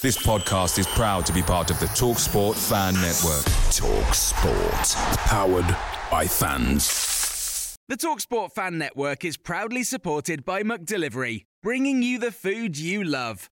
This podcast is proud to be part of the TalkSport Fan Network. TalkSport. Powered by fans. The TalkSport Fan Network is proudly supported by McDelivery, bringing you the food you love.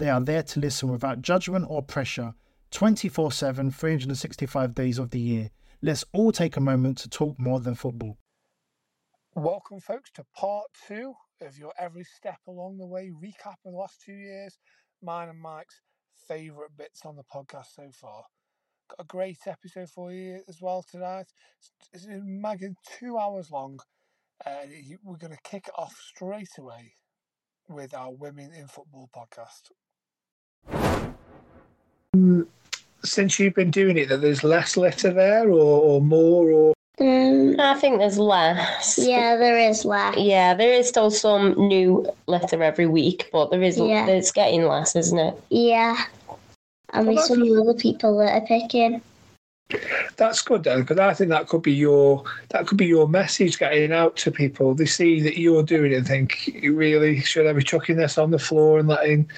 They are there to listen without judgment or pressure 24 7, 365 days of the year. Let's all take a moment to talk more than football. Welcome, folks, to part two of your every step along the way recap of the last two years. Mine and Mike's favourite bits on the podcast so far. Got a great episode for you as well tonight. It's a magging two hours long. Uh, we're going to kick it off straight away with our Women in Football podcast since you've been doing it, that there's less litter there, or, or more, or Um, I think there's less. yeah, there is less. Yeah, there is still some new litter every week, but there is Yeah. it's getting less, isn't it? Yeah. And Well, with some that's- other people that are picking. that's good then, because I think that could be your that could be your message getting out to people. They see that you're doing it and think, really, should I be chucking this on the floor and letting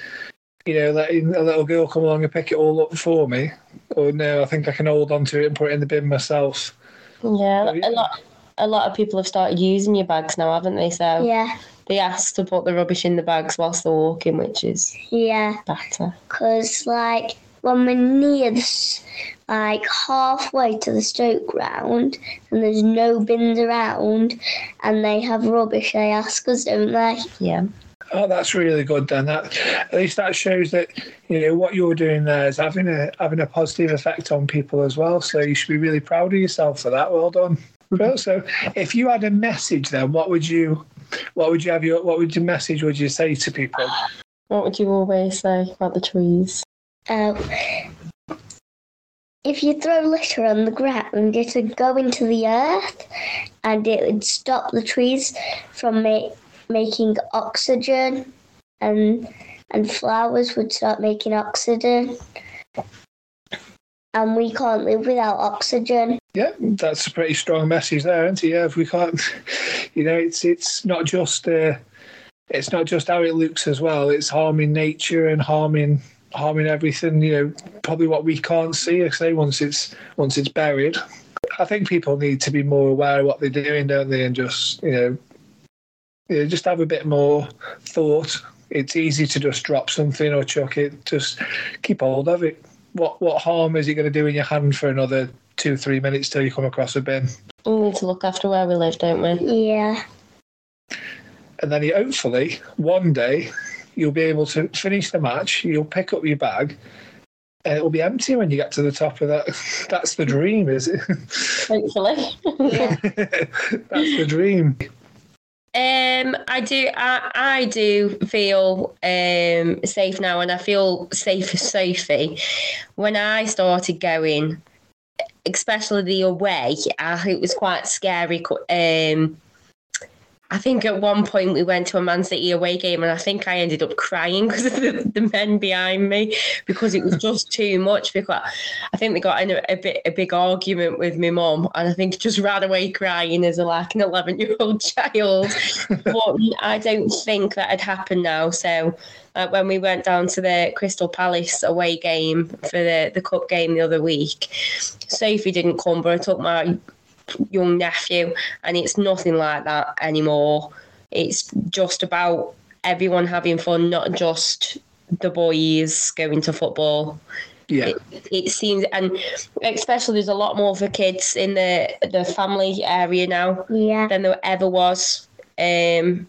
you know letting a little girl come along and pick it all up for me? Or no, I think I can hold on to it and put it in the bin myself. Yeah, Oh, yeah. a lot. A lot of people have started using your bags now, haven't they? So Yeah, they ask to put the rubbish in the bags whilst they're walking, which is yeah. better. Because, like, when we're near the, like, halfway to the Stoke ground and there's no bins around and they have rubbish, they ask us, don't they? Yeah. Oh, that's really good. Then that at least that shows that you know what you're doing there is having a having a positive effect on people as well. So you should be really proud of yourself for that. Well done. Well, so if you had a message, then what would you what would you have your what would your message would you say to people? What would you always say about the trees? Uh, if you throw litter on the ground, it would go into the earth and it would stop the trees from ma- making oxygen and and flowers would start making oxygen. And we can't live without oxygen. Yeah, that's a pretty strong message there, isn't it? Yeah, if we can't, you know, it's it's not just uh, it's not just how it looks as well. It's harming nature and harming harming everything. You know, probably what we can't see. I say once it's once it's buried. I think people need to be more aware of what they're doing, don't they? And just you know, you know, just have a bit more thought. It's easy to just drop something or chuck it. Just keep hold of it. What what harm is it going to do in your hand for another two three minutes till you come across a bin? We need to look after where we live, don't we? Yeah. and then you, hopefully one day you'll be able to finish the match. You'll pick up your bag, and it will be empty when you get to the top of that. That's the dream, is it? Hopefully. Yeah. That's the dream. Um, I do. I, I do feel um safe now, and I feel safe for Sophie. When I started going, especially the away, I, it was quite scary. Um, I think at one point we went to a Man City away game, and I think I ended up crying because of the, the men behind me because it was just too much. Because I think they got in a, a bit a big argument with my mum, and I think just ran away crying as a like an eleven year old child. but I don't think that had happened now. So. Uh, when we went down to the Crystal Palace away game for the, the cup game the other week, Sophie didn't come, but I took my young nephew, and it's nothing like that anymore. It's just about everyone having fun, not just the boys going to football. Yeah. It, it seems, and especially there's a lot more for kids in the the family area now Yeah. than there ever was. Um,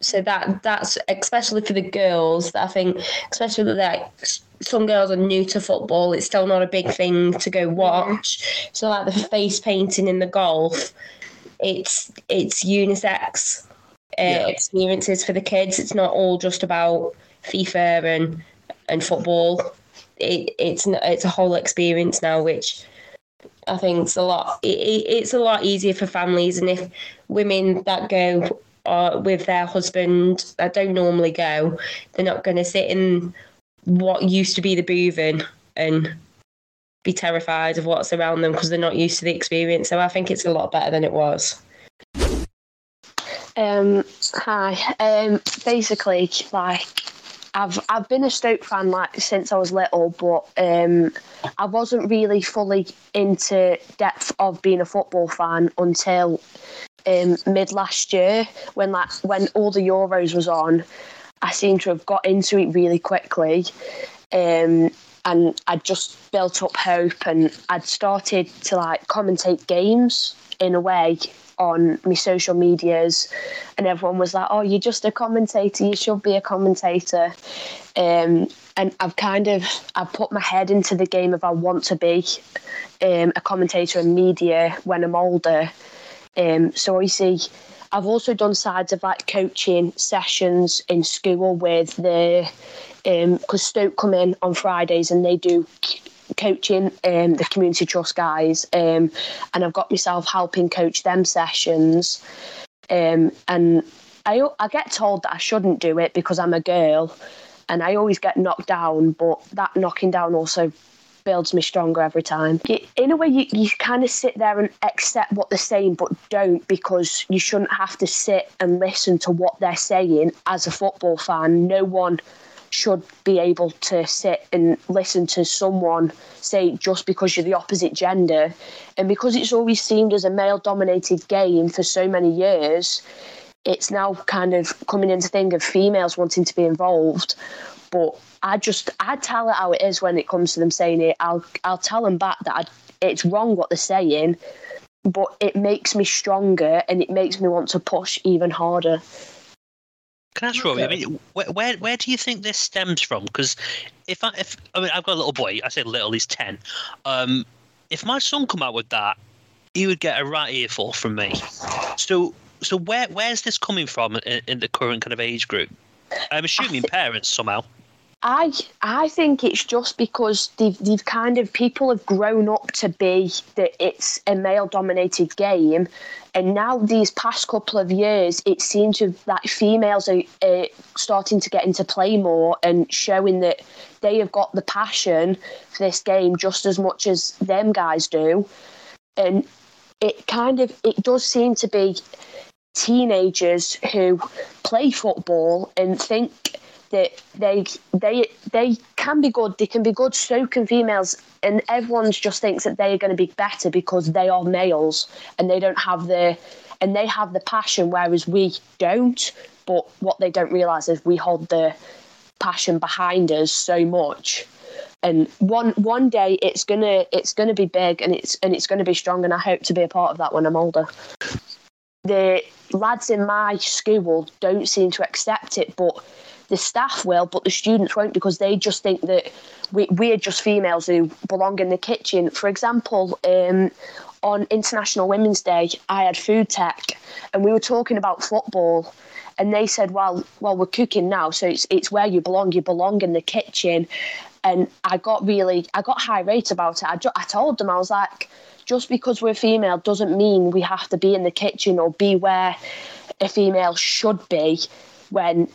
so that that's especially for the girls. I think, especially like s- some girls are new to football. It's still not a big thing to go watch. So like the face painting in the golf, it's it's unisex uh, Yeah. experiences for the kids. It's not all just about FIFA and and football. It, it's it's a whole experience now, which I think it's a lot. It, it, it's a lot easier for families, and if women that go uh, with their husband that don't normally go, they're not going to sit in what used to be the Boothen and be terrified of what's around them because they're not used to the experience. So I think it's a lot better than it was. Um, hi. Um, basically, like I've I've been a Stoke fan like since I was little, but um, I wasn't really fully into depth of being a football fan until um, mid last year when like when all the Euros was on. I seem to have got into it really quickly. Um, and I'd just built up hope and I'd started to like commentate games in a way on my social medias and everyone was like, Oh, you're just a commentator, you should be a commentator. Um, and I've kind of I've put my head into the game of I want to be um, a commentator in media when I'm older. Um, so I see I've also done sides of like coaching sessions in school with the because Stoke come in on Fridays and they do coaching um, the community trust guys um, and I've got myself helping coach them sessions um, and I, I get told that I shouldn't do it because I'm a girl and I always get knocked down but that knocking down also builds me stronger every time. In a way, you, you kind of sit there and accept what they're saying, but don't because you shouldn't have to sit and listen to what they're saying as a football fan. No one should be able to sit and listen to someone say just because you're the opposite gender. And because it's always seemed as a male dominated game for so many years, it's now kind of coming into thing of females wanting to be involved. But I just I tell it how it is when it comes to them saying it. I'll I'll tell them back that I, it's wrong what they're saying, but it makes me stronger and it makes me want to push even harder. Can I ask Rory? I mean, where, where where do you think this stems from? Because if I if I mean I've got a little boy, I say little, he's ten. Um, if my son come out with that, he would get a right earful from me. So so where where's this coming from in, in the current kind of age group? I'm assuming parents somehow. I I think it's just because they've they've kind of people have grown up to be that it's a male dominated game, and now these past couple of years it seems to that females are uh, starting to get into play more and showing that they have got the passion for this game just as much as them guys do, and it kind of it does seem to be teenagers who play football and think that they they they can be good. They can be good. So can females, and everyone just thinks that they are going to be better because they are males and they don't have the and they have the passion, whereas we don't. But what they don't realise is we hold the passion behind us so much. And one one day it's gonna it's gonna be big and it's and it's gonna be strong and I hope to be a part of that when I'm older. The lads in my school don't seem to accept it, but the staff will, but the students won't because they just think that we, we're just females who belong in the kitchen. For example, um, on International Women's Day, I had food tech and we were talking about football. And they said, "Well, well, we're cooking now, so it's it's where you belong. You belong in the kitchen." And I got really, I got high rate about it. I, ju- I told them, I was like, just because we're female doesn't mean we have to be in the kitchen or be where a female should be when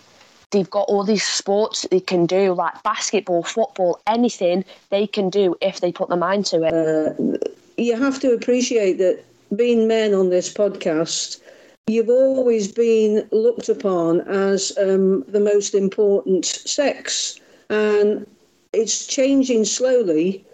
they've got all these sports they can do, like basketball, football, anything they can do if they put their mind to it. you have to appreciate that being men on this podcast, you've always been looked upon as um, the most important sex. And it's changing slowly.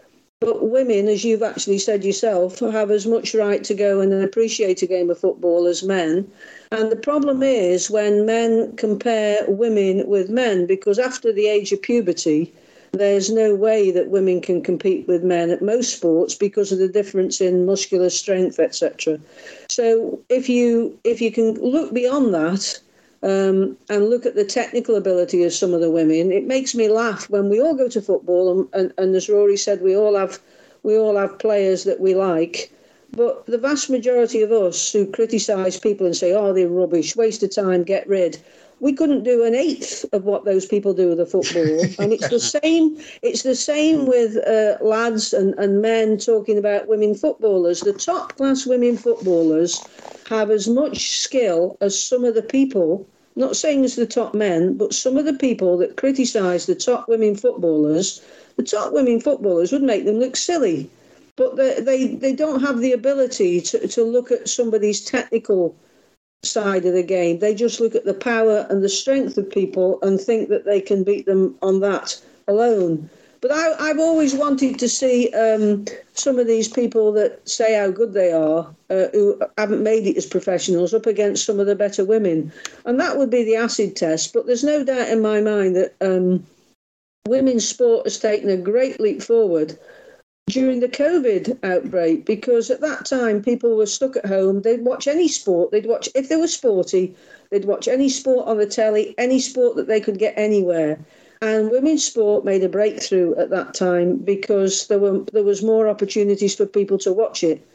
But women, as you've actually said yourself, have as much right to go and appreciate a game of football as men. And the problem is when men compare women with men, because after the age of puberty, there's no way that women can compete with men at most sports because of the difference in muscular strength, etc. So if you if you can look beyond that um, and look at the technical ability of some of the women, it makes me laugh when we all go to football and, and, and as Rory said, we all have we all have players that we like. But the vast majority of us who criticise people and say, oh, they're rubbish, waste of time, get rid, we couldn't do an eighth of what those people do with the football. and it's the same. It's the same with uh, lads and, and men talking about women footballers. The top class women footballers have as much skill as some of the people. Not saying as the top men, but some of the people that criticise the top women footballers, the top women footballers would make them look silly. But they, they, they don't have the ability to, to look at somebody's technical side of the game. They just look at the power and the strength of people and think that they can beat them on that alone. But I, have always wanted to see um, some of these people that say how good they are, uh, who haven't made it as professionals, up against some of the better women. And that would be the acid test. But there's no doubt in my mind that um, women's sport has taken a great leap forward during the COVID outbreak because at that time people were stuck at home. They'd watch any sport. They'd watch if they were sporty. They'd watch any sport on the telly, any sport that they could get anywhere. And women's sport made a breakthrough at that time because there were there was more opportunities for people to watch it.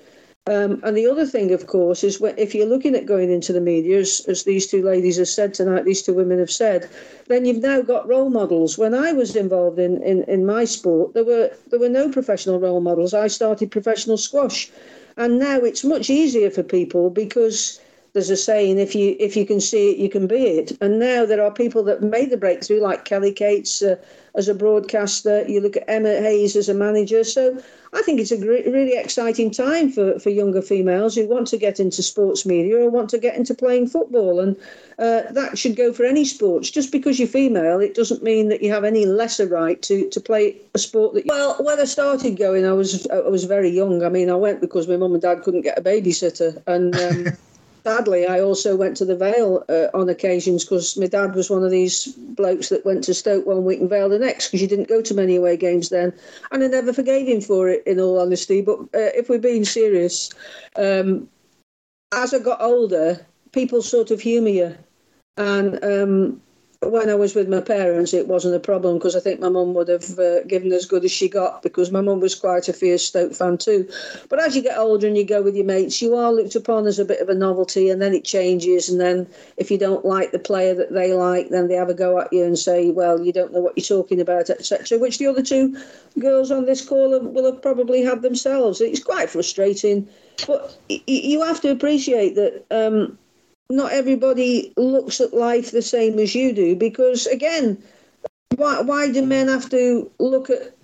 Um, and the other thing, of course, is if you're looking at going into the media, as, as these two ladies have said tonight, these two women have said, then you've now got role models. When I was involved in, in, in my sport, there were there were no professional role models. I started professional squash, and now it's much easier for people because there's a saying if you if you can see it you can be it. And now there are people that made the breakthrough like Kelly Cates uh, as a broadcaster. You look at Emma Hayes as a manager. So i think it's a great, really exciting time for, for younger females who want to get into sports media or want to get into playing football. And uh, that should go for any sports. Just because you're female it doesn't mean that you have any lesser right to, to play a sport that you... well when i started going i was i was very young. I mean i went because my mum and dad couldn't get a babysitter. And um, sadly, I also went to the Vale uh, on occasions because my dad was one of these blokes that went to Stoke one week and Vale the next because you didn't go to many away games then. And I never forgave him for it, in all honesty. But uh, if we're being serious, um, as I got older, people sort of humour you. And um, when I was with my parents, it wasn't a problem because I think my mum would have uh, given as good as she got because my mum was quite a fierce Stoke fan too. But as you get older and you go with your mates, you are looked upon as a bit of a novelty, and then it changes. And then if you don't like the player that they like, then they have a go at you and say, "Well, you don't know what you're talking about," etc. Which the other two girls on this call will have probably had themselves. It's quite frustrating, but you have to appreciate that. Um, not everybody looks at life the same as you do because again why, why do men have to look at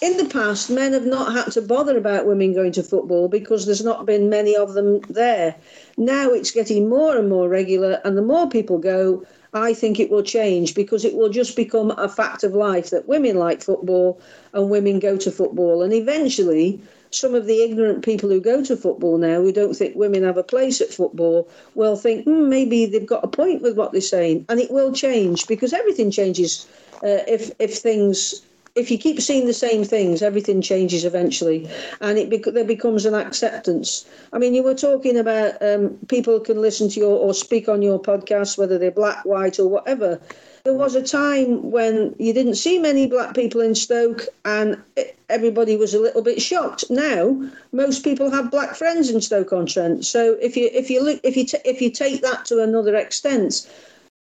in the past men have not had to bother about women going to football because there's not been many of them there. Now it's getting more and more regular and the more people go i think it will change because it will just become a fact of life that women like football and women go to football and eventually some of the ignorant people who go to football now, who don't think women have a place at football, will think hmm, maybe they've got a point with what they're saying, and it will change because everything changes uh, if if things. If you keep seeing the same things, everything changes eventually, and it bec- there becomes an acceptance. I mean, you were talking about um, people can listen to your or speak on your podcast, whether they're black, white, or whatever there was a time when you didn't see many black people in Stoke and everybody was a little bit shocked. Now, most people have black friends in Stoke-on-Trent. So if you if you look if you t- if you take that to another extent,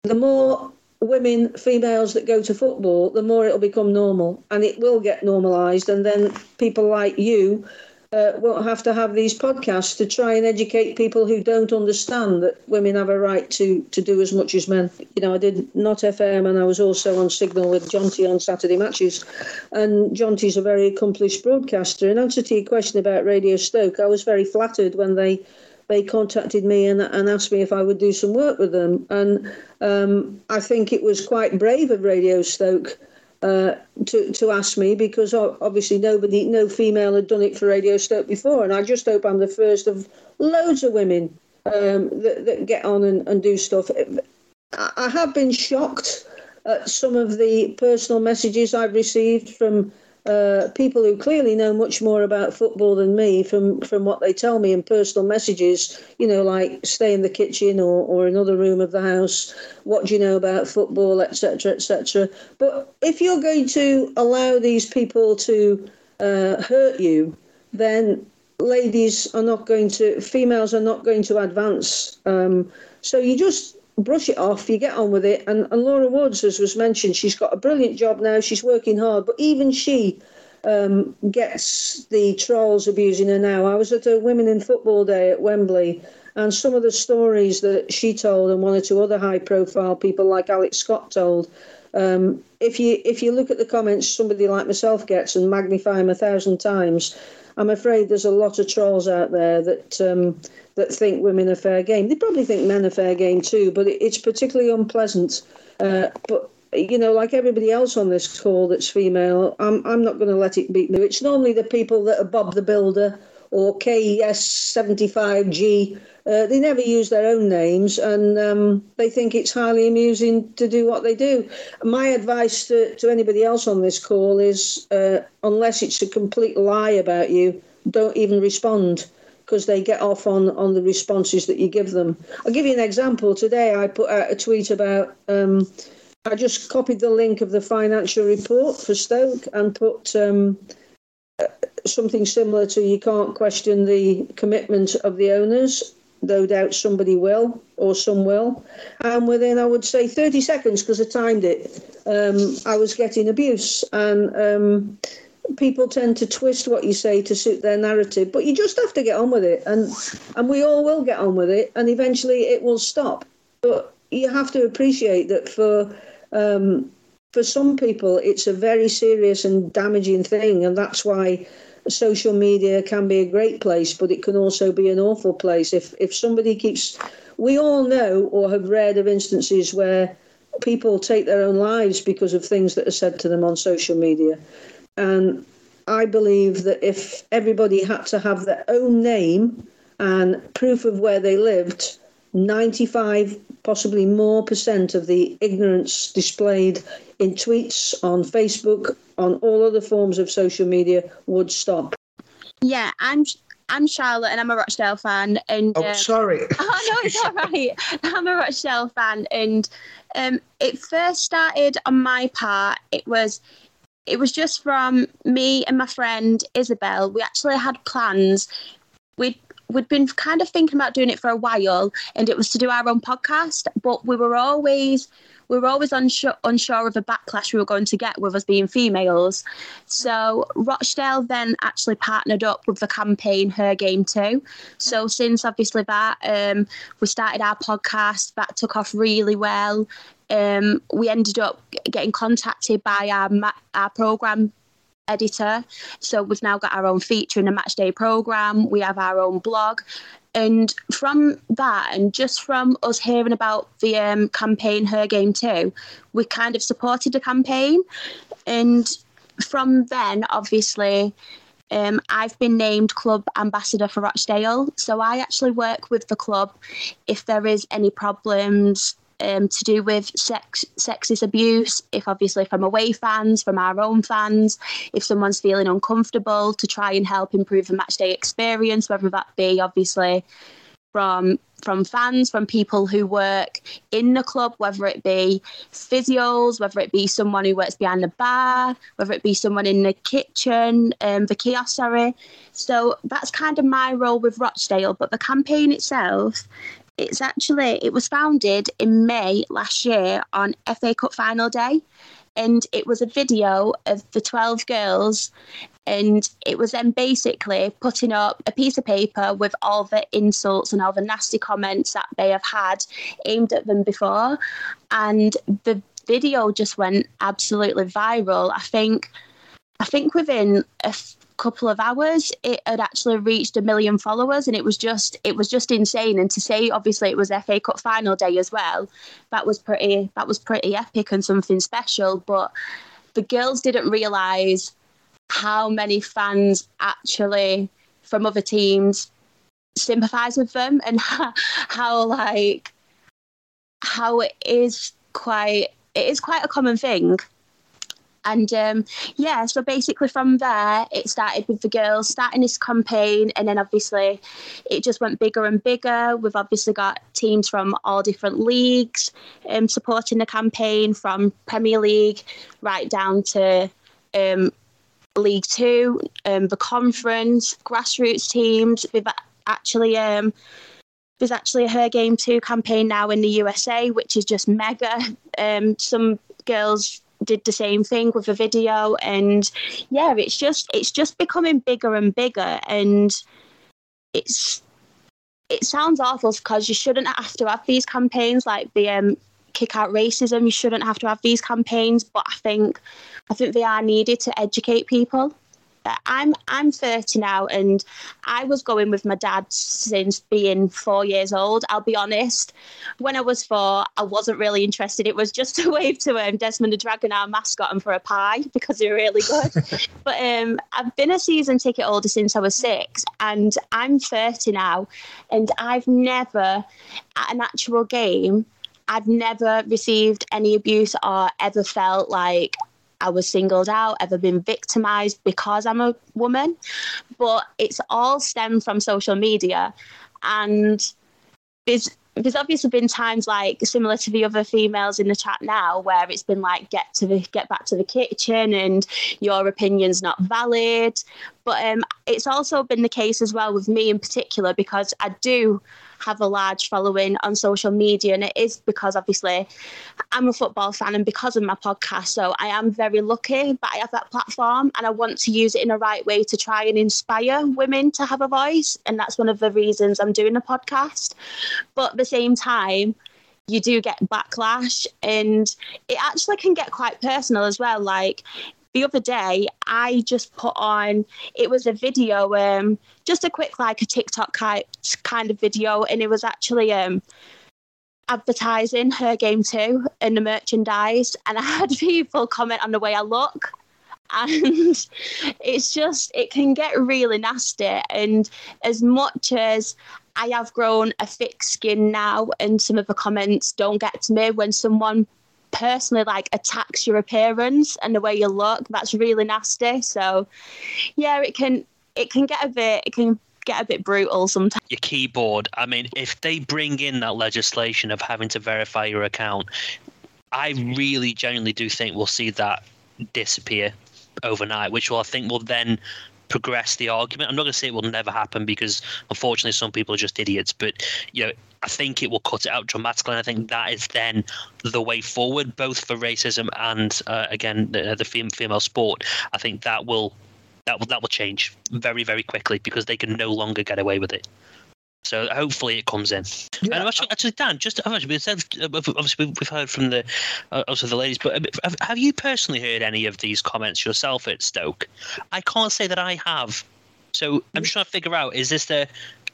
the more women, females that go to football, the more it'll become normal and it will get normalised. And then people like you uh, won't have to have these podcasts to try and educate people who don't understand that women have a right to, to do as much as men. You know, I did Not FM and I was also on Signal with Jonty on Saturday matches. And Jonty's a very accomplished broadcaster. In answer to your question about Radio Stoke, I was very flattered when they they contacted me and, and asked me if I would do some work with them. And um, I think it was quite brave of Radio Stoke uh, to to ask me because obviously nobody, no female had done it for Radio Stoke before, and I just hope I'm the first of loads of women um, that, that, get on and, and, do stuff. I have been shocked at some of the personal messages I've received from uh, people who clearly know much more about football than me from, from what they tell me in personal messages, you know, like stay in the kitchen or, or another room of the house, what do you know about football, etc., etc. But if you're going to allow these people to uh, hurt you, then ladies are not going to, females are not going to advance. Um, so you just brush it off, you get on with it. And, and Laura Woods, as was mentioned, she's got a brilliant job now, she's working hard, but even she um, gets the trolls abusing her now. I was at a Women in Football Day at Wembley, and some of the stories that she told and one or two other high profile people like Alex Scott told. Um, if you if you look at the comments somebody like myself gets and magnify them a thousand times, I'm afraid there's a lot of trolls out there that um, that think women are fair game. They probably think men are fair game too, but it's particularly unpleasant. Uh, but you know, like everybody else on this call that's female, I'm I'm not going to let it beat me. It's normally the people that are Bob the Builder or KS75G. Uh, they never use their own names, and um, they think it's highly amusing to do what they do. My advice to, to anybody else on this call is, uh, unless it's a complete lie about you, don't even respond because they get off on, on the responses that you give them. I'll give you an example. Today I put out a tweet about, um, I just copied the link of the financial report for Stoke and put um, something similar to you can't question the commitment of the owners. No doubt somebody will, or some will. And within, I would say, 30 seconds, because I timed it, um, I was getting abuse. And um, people tend to twist what you say to suit their narrative, but you just have to get on with it, and and we all will get on with it, and eventually it will stop. But you have to appreciate that for um, for some people, it's a very serious and damaging thing, and that's why social media can be a great place, but it can also be an awful place. If if somebody keeps, we all know or have read of instances where people take their own lives because of things that are said to them on social media. And I believe that if everybody had to have their own name and proof of where they lived, 95, possibly more percent of the ignorance displayed in tweets, on Facebook, on all other forms of social media would stop. Yeah, I'm I'm Charlotte and I'm a Rochdale fan. And oh, um, sorry. oh no, it's all right. I'm a Rochdale fan, and um, it first started on my part. It was it was just from me and my friend Isabel. We actually had plans. We'd we'd been kind of thinking about doing it for a while, and it was to do our own podcast. But we were always we were always unsure, unsure of the backlash we were going to get with us being females. So Rochdale then actually partnered up with the campaign Her Game Too. So since obviously that, um, we started our podcast. That took off really well um, we ended up getting contacted by our our program editor. So we've now got our own feature in the match day program. We have our own blog. And from that, and just from us hearing about the um, campaign Her Game Too, we kind of supported the campaign. And from then, obviously, um, I've been named club ambassador for Rochdale. So I actually work with the club if there is any problems um, to do with sex sexist abuse. If obviously from away fans, from our own fans, if someone's feeling uncomfortable, to try and help improve the match day experience, whether that be obviously from from fans, from people who work in the club, whether it be physios, whether it be someone who works behind the bar, whether it be someone in the kitchen, um, the kiosk, sorry. So that's kind of my role with Rochdale. But the campaign itself it's actually it was founded in May last year on FA Cup final day, and it was a video of the twelve girls, and it was then basically putting up a piece of paper with all the insults and all the nasty comments that they have had aimed at them before, and the video just went absolutely viral. I think, I think within a couple of hours it had actually reached a million followers and it was just it was just insane and to say obviously it was FA Cup final day as well that was pretty that was pretty epic and something special but the girls didn't realize how many fans actually from other teams sympathize with them and how, how like how it is quite it is quite a common thing. And um, yeah, so basically from there, it started with the girls starting this campaign, and then obviously it just went bigger and bigger. We've obviously got teams from all different leagues um, supporting the campaign, from Premier League right down to um, League Two, um, the conference, grassroots teams. We've actually um, there's actually a her game too campaign now in the USA, which is just mega. Um, some girls did the same thing with a video and yeah it's just it's just becoming bigger and bigger and it's it sounds awful because you shouldn't have to have these campaigns like the um, kick out racism you shouldn't have to have these campaigns but i think i think they are needed to educate people I'm I'm 30 now, and I was going with my dad since being four years old. I'll be honest. When I was four, I wasn't really interested. It was just a wave to um, Desmond the Dragon, our mascot, and for a pie because they were really good. but um, I've been a season ticket holder since I was six, and I'm 30 now, and I've never at an actual game. I've never received any abuse or ever felt like I was singled out, ever been victimized because I'm a woman. But it's all stemmed from social media. And there's there's obviously been times like similar to the other females in the chat now where it's been like get to the get back to the kitchen and your opinion's not valid but um, it's also been the case as well with me in particular because i do have a large following on social media. And it is because obviously I'm a football fan and because of my podcast. So I am very lucky but I have that platform and I want to use it in a right way to try and inspire women to have a voice. And that's one of the reasons I'm doing a podcast. But at the same time, you do get backlash and it actually can get quite personal as well like the other day I just put on it was a video, um, just a quick like a TikTok kind of video, and it was actually um advertising her game too and the merchandise, and I had people comment on the way I look. And it's just, it can get really nasty. And as much as I have grown a thick skin now, and some of the comments don't get to me when someone personally like attacks your appearance and the way you look. That's really nasty. So yeah, it can it can get a bit it can get a bit brutal sometimes. Your keyboard. I mean, if they bring in that legislation of having to verify your account, I really genuinely do think we'll see that disappear overnight, which will I think will then progress the argument. I'm not going to say it will never happen because unfortunately some people are just idiots, but you know I think it will cut it out dramatically. And I think that is then the way forward, both for racism and uh, again the, the female sport. I think that will that will that will change very very quickly because they can no longer get away with it. So hopefully it comes in. Yeah. And actually, actually, Dan, just obviously we've heard from the uh, also the ladies, but um, have you personally heard any of these comments yourself at Stoke? I can't say that I have. So I'm just trying to figure out: is this the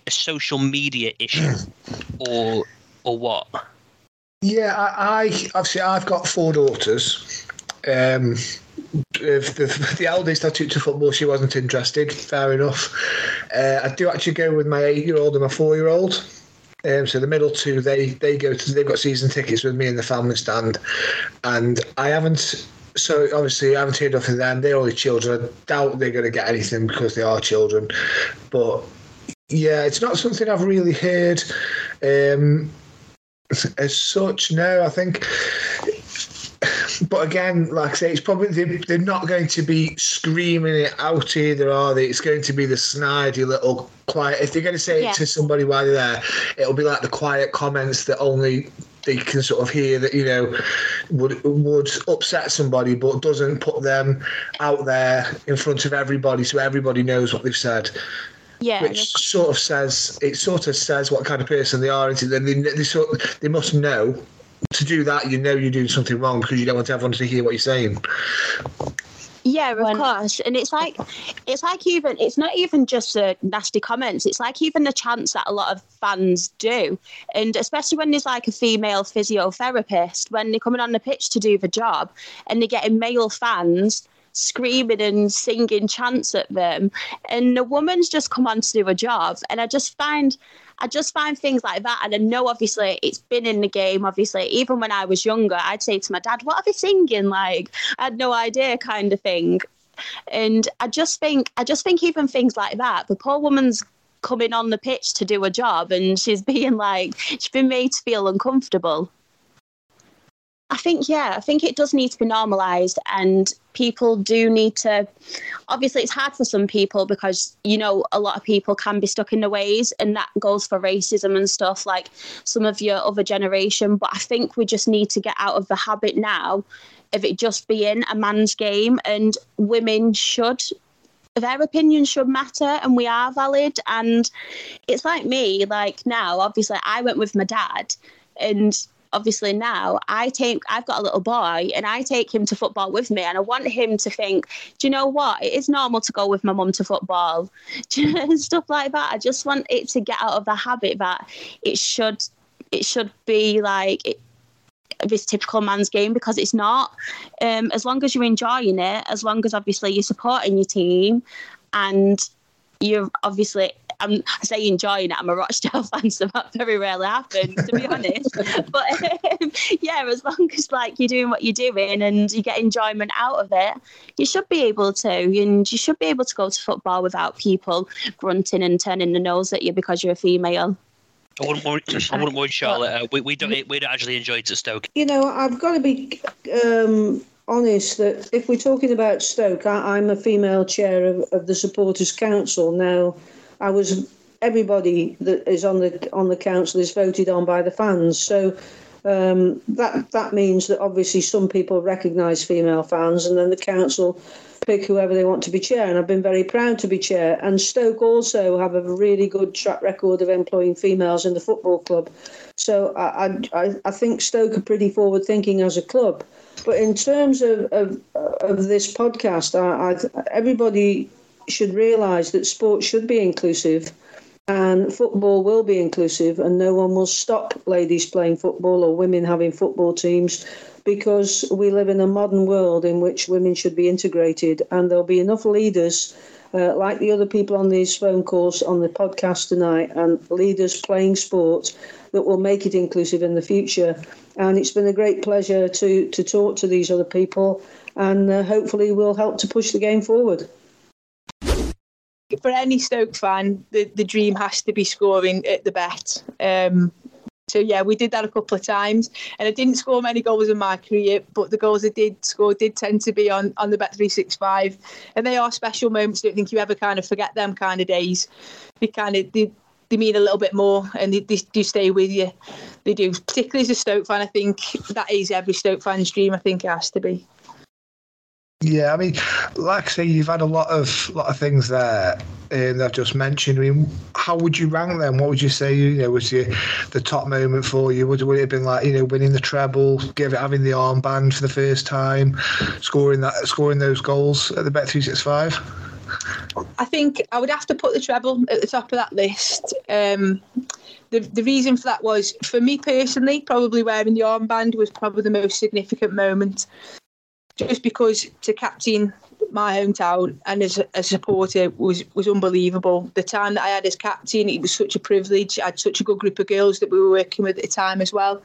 a social media issue, or or what? Yeah, I, I obviously I've got four daughters. Um, the, the eldest I took to football, she wasn't interested. Fair enough. Uh, I do actually go with my eight-year-old and my four-year-old. Um, so the middle two, they they go to they've got season tickets with me in the family stand, and I haven't. So obviously, I haven't heard nothing from them. They're only children. I doubt they're going to get anything because they are children. But yeah, it's not something I've really heard um, as such. No, I think. But again, like I say, it's probably they, they're not going to be screaming it out either, are they? It's going to be the snidey little quiet. If they're going to say yeah. it to somebody while they're there, it'll be like the quiet comments that only they can sort of hear that you know would would upset somebody, but doesn't put them out there in front of everybody, so everybody knows what they've said. Yeah, which sort of says it sort of says what kind of person they are. Then they, they sort they must know to do that. You know you're doing something wrong because you don't want everyone to hear what you're saying. Yeah, of when, course. And it's like it's like even it's not even just the nasty comments. It's like even the chants that a lot of fans do. And especially when there's like a female physiotherapist, when they're coming on the pitch to do the job and they're getting male fans screaming and singing chants at them, and the woman's just come on to do a job. And I just find I just find things like that. And I know obviously it's been in the game, obviously. Even when I was younger, I'd say to my dad, What are they singing? Like, I had no idea, kind of thing. And I just think, I just think even things like that, the poor woman's coming on the pitch to do a job and she's being like, she's been made to feel uncomfortable. I think, yeah, I think it does need to be normalised, and people do need to. Obviously, it's hard for some people because, you know, a lot of people can be stuck in the ways, and that goes for racism and stuff like some of your other generation. But I think we just need to get out of the habit now of it just being a man's game, and women should their opinion should matter and we are valid and it's like me like now obviously i went with my dad and obviously now I take I've got a little boy and I take him to football with me and I want him to think, do you know what? It is normal to go with my mum to football. and stuff like that. I just want it to get out of the habit that it should it should be like it, this typical man's game because it's not. Um, as long as you're enjoying it, as long as obviously you're supporting your team and you're obviously I'm I say enjoying it. I'm a Rochdale fan, so that very rarely happens, to be honest. But um, yeah, as long as like you're doing what you're doing and you get enjoyment out of it, you should be able to, and you should be able to go to football without people grunting and turning the nose at you because you're a female. I wouldn't worry, I wouldn't worry Charlotte. Uh, we, we don't we don't actually enjoy it at Stoke. You know, I've got to be um, honest that if we're talking about Stoke, I, am a female chair of, of the Supporters Council now. I was everybody that is on the on the council is voted on by the fans. So um, that that means that obviously some people recognise female fans, and then the council pick whoever they want to be chair. And I've been very proud to be chair. And Stoke also have a really good track record of employing females in the football club. So I I, I think Stoke are pretty forward thinking as a club. But in terms of of, of this podcast, I, I, everybody should realise that sport should be inclusive and football will be inclusive and no one will stop ladies playing football or women having football teams because we live in a modern world in which women should be integrated and there'll be enough leaders uh, like the other people on these phone calls on the podcast tonight and leaders playing sport that will make it inclusive in the future. And it's been a great pleasure to to talk to these other people and uh, hopefully we'll help to push the game forward for any Stoke fan, the, the dream has to be scoring at the bet. Um, so yeah, we did that a couple of times, and I didn't score many goals in my career, but the goals I did score did tend to be on on the bet three six five, and they are special moments. I don't think you ever kind of forget them kind of days. They kind of they, they mean a little bit more, and they, they do stay with you. They do, particularly as a Stoke fan. I think that is every Stoke fan's dream. I think it has to be. Yeah, I mean, like I say, you've had a lot of lot of things there and I've just mentioned. I mean, how would you rank them? What would you say? You know, was your, the top moment for you? Would, would it have been like you know winning the treble, give it having the armband for the first time, scoring that, scoring those goals at the Bet three six five? I think I would have to put the treble at the top of that list. Um, the the reason for that was for me personally, probably wearing the armband was probably the most significant moment just because to captain my hometown and as a, supporter was was unbelievable. The time that I had as captain, it was such a privilege. I had such a good group of girls that we were working with at the time as well.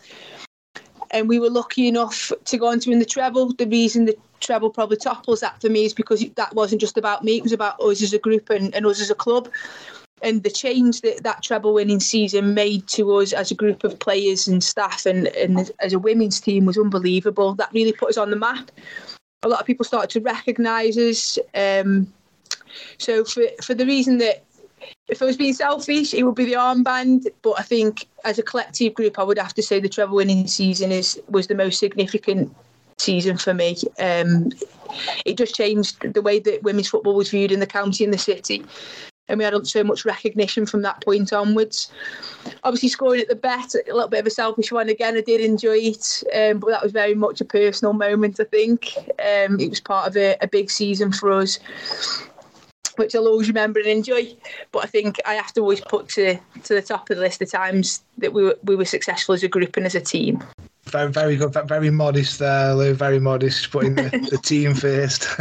And we were lucky enough to go on to win the treble. The reason the treble probably topples that for me is because that wasn't just about me, it was about us as a group and, and us as a club. And the change that that treble winning season made to us as a group of players and staff and, and as a women's team was unbelievable. That really put us on the map a lot of people started to recognise us. Um, so for for the reason that if I was being selfish, it would be the armband. But I think as a collective group, I would have to say the treble winning season is was the most significant season for me. Um, it just changed the way that women's football was viewed in the county and the city and we had so much recognition from that point onwards. Obviously, scoring at the bet, a little bit of a selfish one again. I did enjoy it, um, but that was very much a personal moment. I think um, it was part of a, a big season for us which I'll always remember and enjoy. But I think I have to always put to to the top of the list the times that we were we were successful as a group and as a team. Very, very good, very modest there, Lou. Very modest, putting the, the team first.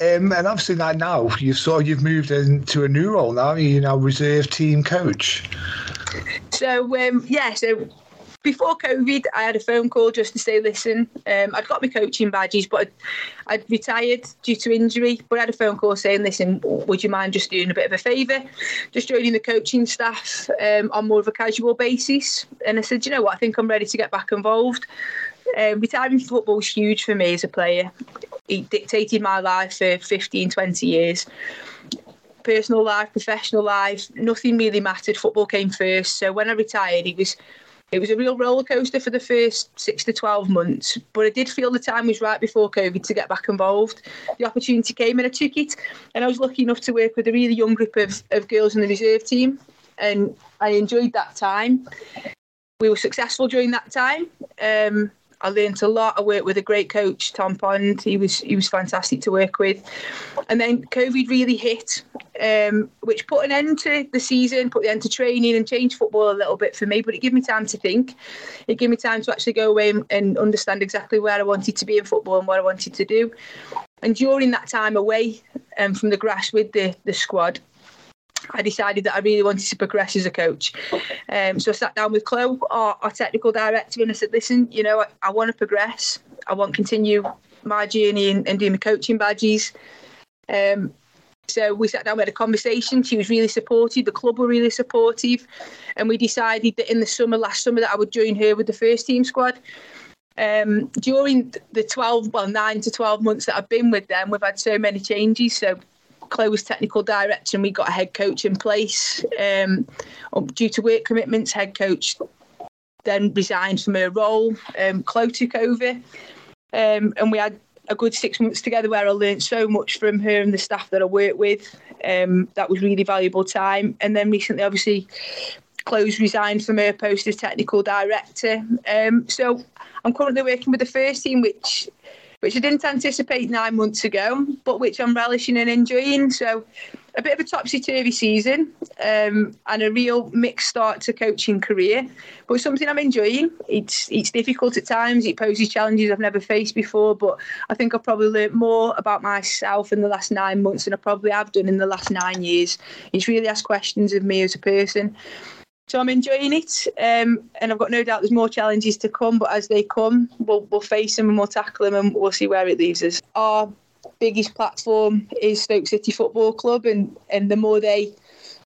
um, and obviously, like now, you've sort of you've moved into a new role now. You're now reserve team coach. So um, yeah, so before COVID, I had a phone call just to say, listen, um, I'd got my coaching badges, but I'd, I'd, retired due to injury. But I had a phone call saying, listen, would you mind just doing a bit of a favour, just joining the coaching staff um, on more of a casual basis? And I said, you know what, I think I'm ready to get back involved. Um, retiring from football was huge for me as a player. It dictated my life for 15, 20 years personal life, professional life, nothing really mattered. Football came first. So when I retired, it was it was a real roller coaster for the first six to 12 months, but I did feel the time was right before COVID to get back involved. The opportunity came and I took it. And I was lucky enough to work with a really young group of, of girls in the reserve team. And I enjoyed that time. We were successful during that time. Um, I learned a lot. I worked with a great coach, Tom Pond. He was he was fantastic to work with. And then COVID really hit, um, which put an end to the season, put the end to training, and changed football a little bit for me. But it gave me time to think. It gave me time to actually go away and, and understand exactly where I wanted to be in football and what I wanted to do. And during that time away um, from the grass with the the squad, I decided that I really wanted to progress as a coach. Um, so I sat down with Chloe, our, our, technical director, and I said, listen, you know, I, I want to progress. I want to continue my journey and, and do my coaching badges. Um, so we sat down, we had a conversation. She was really supportive. The club were really supportive. And we decided that in the summer, last summer, that I would join her with the first team squad. Um, during the 12, well, nine to 12 months that I've been with them, we've had so many changes. So Chloe technical director and we got a head coach in place. Um, due to work commitments, head coach then resigned from her role. Um, Chloe took over um, and we had a good six months together where I learned so much from her and the staff that I worked with. Um, that was really valuable time. And then recently, obviously, Chloe's resigned from her post as technical director. Um, so I'm currently working with the first team, which which I didn't anticipate nine months ago, but which I'm relishing and enjoying. So, a bit of a topsy turvy season um, and a real mixed start to coaching career, but something I'm enjoying. It's it's difficult at times. It poses challenges I've never faced before, but I think I've probably learned more about myself in the last nine months than I probably have done in the last nine years. It's really asked questions of me as a person. So I'm enjoying it, um, and I've got no doubt there's more challenges to come. But as they come, we'll, we'll face them and we'll tackle them, and we'll see where it leaves us. Our biggest platform is Stoke City Football Club, and and the more they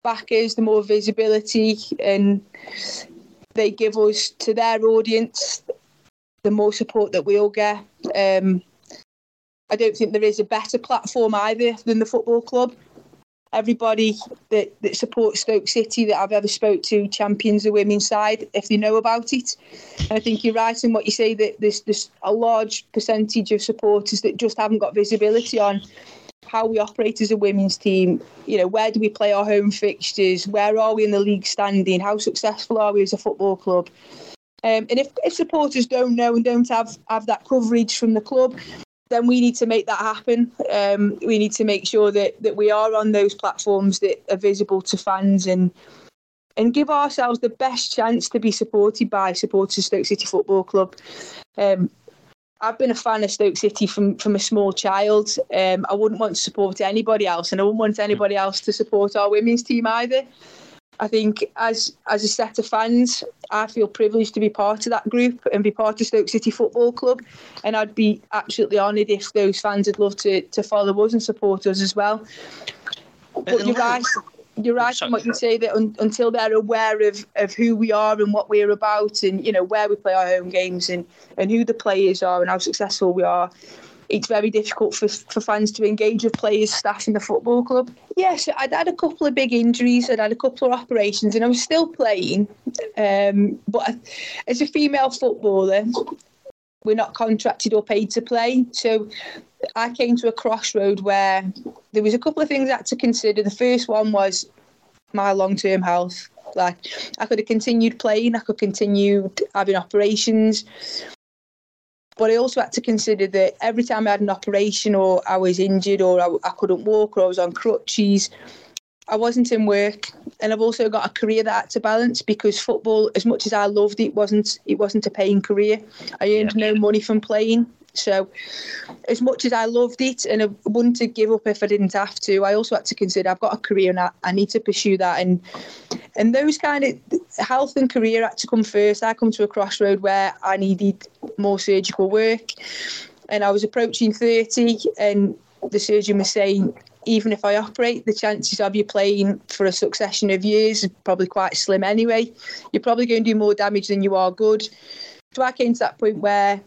back us, the more visibility and they give us to their audience, the more support that we'll get. Um, I don't think there is a better platform either than the football club everybody that, that supports Stoke City that I've ever spoke to champions the women's side if they know about it. And I think you're right in what you say that there's, there's a large percentage of supporters that just haven't got visibility on how we operate as a women's team. You know, where do we play our home fixtures? Where are we in the league standing? How successful are we as a football club? Um, and if, if supporters don't know and don't have, have that coverage from the club, then we need to make that happen. Um, we need to make sure that, that we are on those platforms that are visible to fans and and give ourselves the best chance to be supported by supporters of Stoke City Football Club. Um, I've been a fan of Stoke City from, from a small child. Um, I wouldn't want to support anybody else, and I wouldn't want anybody else to support our women's team either. I think as as a set of fans, I feel privileged to be part of that group and be part of Stoke City Football Club. And I'd be absolutely honoured if those fans would love to, to follow us and support us as well. But you're right. You're right in what you say that un, until they're aware of, of who we are and what we're about, and you know where we play our home games and, and who the players are and how successful we are, it's very difficult for, for fans to engage with players, staff in the football club. Yes, I'd had a couple of big injuries, I'd had a couple of operations, and I was still playing. Um, but as a female footballer, we're not contracted or paid to play. So I came to a crossroad where there was a couple of things I had to consider. The first one was my long term health. Like I could have continued playing, I could continue having operations, but I also had to consider that every time I had an operation or I was injured or I, I couldn't walk or I was on crutches, I wasn't in work. and I've also got a career that I had to balance because football, as much as I loved it, wasn't it wasn't a paying career. I earned no money from playing. So, as much as I loved it and I wouldn't have give up if I didn't have to, I also had to consider I've got a career and I, I need to pursue that. And and those kind of health and career had to come first. I come to a crossroad where I needed more surgical work, and I was approaching thirty, and the surgeon was saying even if I operate, the chances of you playing for a succession of years is probably quite slim anyway. You're probably going to do more damage than you are good. So I came to that point where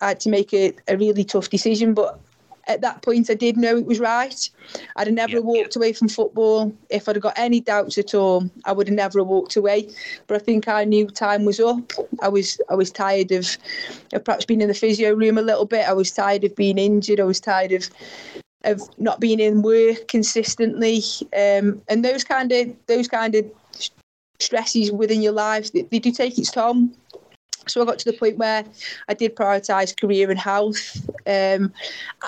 I had to make a, a really tough decision, but at that point I did know it was right. I'd have never walked away from football. If I'd have got any doubts at all, I would have never walked away. But I think I knew time was up. I was I was tired of, of perhaps being in the physio room a little bit. I was tired of being injured. I was tired of of not being in work consistently, um, and those kind of those kind of stresses within your life they, they do take its toll. So I got to the point where I did prioritise career and health. Um,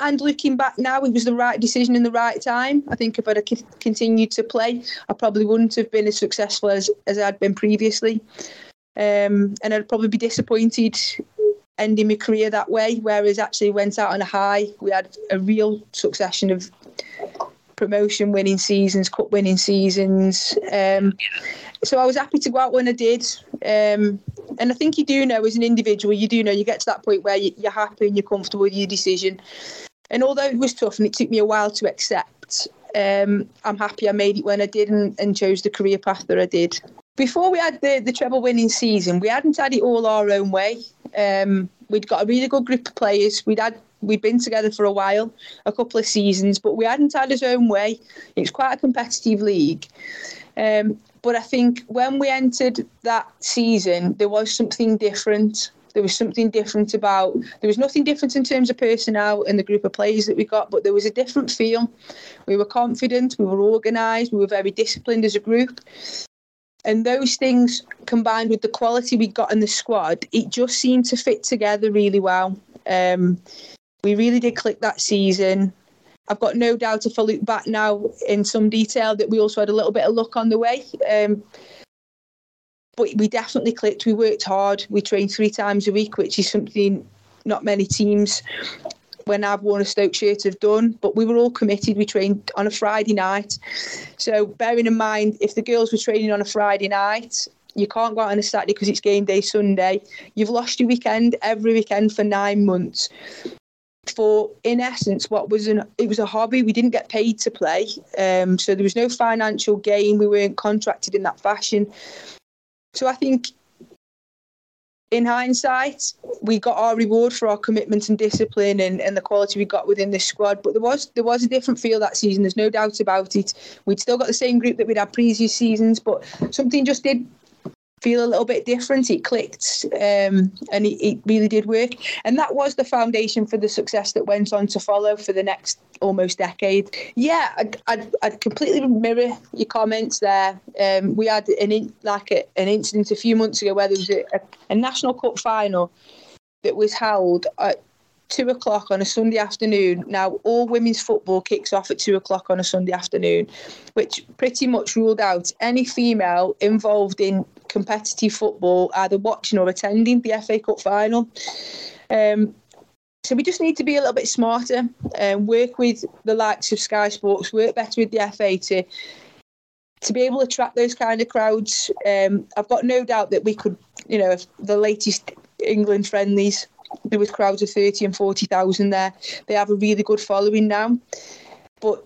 and looking back now, it was the right decision in the right time. I think if I'd continued to play, I probably wouldn't have been as successful as, as I'd been previously. Um, and I'd probably be disappointed ending my career that way, whereas actually went out on a high. We had a real succession of promotion winning seasons, cup winning seasons. Um, so I was happy to go out when I did. Um, and I think you do know as an individual, you do know you get to that point where you're happy and you're comfortable with your decision. And although it was tough and it took me a while to accept, um, I'm happy I made it when I did and, and chose the career path that I did. Before we had the, the treble winning season, we hadn't had it all our own way. Um, we'd got a really good group of players. We'd had we'd been together for a while, a couple of seasons, but we hadn't had his own way. It's quite a competitive league. Um, but I think when we entered that season, there was something different. There was something different about. There was nothing different in terms of personnel and the group of players that we got, but there was a different feel. We were confident. We were organised. We were very disciplined as a group. And those things combined with the quality we got in the squad, it just seemed to fit together really well. Um, we really did click that season. I've got no doubt if I look back now in some detail that we also had a little bit of luck on the way. Um, but we definitely clicked. We worked hard. We trained three times a week, which is something not many teams when I've worn a Stoke shirt have done, but we were all committed. We trained on a Friday night. So bearing in mind, if the girls were training on a Friday night, you can't go out on a Saturday because it's game day Sunday. You've lost your weekend every weekend for nine months. For in essence, what was an it was a hobby. We didn't get paid to play, um, so there was no financial gain. We weren't contracted in that fashion. So I think in hindsight, we got our reward for our commitment and discipline and, and the quality we got within the squad. But there was there was a different feel that season. There's no doubt about it. We'd still got the same group that we'd had previous seasons, but something just did feel a little bit different. It clicked, um, and it, it, really did work. And that was the foundation for the success that went on to follow for the next almost decade. Yeah, I'd, I'd, I'd completely mirror your comments there. Um, we had an in, like a, an incident a few months ago where there was a, a, a national cup final that was held at two o'clock on a Sunday afternoon. Now, all women's football kicks off at two o'clock on a Sunday afternoon, which pretty much ruled out any female involved in competitive football either watching or attending the FA Cup final. Um, so we just need to be a little bit smarter and work with the likes of Sky Sports, work better with the FA to to be able to attract those kind of crowds. Um, I've got no doubt that we could, you know, the latest England friendlies there was crowds of 30 and 40,000 there. They have a really good following now. But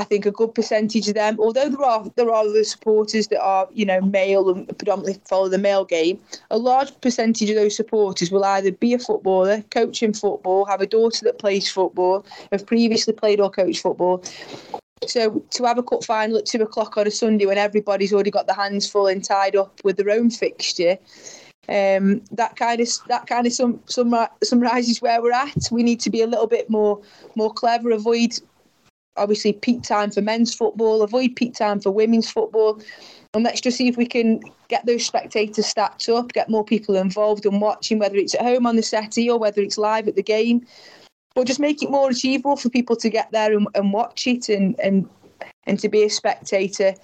I think a good percentage of them, although there are there are the supporters that are you know male and predominantly follow the male game, a large percentage of those supporters will either be a footballer, coaching football, have a daughter that plays football, have previously played or coached football. So to have a cup final at two o'clock on a Sunday when everybody's already got their hands full and tied up with their own fixture, um, that kind of that kind of some some summarizes where we're at. We need to be a little bit more more clever. Avoid obviously peak time for men's football. Avoid peak time for women's football. And let's just see if we can get those spectators stacked up, get more people involved and watching, whether it's at home on the settee or whether it's live at the game. But just make it more achievable for people to get there and, and watch it and, and and to be a spectator.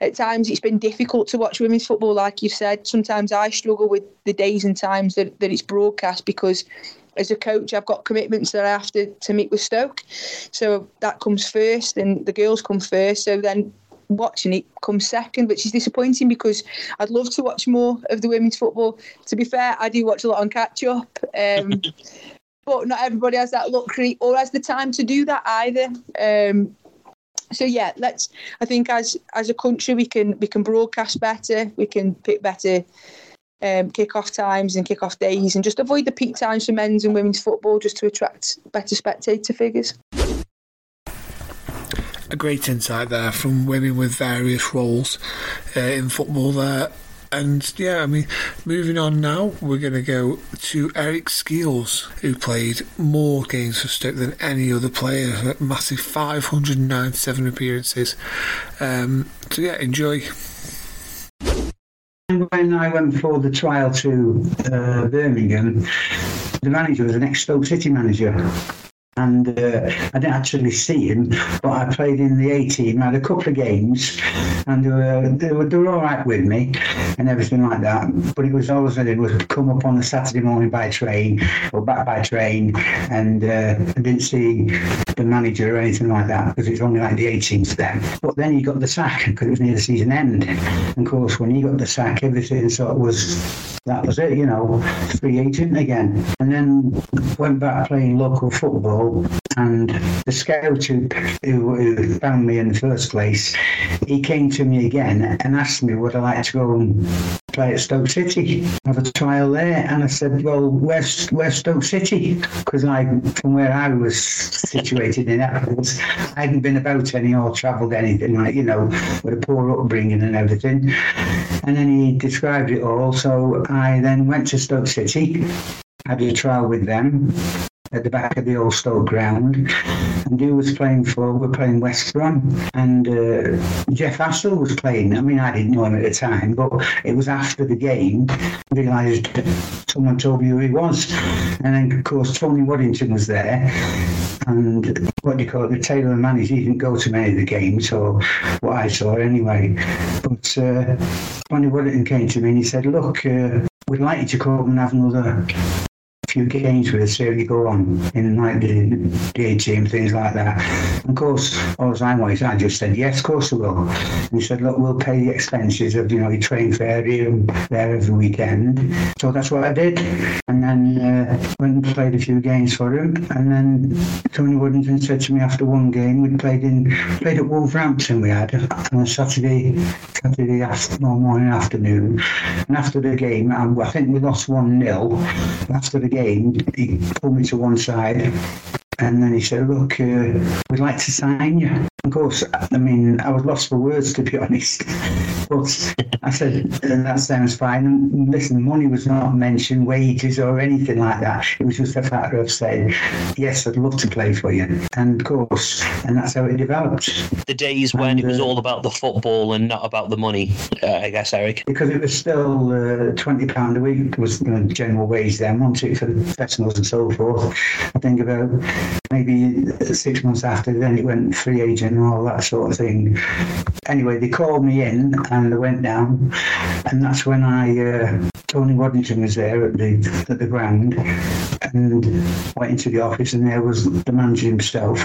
At times, it's been difficult to watch women's football, like you've said. Sometimes I struggle with the days and times that, that it's broadcast because as a coach, I've got commitments that I have to, to meet with Stoke. So that comes first, and the girls come first. So then watching it comes second, which is disappointing because I'd love to watch more of the women's football. To be fair, I do watch a lot on catch up. Um, but not everybody has that luxury or has the time to do that either. Um, so yeah, let's. I think as as a country, we can we can broadcast better. We can pick better um, kick-off times and kick-off days, and just avoid the peak times for men's and women's football, just to attract better spectator figures. A great insight there from women with various roles uh, in football there. And yeah, I mean, moving on now, we're going to go to Eric Skeels, who played more games for Stoke than any other player, massive 597 appearances. Um, so yeah, enjoy. When I went for the trial to uh, Birmingham, the manager was an ex-Stoke City manager and uh, I didn't actually see him, but I played in the A team. Had a couple of games, and they were, they were, they were all right with me and everything like that. But it was always that it was come up on a Saturday morning by train or back by train, and uh, I didn't see the manager or anything like that because it was only like the 18th then. But then he got the sack because it was near the season end. And of course, when he got the sack, everything sort of was that was it, you know, free agent again. And then went back playing local football and the scout who, who, found me in the first place, he came to me again and asked me would I like to go and play at Stoke City, have a trial there. And I said, well, where's, where's Stoke City? Because I, from where I was situated in Eccles, I hadn't been about any or travelled anything like, you know, with a poor upbringing and everything. And then he described it all. So I then went to Stoke City, had a trial with them at the back of the old Stoke ground. And who was playing for, we're playing West Brom. And uh, Jeff Astle was playing. I mean, I didn't know him at the time, but it was after the game, I realised someone told me who he was. And then, of course, Tony Waddington was there. And what do you call it? The Taylor and manager, he didn't go to many of the games, or what I saw anyway. But uh, Tony Waddington came to me and he said, look, uh, we'd like you to come and have another few games with how you go on in the, A team, things like that. And of course, all time was, I just said, yes, of course we will. And he said, look, we'll pay the expenses of, you know, your train fare here and there every weekend. So that's what I did. And then uh, went and played a few games for him. And then Tony Waddington said to me after one game, we played in played at Wolverhampton we had on a Saturday, Saturday afternoon, morning afternoon. And after the game, I, I think we lost 1-0. After the game, he pulled me to one side and then he said, look, uh, we'd like to sign you. Of course, I mean, I was lost for words, to be honest. But I said, that sounds fine. And listen, money was not mentioned, wages or anything like that. It was just a factor of saying, yes, I'd love to play for you. And of course, and that's how it developed. The days when and, it was uh, all about the football and not about the money, uh, I guess, Eric. Because it was still uh, £20 a week was you know, general wage then, wasn't it, for the professionals and so forth. I think about maybe six months after, then it went free agent and all that sort of thing. Anyway, they called me in and I went down, and that's when I uh, Tony Waddington was there at the at the ground, and went into the office, and there was the manager himself.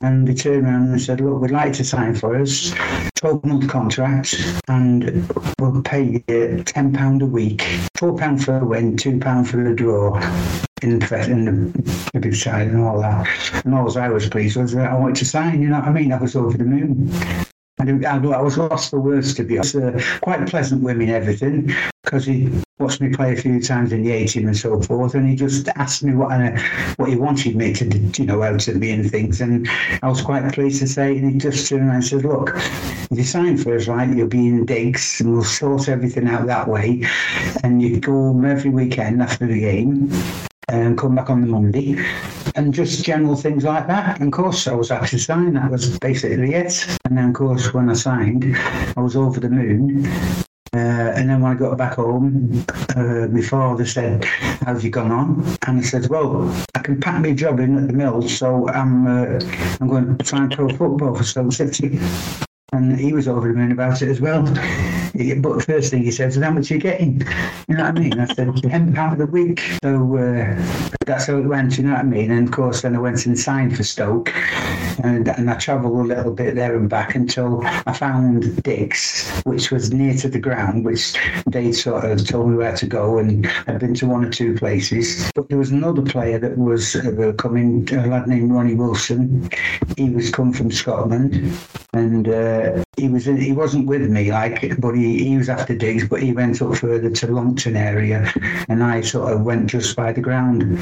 And he turned around and said, look, we'd like to sign for us 12-month contract and we'll pay you £10 a week, £4 for a win, £2 for a draw in the, in the big side and all that. And all I was pleased was that I wanted to sign, you know what I mean? I was over the moon. I, I was lost for words to be honest. Uh, quite pleasant women, everything, because he watched me play a few times in the A team and so forth, and he just asked me what I, what he wanted me to, do, you know, out of me and things, and I was quite pleased to say, and he just turned around and said, look, if you sign for us, right, you'll be in digs, and we'll sort everything out that way, and you go home every weekend after the game, and come back on the Monday, and just general things like that. And of course, I was actually signed. That was basically it. And then, of course, when I signed, I was over the moon Uh, and then when I got back home, uh, my father said, "How's you gone on?" And I said, "Well, I can pack my job in at the mill, so I'm uh, I'm going to try and pro football for Stoke City." And he was over the moon about it as well. But first thing he said was, "How much are you getting?" You know what I mean? I said, ten pound a week." So uh, that's how it went. You know what I mean? And of course, then I went and signed for Stoke, and and I travelled a little bit there and back until I found Dick's, which was near to the ground, which they sort of told me where to go, and I'd been to one or two places. But there was another player that was uh, coming, a lad named Ronnie Wilson. He was come from Scotland, and uh, he was he wasn't with me, like, but he, he was after digs, but he went up further to Longton area, and I sort of went just by the ground.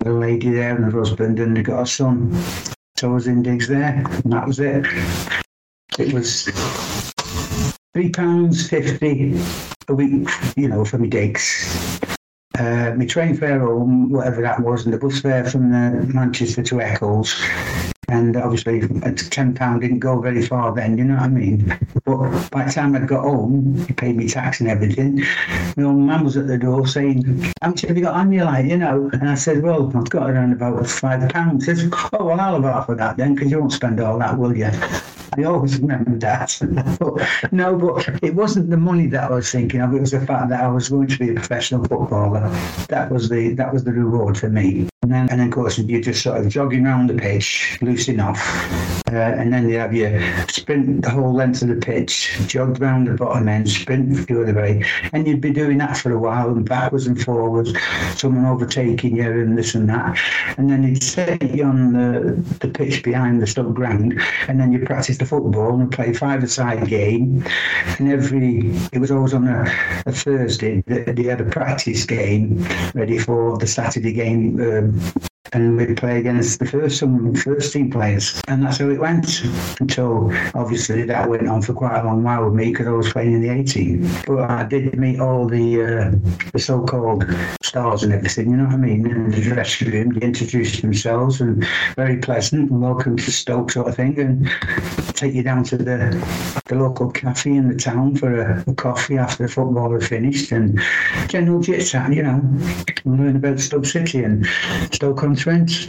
the lady there and her husband, and they got a son. So I was in digs there, and that was it. It was three pounds fifty a week, you know, for me digs. Uh, my train fare home, whatever that was, and the bus fare from uh, Manchester to Eccles. And obviously, at ten pound didn't go very far then. You know what I mean? But by the time I got home, he paid me tax and everything. My old man was at the door saying, "How much have you got on you, you know?" And I said, "Well, I've got around about five pounds." He says, "Oh well, I'll have half of that then, because you won't spend all that, will you?" I always remember that. No, but it wasn't the money that I was thinking of. It was the fact that I was going to be a professional footballer. That was the that was the reward for me. And then, and then of course, you're just sort of jogging around the pitch, loosing off, uh, and then you have your sprint the whole length of the pitch, jog round the bottom end, sprint the other way, and you'd be doing that for a while, and backwards and forwards, someone overtaking you and this and that, and then you'd set you on the, the pitch behind the Stoke ground, and then you practice the football and play five-a-side game, and every it was always on a, a Thursday that they had a practice game ready for the Saturday game. Um, and we'd play against the first some first team players, and that's how it went until obviously that went on for quite a long while with me because I was playing in the 18. But I did meet all the uh, the so-called stars and everything, you know what I mean, in the dressing room. They introduced themselves and very pleasant and welcome to Stoke sort of thing, and take you down to the the local cafe in the town for a, a coffee after the football had finished and general chit chat, you know, learn about Stoke City and Stoke Trent.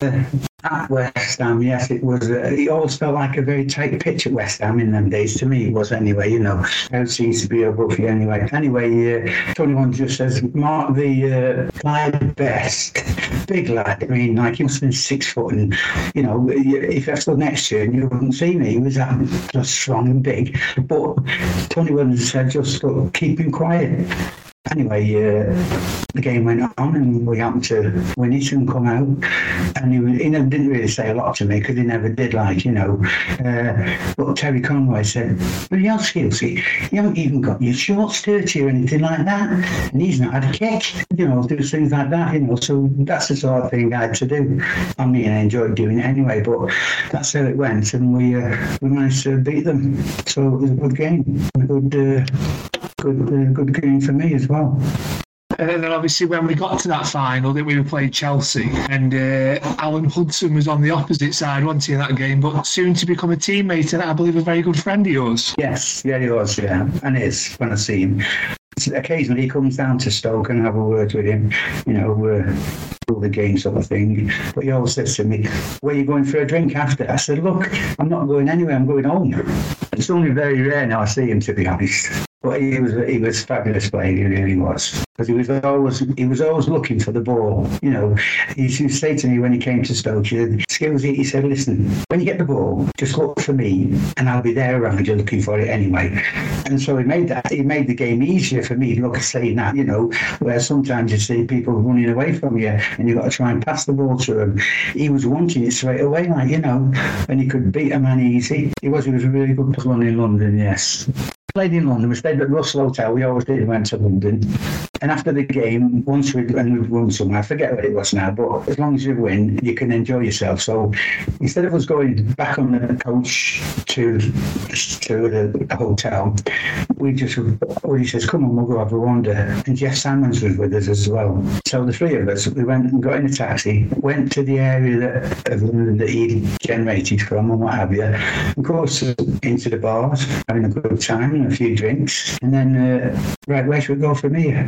Uh, at West Ham, yes, it was. Uh, it always felt like a very tight pitch at West Ham in them days. To me, it was anyway. You know, it seems to be a you anyway. Anyway, uh, Tony one just says Mark the uh, Clyde Best, big lad. I mean, like he must have been six foot, and you know, if I stood next to him, you wouldn't see me. He was that just strong and big. But Tony one said, just look, keep him quiet. Anyway, uh, the game went on and we happened to win it and come out. And he, was, he never, didn't really say a lot to me because he never did, like, you know. Uh, but Terry Conroy said, Skilsey, you haven't even got your shorts dirty or anything like that. And he's not had a kick, you know, do things like that, you know. So that's the sort of thing I had to do. I mean, I enjoyed doing it anyway, but that's how it went. And we uh, we managed to beat them. So it was a good game. A good, uh, good, uh, good game for me as well. And then obviously when we got to that final that we were playing Chelsea and uh, Alan Hudson was on the opposite side, wasn't he, in that game, but soon to become a teammate and I believe a very good friend of yours. Yes, yeah, he was, yeah, and is when I see him. Occasionally he comes down to Stoke and have a word with him, you know, uh, all the game sort of thing. But he always says to me, Where are you going for a drink after? I said, Look, I'm not going anywhere, I'm going home. It's only very rare now I see him, to be honest. But he was he was fabulous player, he really was. Because he was always he was always looking for the ball. You know, he used to say to me when he came to Stoke, Skillsy, he said, listen, when you get the ball, just look for me and I'll be there around you looking for it anyway. And so he made that he made the game easier for me, look at saying that, you know, where sometimes you see people running away from you and you've got to try and pass the ball to him. He was wanting it straight away, like, you know, and he could beat a man easy. He was he was a really good player in London, yes played in London. We stayed at Russell Hotel. We always did. We went to London, And after the game, once we'd, and we'd won somewhere, I forget what it was now, but as long as you win, you can enjoy yourself. So instead of us going back on the coach to to the hotel, we just, Woody says, come on, we'll go have a wander. And Geoff Salmons was with us as well. So the three of us, we went and got in a taxi, went to the area that, of London that he generated from and what have you. Of course, into the bars, having a good time and a few drinks. And then, uh, right, where should we go from here?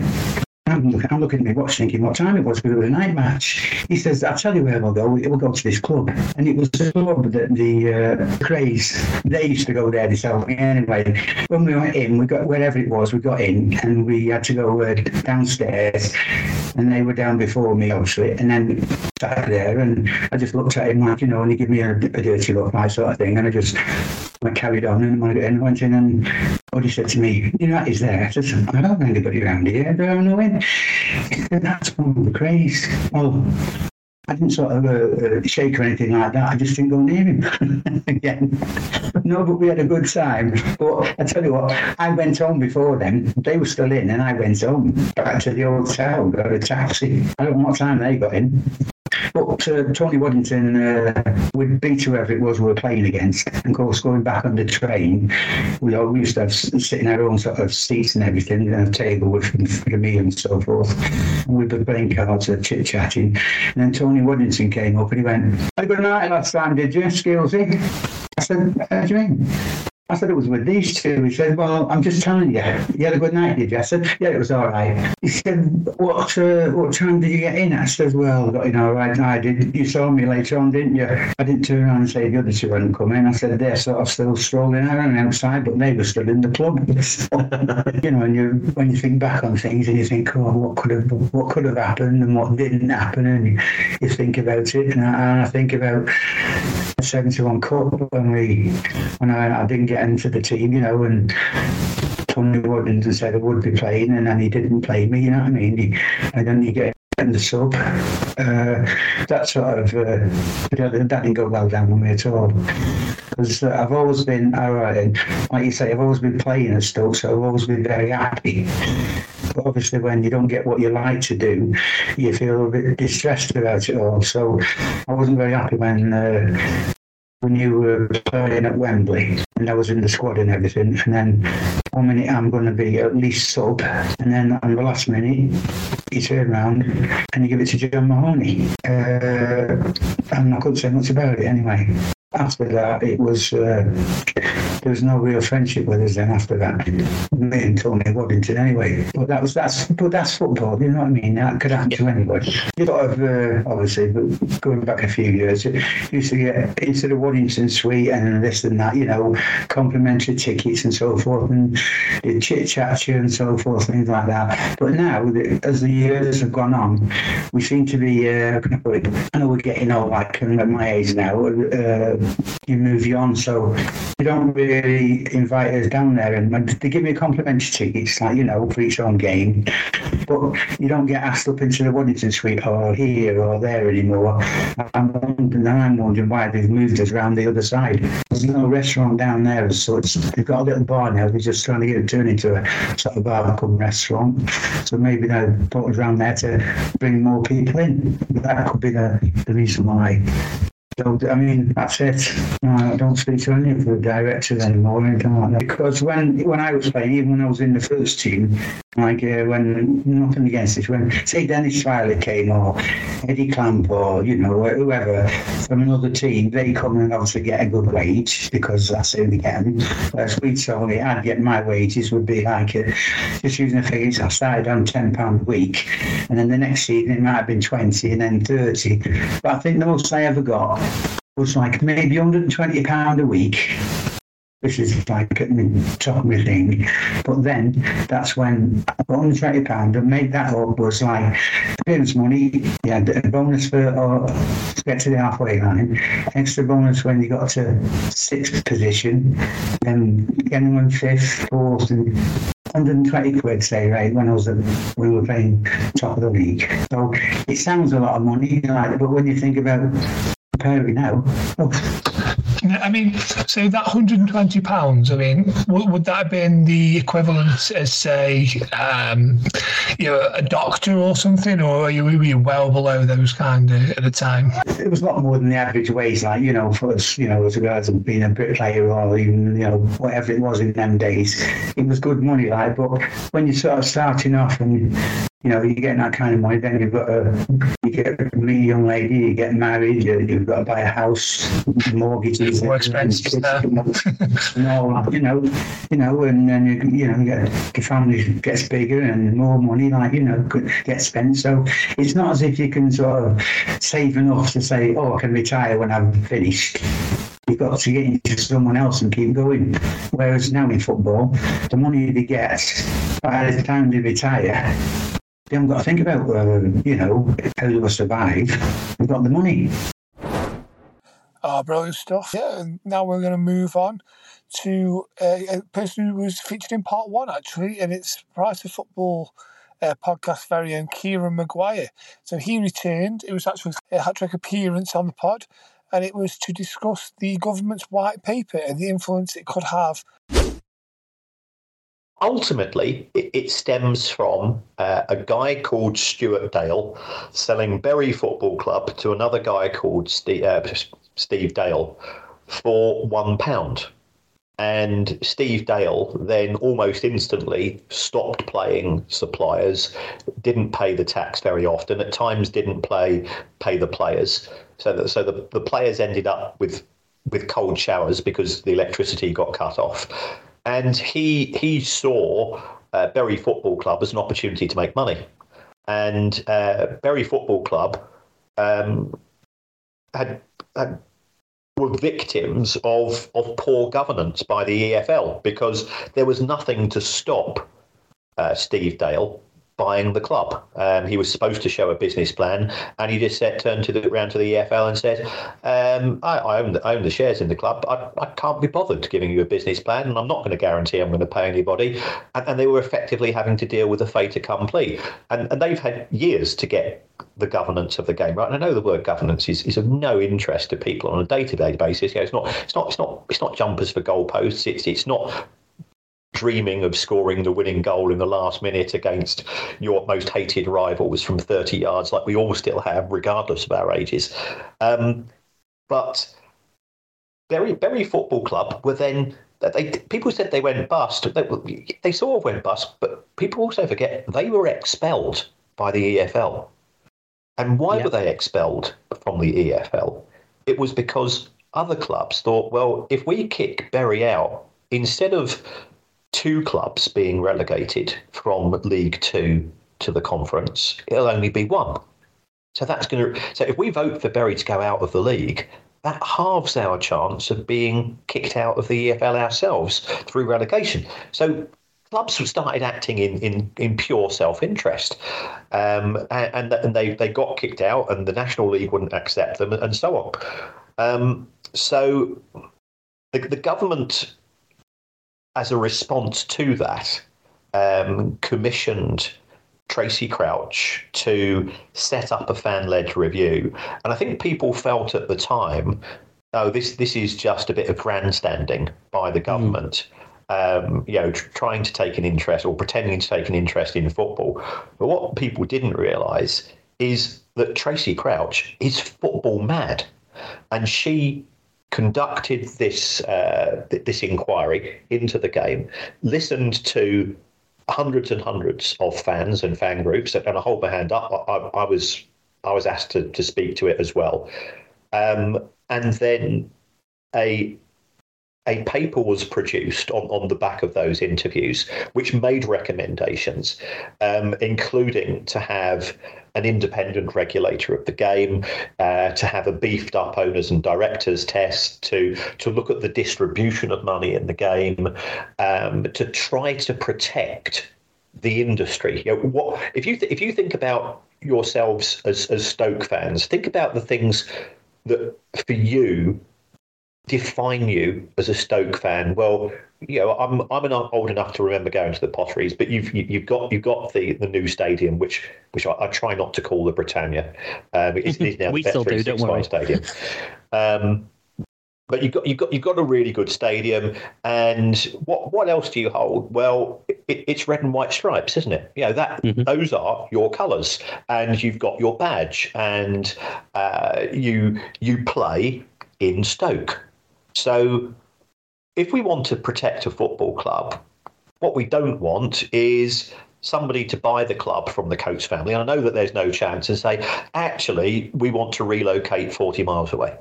I'm looking, I'm looking at my watch thinking what time it was because it was a night match. He says, I'll tell you where we'll go. We'll go to this club. And it was the club that the uh, Krays, they used to go there me. Anyway, when we went in, we got wherever it was, we got in and we had to go uh, downstairs and they were down before me, obviously. And then sat there and I just looked at him like, you know, and he gave me a, a dirty look, my sort of thing. And I just I carried on and when I went in and Buddy said to me, you know, he's there. I said, I don't know anybody around here. I don't know. He said, that's one of the Krays. Well, I didn't sort of uh, uh, shake or anything like that. I just didn't go near him again. no, but we had a good time. But I tell you what, I went home before then. They were still in, and I went home back to the hotel, got a taxi. I don't know what time they got in. But uh, Tony Waddington uh, would beat whoever it was we were playing against. And of course, going back on the train, we, all, used to have sitting our own sort of seats and everything, and a table with for me and so forth. And we'd be playing cards and chit chatting. And then Tony Waddington came up and he went, Had a good night last time, did you, Skillsy? I said, How do you mean? I said it was with these two. He said, "Well, I'm just telling you. You had a good night, did you?" I said, "Yeah, it was all right." He said, "What uh, what time did you get in?" I said, "Well, got in all right. I did. You saw me later on, didn't you?" I didn't turn around and say the other two hadn't come in. I said they're sort of still strolling around outside, but they were still in the club. you know, and you when you think back on things and you think, "Oh, what could have what could have happened and what didn't happen," and you, you think about it, and I, and I think about the 71 Cup when we when I, I didn't get into the team, you know, and Tony Waddington said I would be playing, and then he didn't play me. You know what I mean? He, and then you get in the sub. Uh, that sort of uh, that didn't go well down with me at all. Because uh, I've always been, all right, and like you say, I've always been playing at Stoke, so I've always been very happy. But obviously, when you don't get what you like to do, you feel a bit distressed about it all. So I wasn't very happy when uh, when you were playing at Wembley and I was in the squad and everything and then one minute I'm going to be at least sub and then on the last minute you turn around and you give it to John Mahoney. Uh, and I couldn't say much about it anyway after that, it was uh, there was no real friendship with us then. After that, me and Tony Waddington, anyway. But that was that's but that's football. You know what I mean? That could happen to anybody. You sort of uh, obviously, but going back a few years, you used to get into the Waddington suite and this and that. You know, complimentary tickets and so forth, and chit chat and so forth, things like that. But now, as the years have gone on, we seem to be. Uh, I know we're getting old, like at my age now. Uh, you move you on. So you don't really invite us down there. And they give me a complimentary ticket, It's like, you know, for each own game. But you don't get asked up into the Waddington suite or here or there anymore. I'm wondering, I'm wondering why they've moved us around the other side. There's no restaurant down there as such. They've got a little bar now. They're just trying to get it turned into a sort of bar come restaurant. So maybe they'll put us around there to bring more people in. That could be the, the reason why. So, I mean, that's it. I don't speak to any of the directors anymore or anything like that. Because when when I was playing, even when I was in the first team, like uh, when nothing against it, when say Dennis Viollet came or Eddie Clamp or you know whoever from another team, they come and obviously get a good wage because that's who they get. Whereas we told me I'd get my wages would be like uh, just using the figures. I started on ten pound a week, and then the next season it might have been twenty and then thirty. But I think the most I ever got was like maybe 120 pound a week which is like at the top of my thing. But then that's when I got on pound and made that up was like parents' money. yeah, a bonus for or to get to the halfway line, extra bonus when you got to sixth position, then getting on fifth, fourth, and 120 quid, say, right, when I was at, we were playing top of the league. So it sounds a lot of money, like, but when you think about comparing now, I mean, so that hundred and twenty pounds. I mean, would, would that have been the equivalent as say, um, you know, a doctor or something, or are you, were you well below those kind of at the time? It was a lot more than the average wage, like you know, for us, you know, as regards being a bricklayer or even you know whatever it was in them days, it was good money, like. But when you sort of starting off and you know, you're getting that kind of money, then you've got to, get a young lady, you get married, you, you've got to buy a house, mortgages, more expensive and, and all that, you know, you know, and then you, you know, you get, your family gets bigger and more money, like you know, gets spent. So it's not as if you can sort of save enough to say, oh, I can retire when I'm finished you've got to get into someone else and keep going. Whereas now in football, the money they get by the time they retire, they haven't got to think about, uh, you know, how they will survive. We've got the money. Oh, brilliant stuff. Yeah, and now we're going to move on to uh, a person who was featured in part one, actually, and it's Price of Football uh, podcast very own Kieran Maguire. So he returned. It was actually a hat trick appearance on the pod, and it was to discuss the government's white paper and the influence it could have ultimately, it, stems from uh, a guy called Stewart Day selling Bury Football Club to another guy called Steve, uh, Steve Dale for one pound. And Steve Dale then almost instantly stopped playing suppliers, didn't pay the tax very often, at times didn't play pay the players. So that, so the, the players ended up with with cold showers because the electricity got cut off and he he saw uh, Bury Football Club as an opportunity to make money, and uh, Bury Football Club um, had, had were victims of of poor governance by the EFL because there was nothing to stop uh, Steve Dale buying the club. Um, he was supposed to show a business plan, and he just said, turned to the round to the EFL and said, um, I, I, own the, I, own the, shares in the club. I, I, can't be bothered giving you a business plan, and I'm not going to guarantee I'm going to pay anybody." And, and, they were effectively having to deal with a fait accompli, and, and they've had years to get the governance of the game right. And I know the word governance is, is of no interest to people on a day to day basis. You know, it's not it's not it's not it's not jumpers for goalposts. It's it's not dreaming of scoring the winning goal in the last minute against your most hated rivals from 30 yards, like we all still have, regardless of our ages. Um, but Bury, Bury Football Club were then. They, people said they went bust. They, they sort of went bust, but people also forget they were expelled by the EFL. And why were they expelled from the EFL? It was because other clubs thought, well, if we kick Bury out, instead of two clubs being relegated from League Two to the conference, it'll only be one. So that's going to. So if we vote for Bury to go out of the league, that halves our chance of being kicked out of the EFL ourselves through relegation. So clubs started acting in, in, in pure self interest, um, and, and they they got kicked out, and the National League wouldn't accept them, and so on. Um, so the, the government as a response to that, um, commissioned Tracey Crouch to set up a fan led review. And I think people felt at the time, oh, this, this is just a bit of grandstanding by the government. Mm. Um, you know, tr- trying to take an interest or pretending to take an interest in football. But what people didn't realise is that Tracey Crouch is football mad, and she conducted this uh, this inquiry into the game, listened to hundreds and hundreds of fans and fan groups, and I hold my hand up. I, I was I was asked to, to speak to it as well, um, and then a a paper was produced on, on the back of those interviews, which made recommendations, um, including to have an independent regulator of the game, uh, to have a beefed up owners and directors test, to to look at the distribution of money in the game, um, to try to protect the industry. You know, what if you th- if you think about yourselves as as Stoke fans, think about the things that for you define you as a Stoke fan? Well, you know, I'm I'm old enough to remember going to the Potteries, but you've you've got you've got the, the new stadium, which which I, I try not to call the Britannia. Um, it is now we the still do, don't worry. Stadium. Um, but you've got you've got you've got a really good stadium, and what what else do you hold? Well, it, it's red and white stripes, isn't it? You know that those are your colours, and you've got your badge, and uh, you you play in Stoke. So, if we want to protect a football club, what we don't want is somebody to buy the club from the Coates family. And I know that there's no chance, and say, actually, we want to relocate 40 miles away.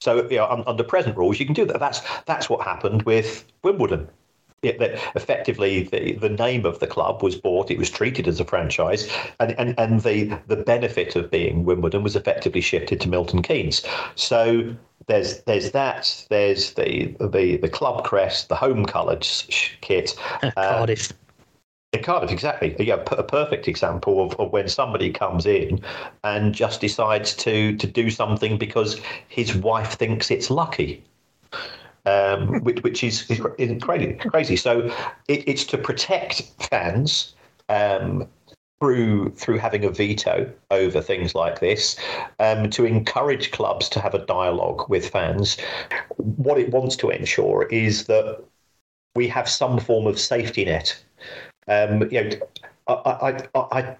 So, you know, under present rules, you can do that. That's that's what happened with Wimbledon. It, that effectively, the, the name of the club was bought. It was treated as a franchise, and, and, and the the benefit of being Wimbledon was effectively shifted to Milton Keynes. So there's there's that. There's the the the club crest, the home colours kit. Cardiff. In Cardiff, exactly. Yeah, a perfect example of, of when somebody comes in and just decides to to do something because his wife thinks it's lucky, um, which, which is, is is crazy. Crazy. So it, it's to protect fans um, through through having a veto over things like this, um, to encourage clubs to have a dialogue with fans. What it wants to ensure is that we have some form of safety net um, you know, I, I, I, I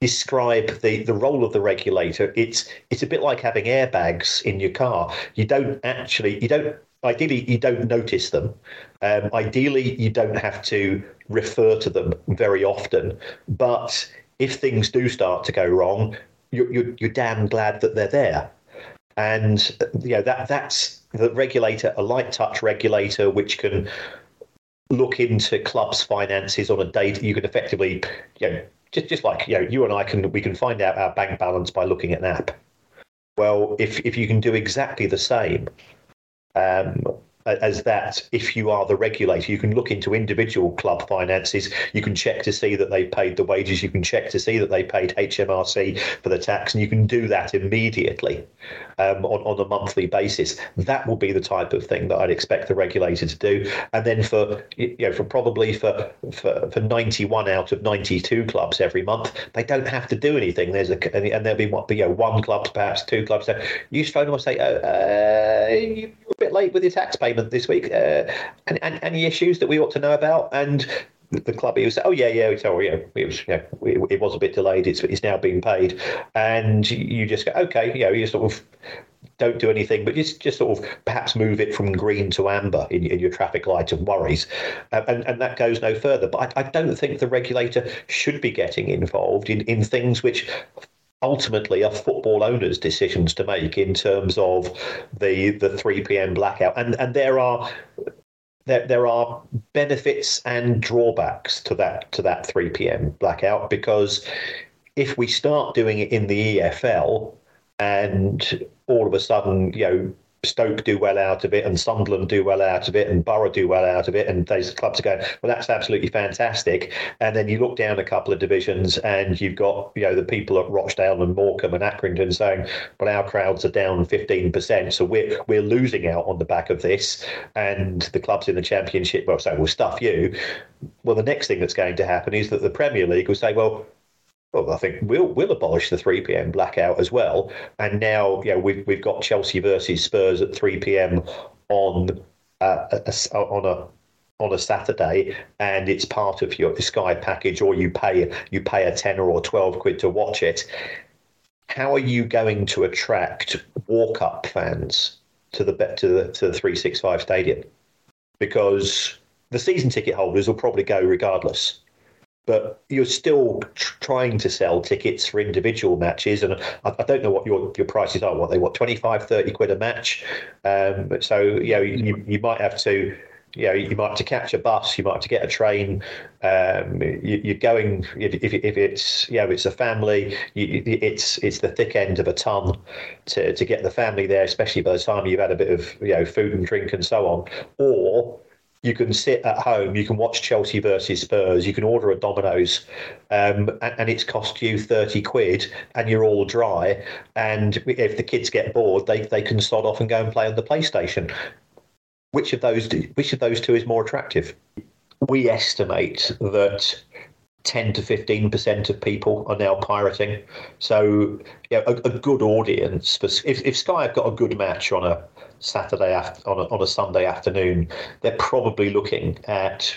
describe the, the role of the regulator. It's it's a bit like having airbags in your car. You don't actually you don't ideally you don't notice them. Um, ideally, you don't have to refer to them very often. But if things do start to go wrong, you're you're, you're damn glad that they're there. And you know that that's the regulator, a light touch regulator, which can look into clubs' finances on a date. You can effectively, you know, just just like you know, you and I can we can find out our bank balance by looking at an app. Well, if if you can do exactly the same um, as that, if you are the regulator, you can look into individual club finances. You can check to see that they've paid the wages. You can check to see that they paid HMRC for the tax, and you can do that immediately um, on on a monthly basis. That will be the type of thing that I'd expect the regulator to do. And then for you know, for probably for for, for 91 out of 92 clubs every month, they don't have to do anything. There's a and there'll be what you know one club, perhaps two clubs. So you just phone them and say, oh, uh, you're a bit late with your tax payment this week. Uh, and, and any issues that we ought to know about? And the club he was oh yeah yeah oh yeah it was yeah it, it was a bit delayed it's it's now being paid and you just go okay you know you sort of don't do anything but just just sort of perhaps move it from green to amber in, in your traffic light of worries uh, and and that goes no further but I, I don't think the regulator should be getting involved in in things which ultimately a football owners' decisions to make in terms of the the 3 p.m. blackout. And and there are there, there are benefits and drawbacks to that to that 3 p.m. blackout because if we start doing it in the EFL and all of a sudden, you know, Stoke do well out of it, and Sunderland do well out of it, and Borough do well out of it, and those clubs are going, well, that's absolutely fantastic. And then you look down a couple of divisions, and you've got you know the people at Rochdale and Morecambe and Accrington saying, well, our crowds are down fifteen percent, so we're we're losing out on the back of this, and the clubs in the Championship, well, say we'll stuff you. Well, the next thing that's going to happen is that the Premier League will say, well, well, I think we'll we'll abolish the three p.m. blackout as well. And now, you know, we've we've got Chelsea versus Spurs at three p.m. on uh, a, a- on a on a Saturday, and it's part of your Sky package, or you pay you pay a ten or twelve quid to watch it. How are you going to attract walk up fans to the to the to the three six five stadium? Because the season ticket holders will probably go regardless but you're still tr- trying to sell tickets for individual matches and I, I don't know what your, your prices are what they what 25 30 quid a match? Um, so you know you, you might have to you know you might have to catch a bus you might have to get a train. Um, you, you're going if, if, if it's you know it's a family you, it's it's the thick end of a ton to, to get the family there especially by the time you've had a bit of you know food and drink and so on. Or you can sit at home, you can watch Chelsea versus Spurs, you can order a Domino's, um, and, and it's cost you 30 quid and you're all dry. And if the kids get bored, they, they can sod off and go and play on the PlayStation. Which of those do, which of those two is more attractive? We estimate that 10 to 15% of people are now pirating. So, a, a good audience for if, if Sky have got a good match on a Saturday after, on a, on a Sunday afternoon, they're probably looking at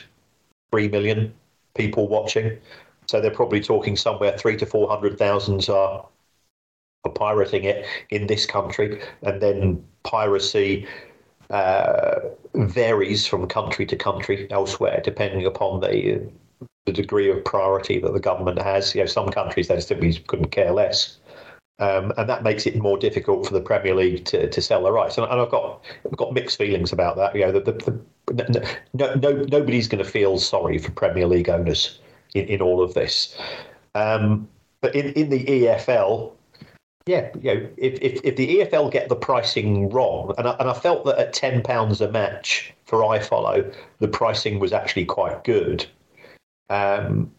3 million people watching. So they're probably talking somewhere three to 400,000 are, are pirating it in this country. And then piracy uh, varies from country to country elsewhere, depending upon the the degree of priority that the government has. You know, some countries they simply couldn't care less. Um, and that makes it more difficult for the Premier League to, to sell their rights. And, and I've got I've got mixed feelings about that. You know, the, the, the, no, no, nobody's going to feel sorry for Premier League owners in, in all of this. Um, but in, in the EFL, yeah, you know, if, if, if the EFL get the pricing wrong, and I, and I felt that at ten pounds a match for iFollow, the pricing was actually quite good. Um,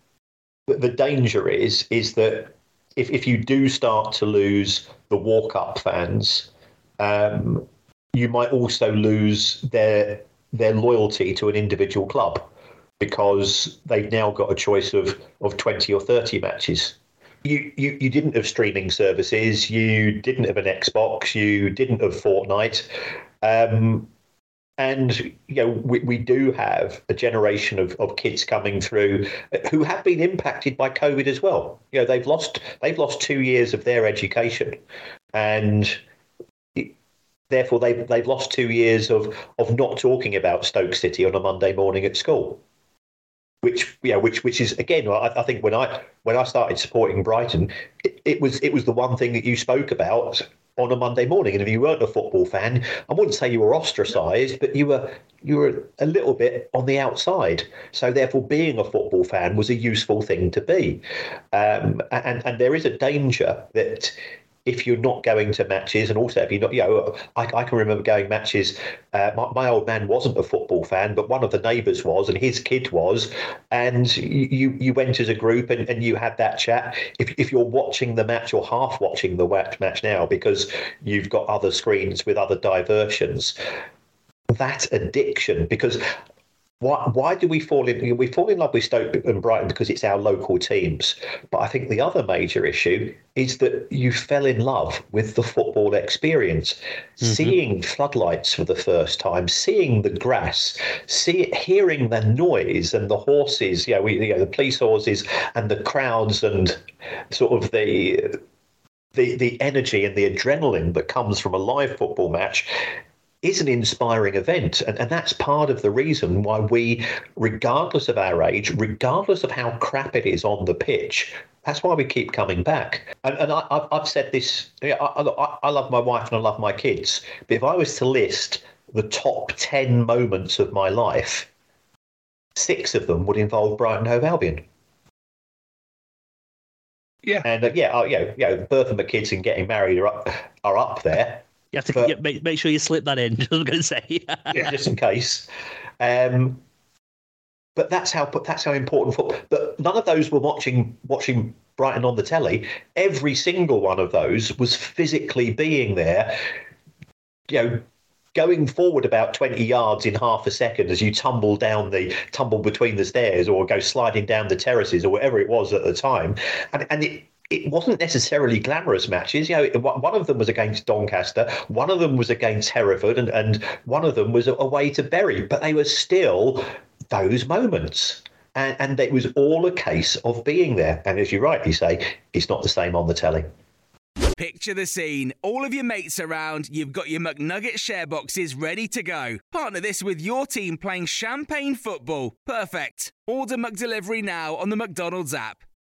the, the danger is is that if if you do start to lose the walk up fans, um, you might also lose their their loyalty to an individual club because they've now got a choice of of twenty or thirty matches. You, you, you didn't have streaming services, you didn't have an Xbox, you didn't have Fortnite. Um, and you know we, we do have a generation of, of kids coming through who have been impacted by covid as well. You know they've lost they've lost two years of their education. And therefore they've they've lost two years of of not talking about stoke city on a monday morning at school which yeah which which is again I, I think when i when i started supporting brighton it, it was it was the one thing that you spoke about on a Monday morning. And if you weren't a football fan, I wouldn't say you were ostracised, but you were you were a little bit on the outside. So therefore, being a football fan was a useful thing to be. Um, and and there is a danger that if you're not going to matches, and also if you're not, you know, I, I can remember going matches. Uh, my, my, old man wasn't a football fan, but one of the neighbours was, and his kid was, and you you went as a group and, and you had that chat. If if you're watching the match or half watching the match now because you've got other screens with other diversions, that addiction because why, why do we fall in? We fall in love with Stoke and Brighton because it's our local teams. But I think the other major issue is that you fell in love with the football experience, mm-hmm. seeing floodlights for the first time, seeing the grass, see, hearing the noise and the horses. You know, we, you know, the police horses and the crowds and sort of the the the energy and the adrenaline that comes from a live football match is an inspiring event. And, and that's part of the reason why we, regardless of our age, regardless of how crap it is on the pitch, that's why we keep coming back. And, and I, have said this I, I, I love my wife and I love my kids. But if I was to list the top 10 moments of my life, six of them would involve Brighton Hove Albion. Yeah, and uh, yeah, uh, you know, you know, birth of my kids and getting married are up, are up there. You have to but, yeah, make, make sure you slip that in. I was going to say, yeah, just in case. Um, but that's how that's how important football. But none of those were watching watching Brighton on the telly. Every single one of those was physically being there. You know, going forward about 20 yards in half a second as you tumble down the tumble between the stairs or go sliding down the terraces or whatever it was at the time and and it it wasn't necessarily glamorous matches. You know, one of them was against Doncaster, one of them was against Hereford, and, and one of them was away to Bury. But they were still those moments. And, and it was all a case of being there. And as you rightly say, it's not the same on the telly. Picture the scene. All of your mates around, you've got your McNugget share boxes ready to go. Partner this with your team playing champagne football. Perfect. Order McDelivery now on the McDonald's app.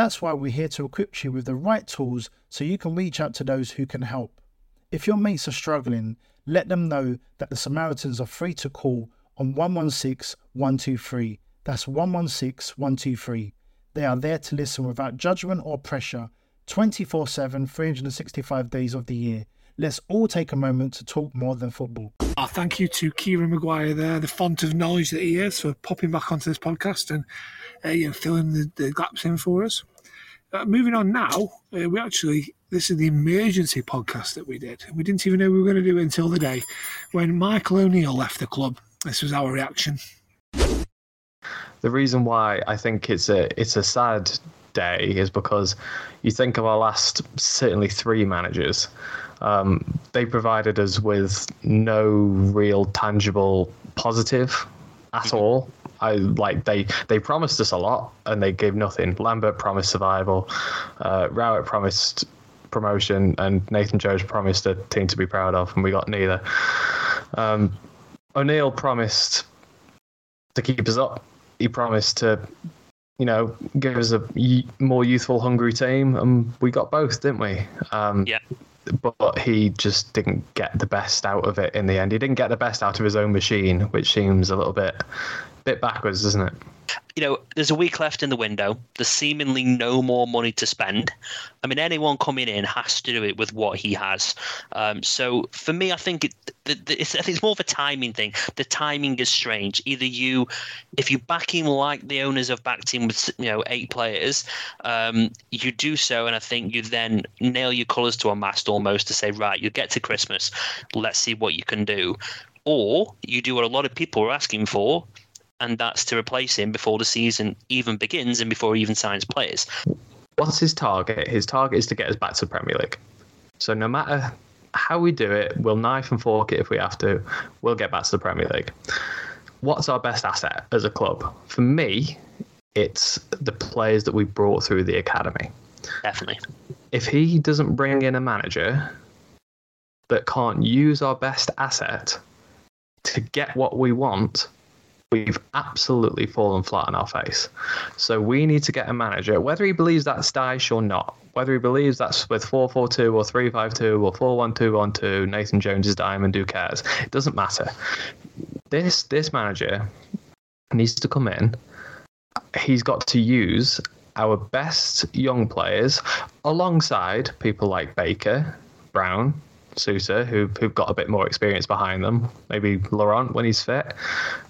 That's why we're here to equip you with the right tools so you can reach out to those who can help. If your mates are struggling, let them know that the Samaritans are free to call on 116 123. That's 116 123. They are there to listen without judgment or pressure 24 7, 365 days of the year. Let's all take a moment to talk more than football. Oh, thank you to Kieran Maguire there, the font of knowledge that he is, for popping back onto this podcast and uh, you know filling the, the gaps in for us. Uh, moving on now, uh, we actually this is the emergency podcast that we did. We didn't even know we were going to do it until the day when Michael O'Neill left the club. This was our reaction. The reason why I think it's a it's a sad day is because you think of our last certainly three managers. Um, they provided us with no real tangible positive at all. I like they they promised us a lot and they gave nothing. Lambert promised survival, uh, Rowett promised promotion, and Nathan Jones promised a team to be proud of, and we got neither. Um, O'Neill promised to keep us up. He promised to, you know, give us a more youthful, hungry team, and we got both, didn't we? Um, yeah. But he just didn't get the best out of it in the end. He didn't get the best out of his own machine, which seems a little bit, bit backwards, isn't it? you know, there's a week left in the window. There's seemingly no more money to spend. I mean, anyone coming in has to do it with what he has. Um, so for me, I think it, it's, I think it's more of a timing thing. The timing is strange. Either you, if you back him like the owners have backed him with you know eight players, um, you do so, and I think you then nail your colours to a mast almost to say, right, you get to Christmas, let's see what you can do. Or you do what a lot of people are asking for, and that's to replace him before the season even begins and before he even signs players. What's his target? His target is to get us back to the Premier League. So no matter how we do it, we'll knife and fork it if we have to. We'll get back to the Premier League. What's our best asset as a club? For me, it's the players that we brought through the academy. Definitely. If he doesn't bring in a manager that can't use our best asset to get what we want, we've absolutely fallen flat on our face. So we need to get a manager, whether he believes that's Dyche or not, whether he believes that's with 442 or 352 or 41212, Nathan Jones diamond, who cares? It doesn't matter. This this manager needs to come in. He's got to use our best young players alongside people like Baker, Brown, Souttar, who who've got a bit more experience behind them. Maybe Laurent when he's fit,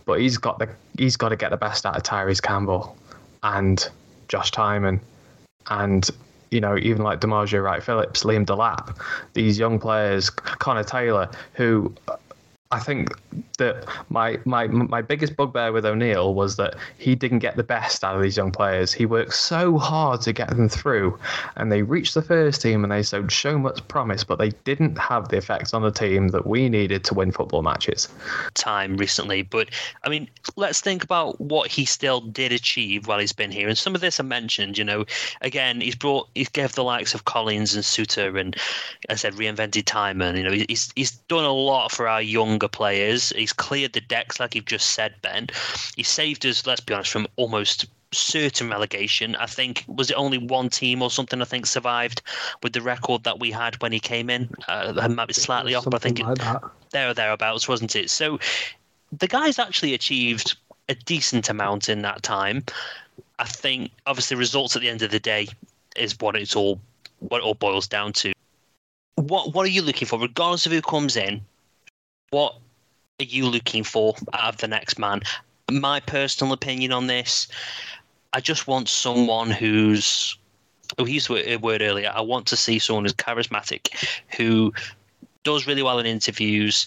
but he's got the he's got to get the best out of Tyrese Campbell and Josh Tymon and you know even like D'Margio Wright Phillips, Liam Delap, these young players, Connor Taylor, who I think that my my my biggest bugbear with O'Neill was that he didn't get the best out of these young players. He worked so hard to get them through, and they reached the first team and they showed so much promise, but they didn't have the effect on the team that we needed to win football matches. Time recently, but I mean, let's think about what he still did achieve while he's been here, and some of this I mentioned. You know, again, he's brought he gave the likes of Collins and Souttar, and I said reinvented Tymon. You know, he's he's done a lot for our younger players. He's cleared the decks, like you've just said, Ben. He saved us, let's be honest, from almost certain relegation. I think was it only one team or something? I think survived with the record that we had when he came in. Uh, I might be slightly off, but I think like that. there or thereabouts, wasn't it? So the guy's actually achieved a decent amount in that time. I think obviously results at the end of the day is what it's all what it all boils down to. What what are you looking for, regardless of who comes in? What are you looking for out of the next man? My personal opinion on this, I just want someone who's. Oh, he used a uh, word earlier. I want to see someone who's charismatic, who does really well in interviews,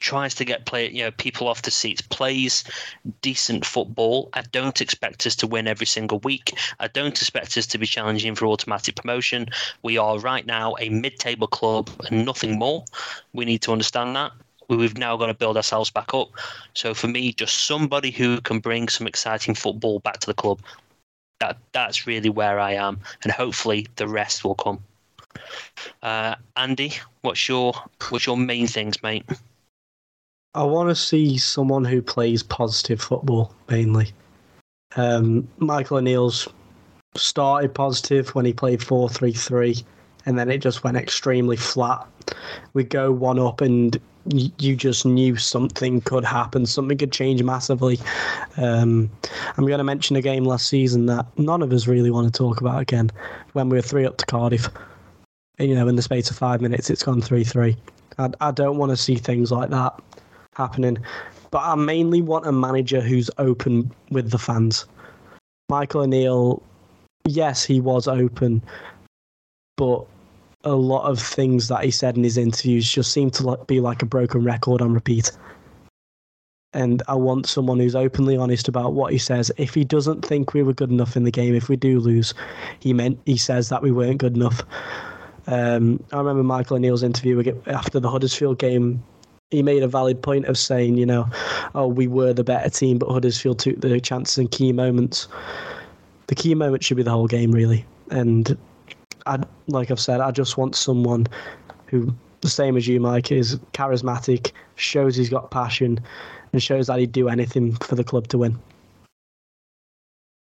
tries to get play, you know, people off the seats, plays decent football. I don't expect us to win every single week. I don't expect us to be challenging for automatic promotion. We are right now a mid-table club and nothing more. We need to understand that we've now got to build ourselves back up. So for me, just somebody who can bring some exciting football back to the club. That that's really where I am, and hopefully the rest will come. Uh, Andy, what's your what's your main things, mate? I want to see someone who plays positive football mainly. Um, Michael O'Neill's started positive when he played four three three, and then it just went extremely flat. We go one up and you, just knew something could happen, something could change massively. Um, I'm going to mention a game last season that none of us really want to talk about again when we were three up to Cardiff. You know, in the space of five minutes, it's gone 3 3. I, I don't want to see things like that happening. But I mainly want a manager who's open with the fans. Michael O'Neill, yes, he was open, but a lot of things that he said in his interviews just seem to be like a broken record on repeat. And I want someone who's openly honest about what he says. If he doesn't think we were good enough in the game, if we do lose, he meant he says that we weren't good enough. Um, I remember Michael O'Neill's interview after the Huddersfield game. He made a valid point of saying, you know, oh, we were the better team, but Huddersfield took the chances and key moments. The key moment should be the whole game, really. And I, like I've said, I just want someone who, the same as you, Mike, is charismatic, shows he's got passion, and shows that he'd do anything for the club to win.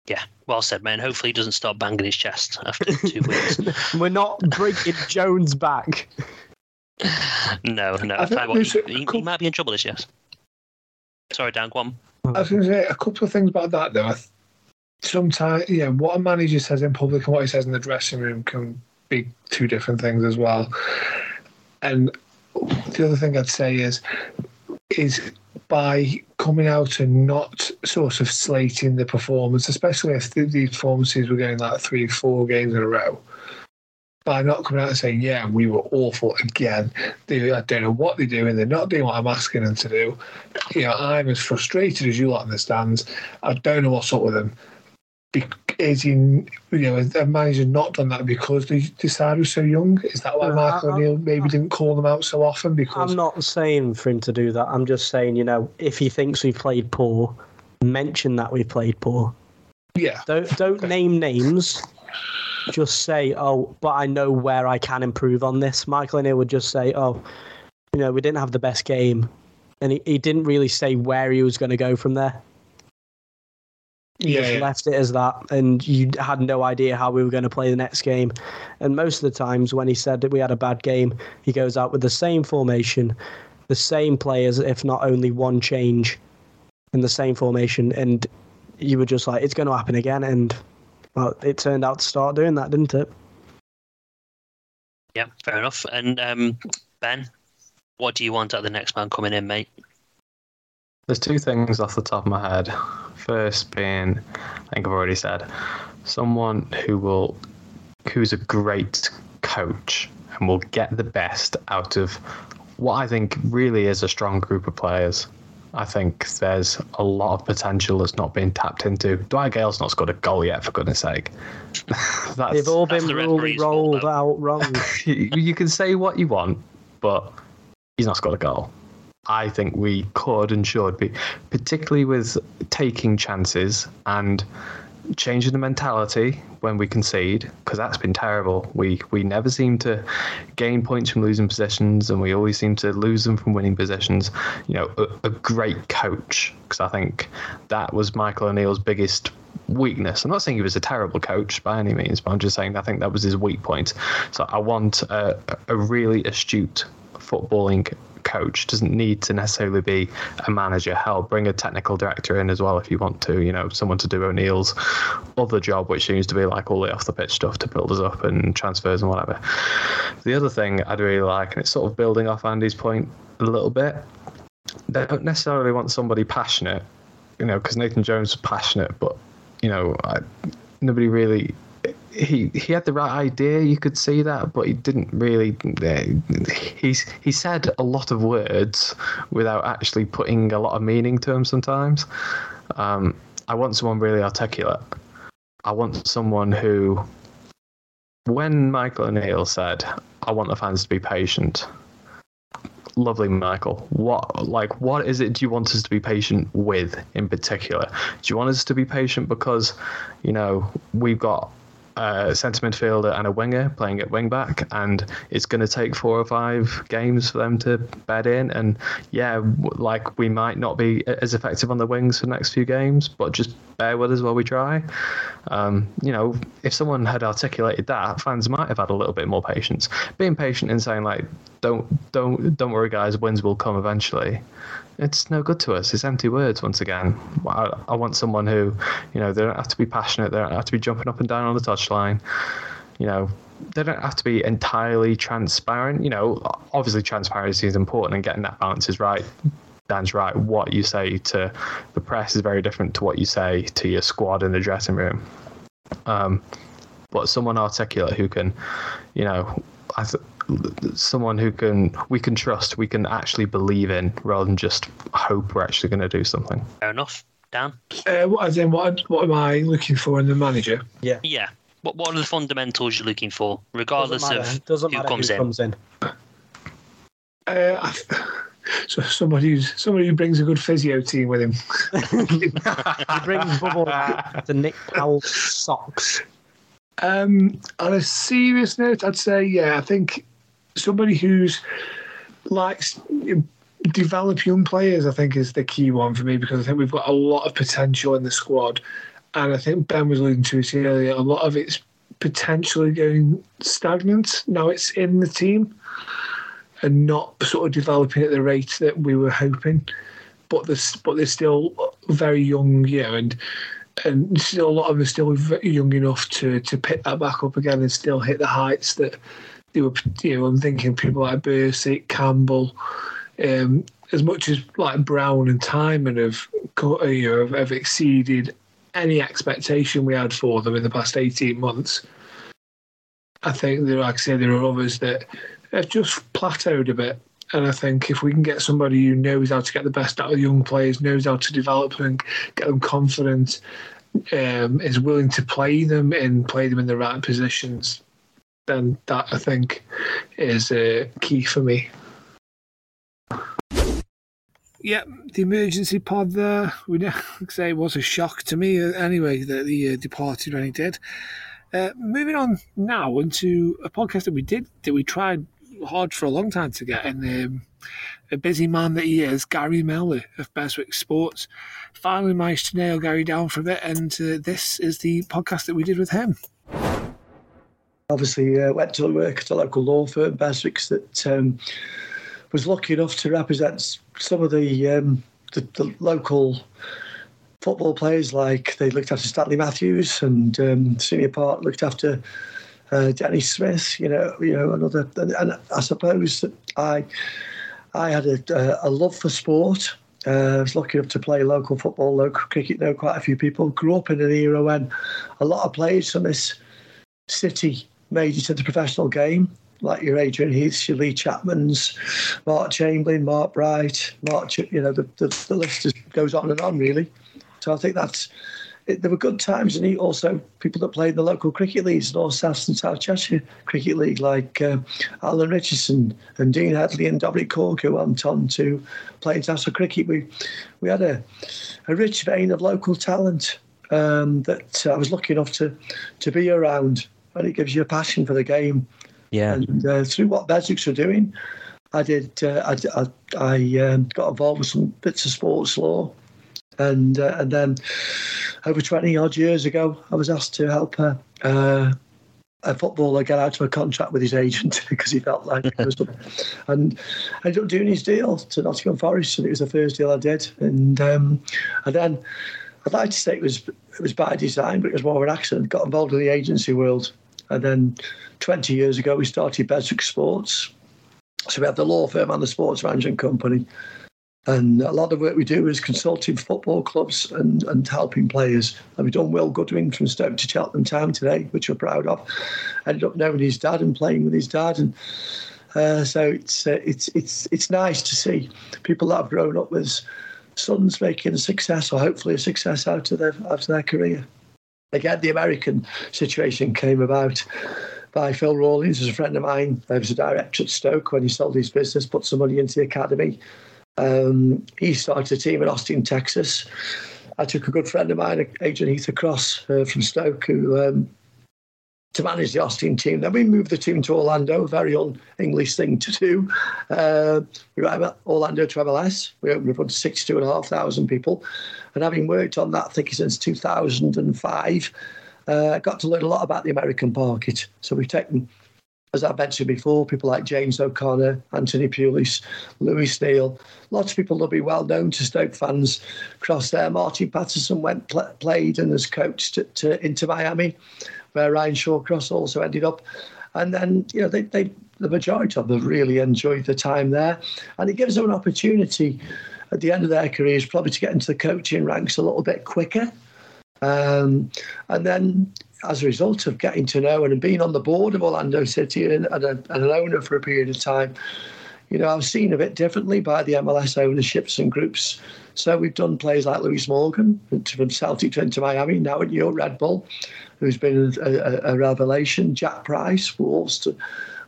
Yeah, well said, man. Hopefully, he doesn't start banging his chest after two weeks. We're not bringing Jones back. No, no. I I think tell you what, there's he, he, he might be in trouble this year. Sorry, Dan, go on. I was going to say a couple of things about that, though. I th- Sometimes, yeah, what a manager says in public and what he says in the dressing room can be two different things as well. And the other thing I'd say is, is by coming out and not sort of slating the performance, especially if the, these performances were going like three, four games in a row, by not coming out and saying, yeah, we were awful again. They, I don't know what they're doing. They're not doing what I'm asking them to do. You know, I'm as frustrated as you lot in the stands. I don't know what's up with them. Be- Is he, you know, the manager not done that because they decided was so young? Is that why No, Michael I- O'Neill maybe didn't call them out so often? Because I'm not saying for him to do that. I'm just saying, you know, if he thinks we've played poor, mention that we've played poor. Yeah. Don't don't name names. Just say, oh, but I know where I can improve on this. Michael O'Neill would just say, oh, you know, we didn't have the best game, and he, he didn't really say where he was going to go from there. He Yeah, just yeah. left it as that, and you had no idea how we were going to play the next game. And most of the times, when he said that we had a bad game, he goes out with the same formation, the same players, if not only one change in the same formation, and you were just like, it's going to happen again. And well, it turned out to start doing that, didn't it? Yeah, fair enough. And um, Ben, what do you want out of the next man coming in, mate? There's two things off the top of my head. First being, I think I've already said, someone who will, who's a great coach and will get the best out of what I think really is a strong group of players. I think there's a lot of potential that's not being tapped into. Dwight Gayle's not scored a goal yet, for goodness sake. That's- They've all been rolled, rolled out wrong. you, you can say what you want, but he's not scored a goal. I think we could and should be, particularly with taking chances and changing the mentality when we concede, because that's been terrible. We we never seem to gain points from losing possessions, and we always seem to lose them from winning possessions. You know, a, a great coach, because I think that was Michael O'Neill's biggest weakness. I'm not saying he was a terrible coach by any means, but I'm just saying I think that was his weak point. So I want a, a really astute footballing coach doesn't need to necessarily be a manager Help bring a technical director in as well if you want to you know someone to do o'neill's other job which seems to be like all the off the pitch stuff to build us up and transfers and whatever. The other thing i'd really like and it's sort of building off andy's point a little bit they don't necessarily want somebody passionate you know because nathan jones was passionate but you know I, nobody really he he had the right idea. You could see that, but he didn't really. Uh, he's he said a lot of words without actually putting a lot of meaning to them. Sometimes, um, I want someone really articulate. I want someone who, when Michael O'Neill said, "I want the fans to be patient," lovely michael what like what is it do you want us to be patient with in particular do you want us to be patient because you know we've got a centre midfielder and a winger playing at wing back, and it's going to take four or five games for them to bed in. And yeah, like we might not be as effective on the wings for the next few games, but just bear with us while we try. Um, you know, if someone had articulated that, fans might have had a little bit more patience. Being patient and saying like, don't don't don't worry, guys, wins will come eventually it's no good to us. It's empty words once again. I, I, want someone who, you know, they don't have to be passionate. They don't have to be jumping up and down on the touchline. You know, they don't have to be entirely transparent. You know, obviously transparency is important and getting that balance is right. Dan's right. What you say to the press is very different to what you say to your squad in the dressing room. Um, but someone articulate who can, you know, I someone who can we can trust, we can actually believe in, rather than just hope we're actually going to do something. Fair enough, Dan. Uh, what, as in, what what am I looking for in the manager? Yeah, yeah. What what are the fundamentals you're looking for, regardless doesn't of doesn't who matter comes who in? comes in. Uh, so somebody who's somebody who brings a good physio team with him. he brings bubble to Nick Powell's socks. Um, on a serious note, I'd say yeah. I think somebody who's likes develop young players. I think is the key one for me because I think we've got a lot of potential in the squad, and I think Ben was alluding to it earlier. A lot of it's potentially going stagnant. Now it's in the team and not sort of developing at the rate that we were hoping. But there's but they're still very young, yeah, and and still a lot of them are still young enough to to pick that back up again and still hit the heights that they were. You know, I'm thinking people like Bursik, Campbell, um, as much as like Brown and Tymon have you know have exceeded any expectation we had for them in the past 18 months. I think there, like I say, there are others that have just plateaued a bit. And I think if we can get somebody who knows how to get the best out of young players, knows how to develop them, get them confident, um, is willing to play them and play them in the right positions, then that I think is uh, key for me. Yeah, the emergency pod there. We like say it was a shock to me uh, anyway that he uh, departed when he did. Uh, moving on now into a podcast that we did that we tried hard for a long time to get, and um, a busy man that he is, Gary Mellor of Beswick Sports, finally managed to nail Gary down for a bit, and uh, this is the podcast that we did with him. Obviously, uh, went to work at a local law firm, Beswicks, that um, was lucky enough to represent some of the, um, the, the local football players. Like they looked after Stanley Matthews, and um, senior part looked after uh, Denis Smith. You know, you know another. And, and I suppose that I I had a, a love for sport. Uh, I was lucky enough to play local football, local cricket. Know quite a few people. Grew up in an era when a lot of players from this city made it to the professional game, like your Adrian Heaths, your Lee Chapmans, Mark Chamberlain, Mark Bright, Mark. You know, the, the, the list goes on and on, really. So I think that's it, there were good times, and he also people that played in the local cricket leagues, North South and South Cheshire Cricket League, like uh, Alan Richardson and Dean Headley and Dominic Cork, who went on to play international cricket. We we had a a rich vein of local talent um, that I was lucky enough to to be around, and it gives you a passion for the game. Yeah. And uh, through what Beswicks were doing, I did. Uh, I I, I um, got involved with some bits of sports law, and uh, and then over twenty odd years ago, I was asked to help a, uh, a footballer get out of a contract with his agent because he felt like it was, and I ended up doing his deal to Nottingham Forest, and it was the first deal I did, and um, and then. I'd like to say it was it was by design, but it was more of an accident. Got involved in the agency world, and then 20 years ago we started Beswick Sports. So we have the law firm and the sports management company, and a lot of work we do is consulting football clubs and, and helping players. And we've done Will Goodwin from Stoke to Cheltenham Town today, which we're proud of. Ended up knowing his dad and playing with his dad, and uh, so it's uh, it's it's it's nice to see people that have grown up with sons making a success or hopefully a success out of their out of their career. Again, the American situation came about by Phil Rawlings, who's a friend of mine. He was a director at Stoke when he sold his business, put some money into the academy. Um, he started a team in Austin, Texas. I took a good friend of mine, Adrian Heath, across uh, from Stoke, who um, to manage the Austin team. Then we moved the team to Orlando, very un-English thing to do. Uh, we went Orlando to MLS. We opened up to 62,500 people. And having worked on that, I think since 2005, uh, got to learn a lot about the American market. So we've taken, as I mentioned before, people like James O'Connor, Anthony Pulis, Lewis Neal. Lots of people will be well known to Stoke fans across there. Martin Paterson went pl- played and has coached at, uh, Inter Miami, where Ryan Shawcross also ended up. And then, you know, they, they the majority of them really enjoyed the time there. And it gives them an opportunity at the end of their careers probably to get into the coaching ranks a little bit quicker. Um, and then, as a result of getting to know and being on the board of Orlando City and, and, a, and an owner for a period of time, you know, I was seen a bit differently by the MLS ownerships and groups. So we've done players like Lewis Morgan from Celtic to Miami, now at New York Red Bull, who's been a, a, a revelation. Jack Price, Wolves to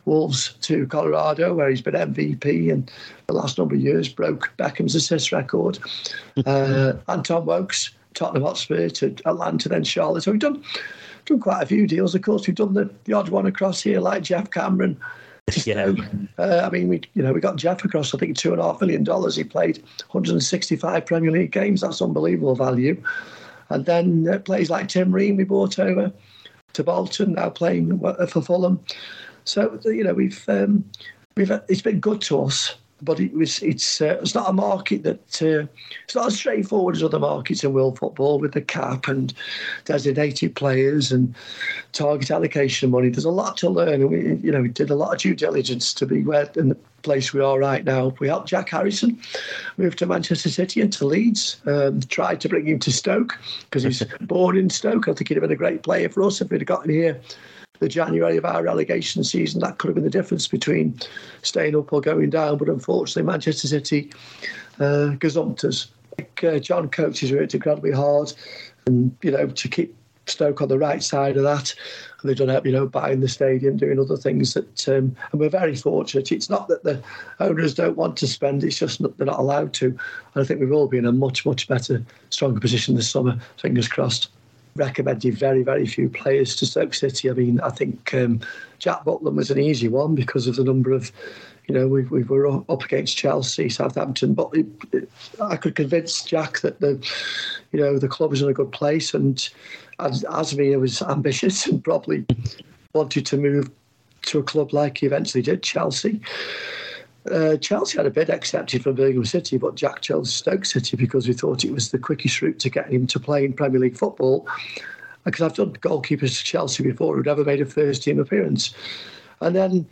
Wolves to Colorado, where he's been MVP and the last number of years broke Beckham's assist record. uh, Anton Walkes, Tottenham Hotspur to Atlanta, then Charlotte. So we've done done quite a few deals. Of course, we've done the, the odd one across here, like Geoff Cameron. Yeah. Uh, I mean, we you know we got Jeff across. I think two and a half million dollars. He played 165 Premier League games. That's unbelievable value. And then uh, players like Tim Ream we brought over to Bolton, now playing for Fulham. So you know we've um, we've it's been good to us, but it was it's uh, it's not a market that uh, it's not as straightforward as other markets in world football with the cap and designated players and target allocation money. There's a lot to learn, and we you know we did a lot of due diligence to be where the place we are right now. We helped Jack Harrison move to Manchester City and to Leeds. Um, tried to bring him to Stoke because he's born in Stoke. I think he'd have been a great player for us if we'd have gotten here the January of our relegation season. That could have been the difference between staying up or going down. But unfortunately, Manchester City uh, gazumped us. Like, uh, John Coates has worked incredibly hard, and you know to keep Stoke on the right side of that. They've done it, you know, buying the stadium, doing other things that, um, and we're very fortunate. It's not that the owners don't want to spend; it's just not, they're not allowed to. And I think we've all been in a much, much better, stronger position this summer. Fingers crossed recommended very, very few players to Stoke City. I mean, I think um, Jack Butland was an easy one because of the number of, you know, we, we were up against Chelsea, Southampton, but it, it, I could convince Jack that the, you know, the club was in a good place, and as Asmir was ambitious and probably wanted to move to a club like he eventually did, Chelsea. Uh, Chelsea had a bid accepted from Birmingham City, but Jack chose Stoke City because we thought it was the quickest route to getting him to play in Premier League football. Because I've done goalkeepers to Chelsea before who'd never made a first team appearance. And then,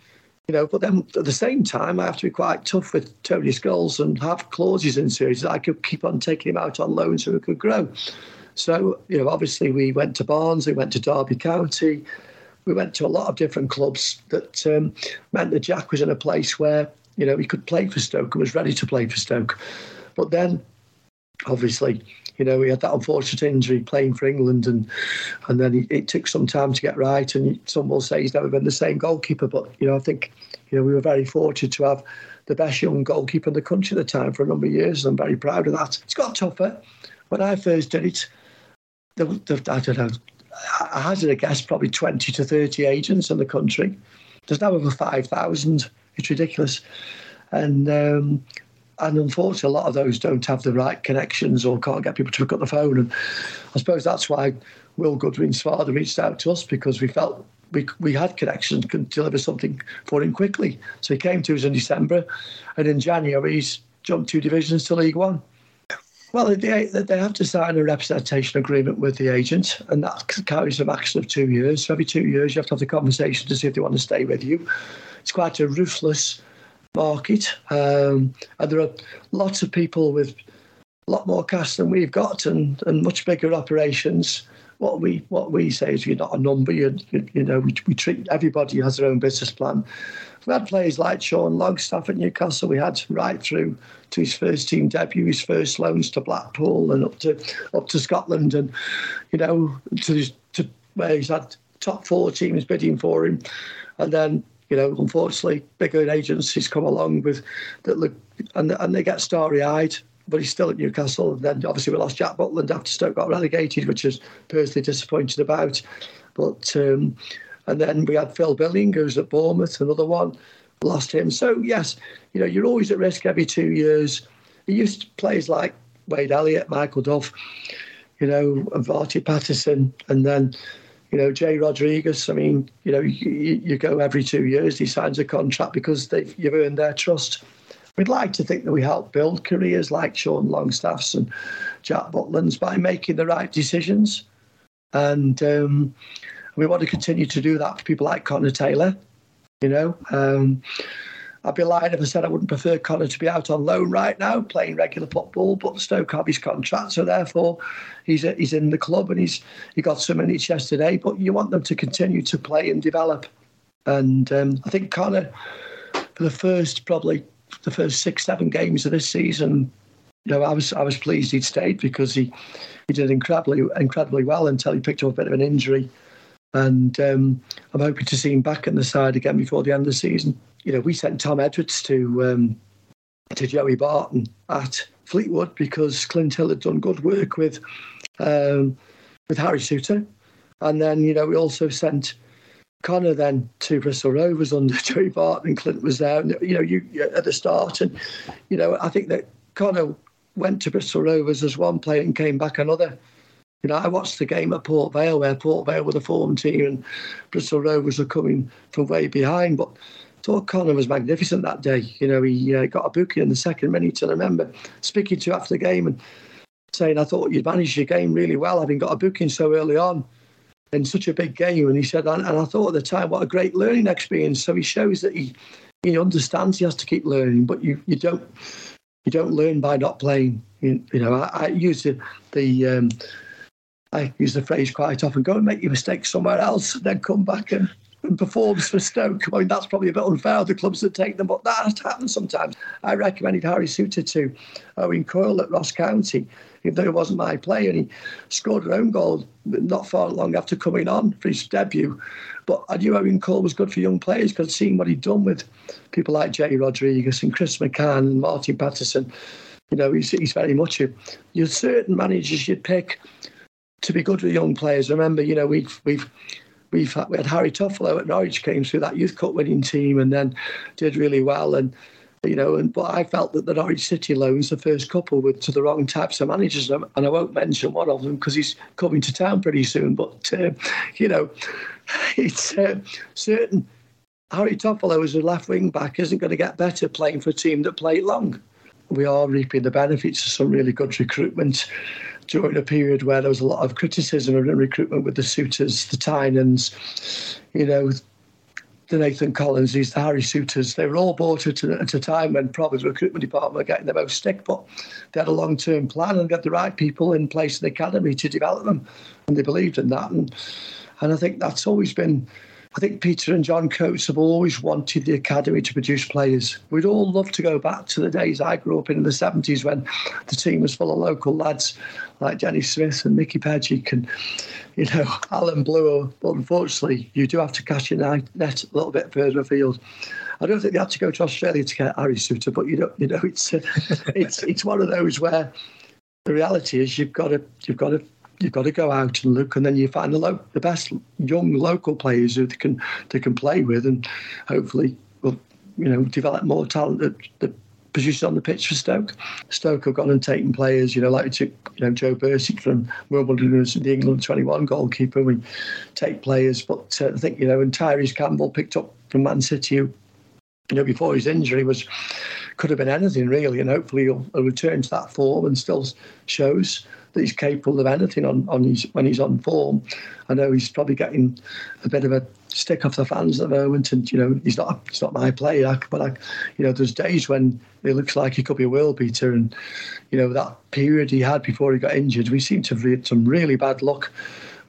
you know, but then at the same time, I have to be quite tough with Tony Scholes and have clauses in series that I could keep on taking him out on loan so he could grow. So, you know, obviously we went to Barnes, we went to Derby County, we went to a lot of different clubs that um, meant that Jack was in a place where you know, he could play for Stoke and was ready to play for Stoke. But then, obviously, you know, he had that unfortunate injury playing for England, and and then he, it took some time to get right. And some will say he's never been the same goalkeeper, but you know, I think you know we were very fortunate to have the best young goalkeeper in the country at the time for a number of years, and I'm very proud of that. It's got tougher. When I first did it, the, the, I don't know, I hazard a guess probably 20 to 30 agents in the country. There's now over 5,000 it's ridiculous. And um, and unfortunately, a lot of those don't have the right connections or can't get people to pick up the phone. And I suppose that's why Will Goodwin's father reached out to us because we felt we, we had connections, could deliver something for him quickly. So he came to us in December, and in January he's jumped two divisions to League One. Well, they, they have to sign a representation agreement with the agent, and that carries a maximum of two years. So every two years, you have to have the conversation to see if they want to stay with you. It's quite a ruthless market, um, and there are lots of people with a lot more cash than we've got, and, and much bigger operations. What we what we say is you're not a number. You you, know we, we treat everybody has their own business plan. We had players like Sean Longstaff at Newcastle. We had right through to his first team debut, his first loans to Blackpool and up to up to Scotland, and you know to to where he's had top four teams bidding for him, and then you know, unfortunately, bigger agencies come along with that look and and they get starry eyed. But he's still at Newcastle. And then obviously we lost Jack Butland after Stoke got relegated, which is personally disappointed about. But um, And then we had Phil Billing, who's at Bournemouth, another one, lost him. So, yes, you know, you're always at risk every two years. He used to players like Wade Elliott, Michael Duff, you know, and Varty Patterson, and then, you know, Jay Rodriguez. I mean, you know, you, you go every two years, he signs a contract because they've you've earned their trust. We'd like to think that we help build careers like Sean Longstaff's and Jack Butland's by making the right decisions. And um, we want to continue to do that for people like Connor Taylor. You know, um, I'd be lying if I said I wouldn't prefer Connor to be out on loan right now, playing regular football, but Stoke have his contract, so therefore he's he's in the club and he's he got some minutes yesterday. But you want them to continue to play and develop. And um, I think Connor, for the first probably the first six seven games of this season, you know, I was I was pleased he'd stayed because he he did incredibly incredibly well until he picked up a bit of an injury and um, I'm hoping to see him back in the side again before the end of the season. You know, we sent Tom Edwards to um, to Joey Barton at Fleetwood because Clint Hill had done good work with um, with Harry Souttar, and then you know we also sent Connor then to Bristol Rovers under Joey Barton, and Clint was there. And, you know, you at the start, and you know I think that Connor went to Bristol Rovers as one player and came back another. You know, I watched the game at Port Vale where Port Vale were the form team and Bristol Rovers were coming from way behind. But I thought Connor was magnificent that day. You know, he uh, got a booking in the second minute. And I remember speaking to after the game and saying, I thought you'd managed your game really well, having got a booking so early on in such a big game. And he said, and, I thought at the time, what a great learning experience. So he shows that he, he understands he has to keep learning, but you, you don't you don't learn by not playing. You, you know, I, I use the, the um, I use the phrase quite often go and make your mistakes somewhere else, and then come back and, and performs for Stoke. I mean, that's probably a bit unfair, the clubs that take them, but that happens sometimes. I recommended Harry Souttar to Owen Coyle at Ross County, even though he wasn't my player, and he scored an own goal not far long after coming on for his debut. But I knew Owen Coyle was good for young players because seeing what he'd done with people like Jay Rodriguez and Chris McCann and Martin Paterson, you know, he's, he's very much a. You're certain managers you'd pick to be good with young players. Remember, you know, we've we've we've had, we had Harry Toffolo at Norwich came through that youth cup winning team and then did really well and you know and but I felt that the Norwich City loans the first couple were to the wrong types of managers and I won't mention one of them because he's coming to town pretty soon but uh, you know it's uh, certain Harry Toffolo as a left wing back isn't going to get better playing for a team that play long we are reaping the benefits of some really good recruitment during a period where there was a lot of criticism of recruitment with the Souttars, the Tymons, you know, the Nathan Collinses, the Harry Souttars. They were all bought at at a time when probably the recruitment department were getting the most stick, but they had a long term plan and got the right people in place in the academy to develop them. And they believed in that. And, and I think that's always been I think Peter and John Coates have always wanted the academy to produce players. We'd all love to go back to the days I grew up in, in the 70s when the team was full of local lads like Denis Smith and Mickey Pejic and, you know, Alan Bloor. But unfortunately, you do have to cast your net a little bit further afield. I don't think they had to go to Australia to get Harry Souttar, but you know, you know, it's uh, it's it's one of those where the reality is you've got to you've got to you've got to go out and look, and then you find the, lo- the best young local players who they can they can play with, and hopefully will you know develop more talent that, that produces on the pitch for Stoke. Stoke have gone and taken players, you know, like we took you know Joe Bursik from Wimbledon, the England 21 goalkeeper. We take players, but uh, I think you know, and Tyrese Campbell picked up from Man City, who you know before his injury was could have been anything really, and hopefully he'll, he'll return to that form and still shows that he's capable of anything on, on his, when he's on form. I know he's probably getting a bit of a stick off the fans at the moment, and you know he's not he's not my player, but I, you know there's days when it looks like he could be a world beater, and you know that period he had before he got injured, we seem to have had some really bad luck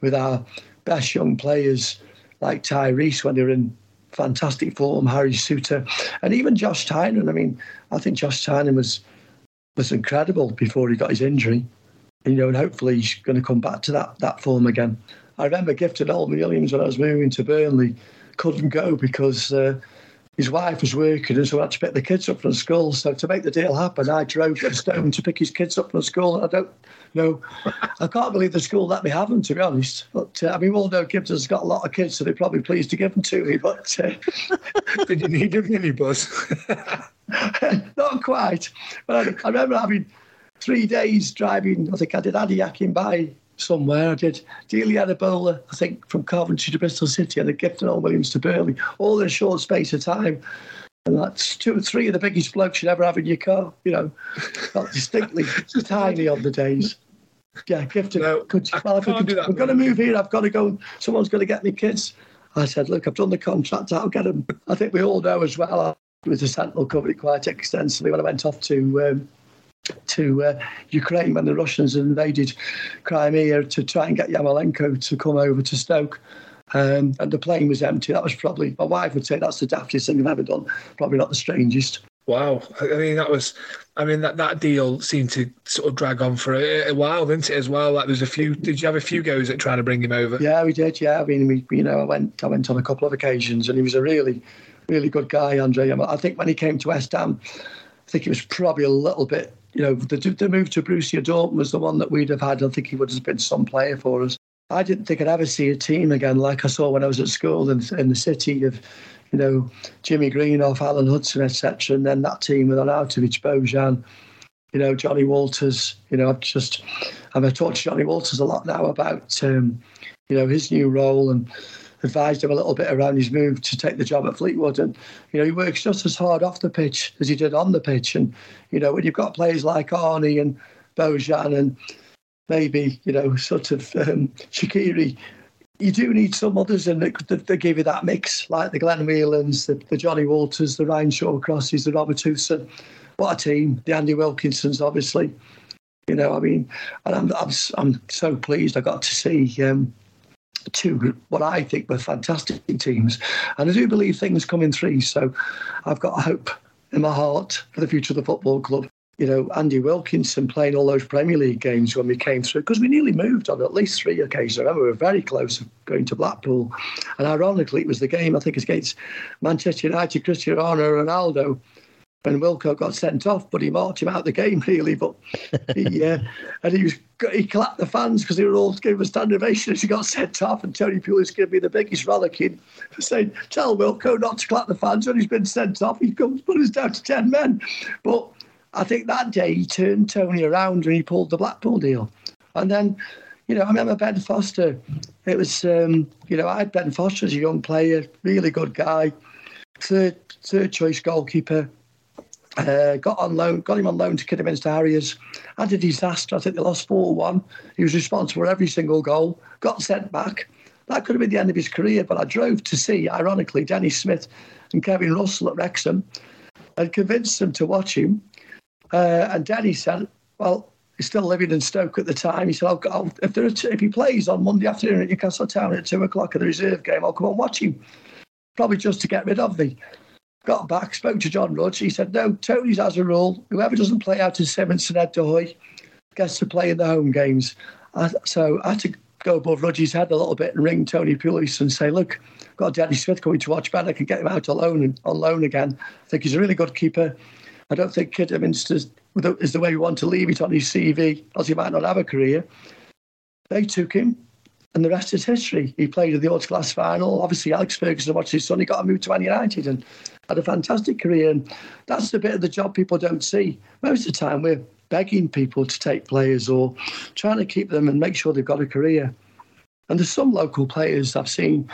with our best young players like Tyrese when they were in fantastic form, Harry Souttar, and even Josh Tymon. I mean, I think Josh Tymon was was incredible before he got his injury you know, and hopefully he's going to come back to that that form again. I remember Gifton Noel-Williams when I was moving to Burnley, couldn't go because uh, his wife was working and so I had to pick the kids up from school. So to make the deal happen, I drove to Stone to pick his kids up from school. I don't know, I can't believe the school let me have them, to be honest. But uh, I mean, we all know Gifton's got a lot of kids, so they're probably pleased to give them to me. But uh, did you need a minibus? not quite. But I, I remember having three days driving, I think I did Ade Akinbiyi somewhere. I did Dele Adebola, I think, from Coventry to Bristol City, and the Gifton Noel-Williams to Burnley, all in a short space of time. And that's two or three of the biggest blokes you'd ever have in your car, you know, not distinctly tiny on the days. Yeah, Gifton. No, could, well, if could, I'm going to move here, I've got to go, someone's going to get me kids. I said, look, I've done the contract, I'll get them. I think we all know as well, I was a Sentinel covered it quite extensively when I went off to um, to uh, Ukraine when the Russians invaded Crimea to try and get Yarmolenko to come over to Stoke. Um, and the plane was empty. That was probably, my wife would say that's the daftest thing I've ever done. Probably not the strangest. Wow. I mean, that was, I mean, that, that deal seemed to sort of drag on for a, a while, didn't it, as well? Like, there's a few, did you have a few goes at trying to bring him over? Yeah, we did. Yeah. I mean, we, you know, I went, I went on a couple of occasions and he was a really, really good guy, Andre. I think when he came to West Ham, think it was probably a little bit you know, the, the move to Borussia Dortmund was the one that we'd have had. I think he would have been some player for us. I didn't think I'd ever see a team again like I saw when I was at school in, in the city of, you know, Jimmy Greenhoff, Alan Hudson, etc. And then that team with Arnautovic, Bojan, you know, Johnny Walters. You know, I've just, I've talked to Johnny Walters a lot now about, um, you know, his new role and advised him a little bit around his move to take the job at Fleetwood. And, you know, he works just as hard off the pitch as he did on the pitch. And, you know, when you've got players like Arnie and Bojan and maybe, you know, sort of um, Shaqiri, you do need some others and they, give you that mix, like the Glenn Whelans, the, the Johnny Walters, the Ryan Shawcrosses, the Robert Huth. What a team. The Andy Wilkinsons, obviously. You know, I mean, and I'm, I'm, I'm so pleased I got to see um, two what I think were fantastic teams. And I do believe things come in three. So I've got hope in my heart for the future of the football club. You know, Andy Wilkinson playing all those Premier League games when we came through, because we nearly moved on at least three occasions. I remember we were very close going to Blackpool. And ironically, it was the game, I think against Manchester United, Cristiano Ronaldo, when Wilco got sent off, but he marked him out of the game really. But he uh, and he was he clapped the fans because they were all giving a standing ovation as he got sent off. And Tony Pulis going to be the biggest rollicking for saying, "Tell Wilco not to clap the fans when he's been sent off. He comes put us down to ten men." But I think that day he turned Tony around and he pulled the Blackpool deal, and then. You know, I remember Ben Foster. It was, um, you know, I had Ben Foster as a young player, really good guy, third third choice goalkeeper, uh, got on loan, got him on loan to Kidderminster Harriers. Had a disaster. I think they lost 4 1. He was responsible for every single goal. Got sent back. That could have been the end of his career, but I drove to see, ironically, Denis Smith and Kevin Russell at Wrexham and convinced them to watch him. Uh, and Danny said, Well, he's still living in Stoke at the time. He said, I'll, I'll, if, there if he plays on Monday afternoon at Newcastle Town at 2 o'clock at the reserve game, I'll come and watch him. Probably just to get rid of me got back, spoke to John Rudge. He said, No, Tony's has a rule. Whoever doesn't play out in Simonsen Ed de Goey gets to play in the home games. So I had to go above Rudge's head a little bit and ring Tony Pulis and say, Look, I've got Denis Smith coming to watch Ben. I can get him out alone and on loan again. I think he's a really good keeper. I don't think Kidderminster is the way we want to leave it on his CV, as he might not have a career. They took him and the rest is history. He played in the Old Class final. Obviously, Alex Ferguson watched his son. He got a move to Man United and had a fantastic career. And that's the bit of the job people don't see. Most of the time, we're begging people to take players or trying to keep them and make sure they've got a career. And there's some local players I've seen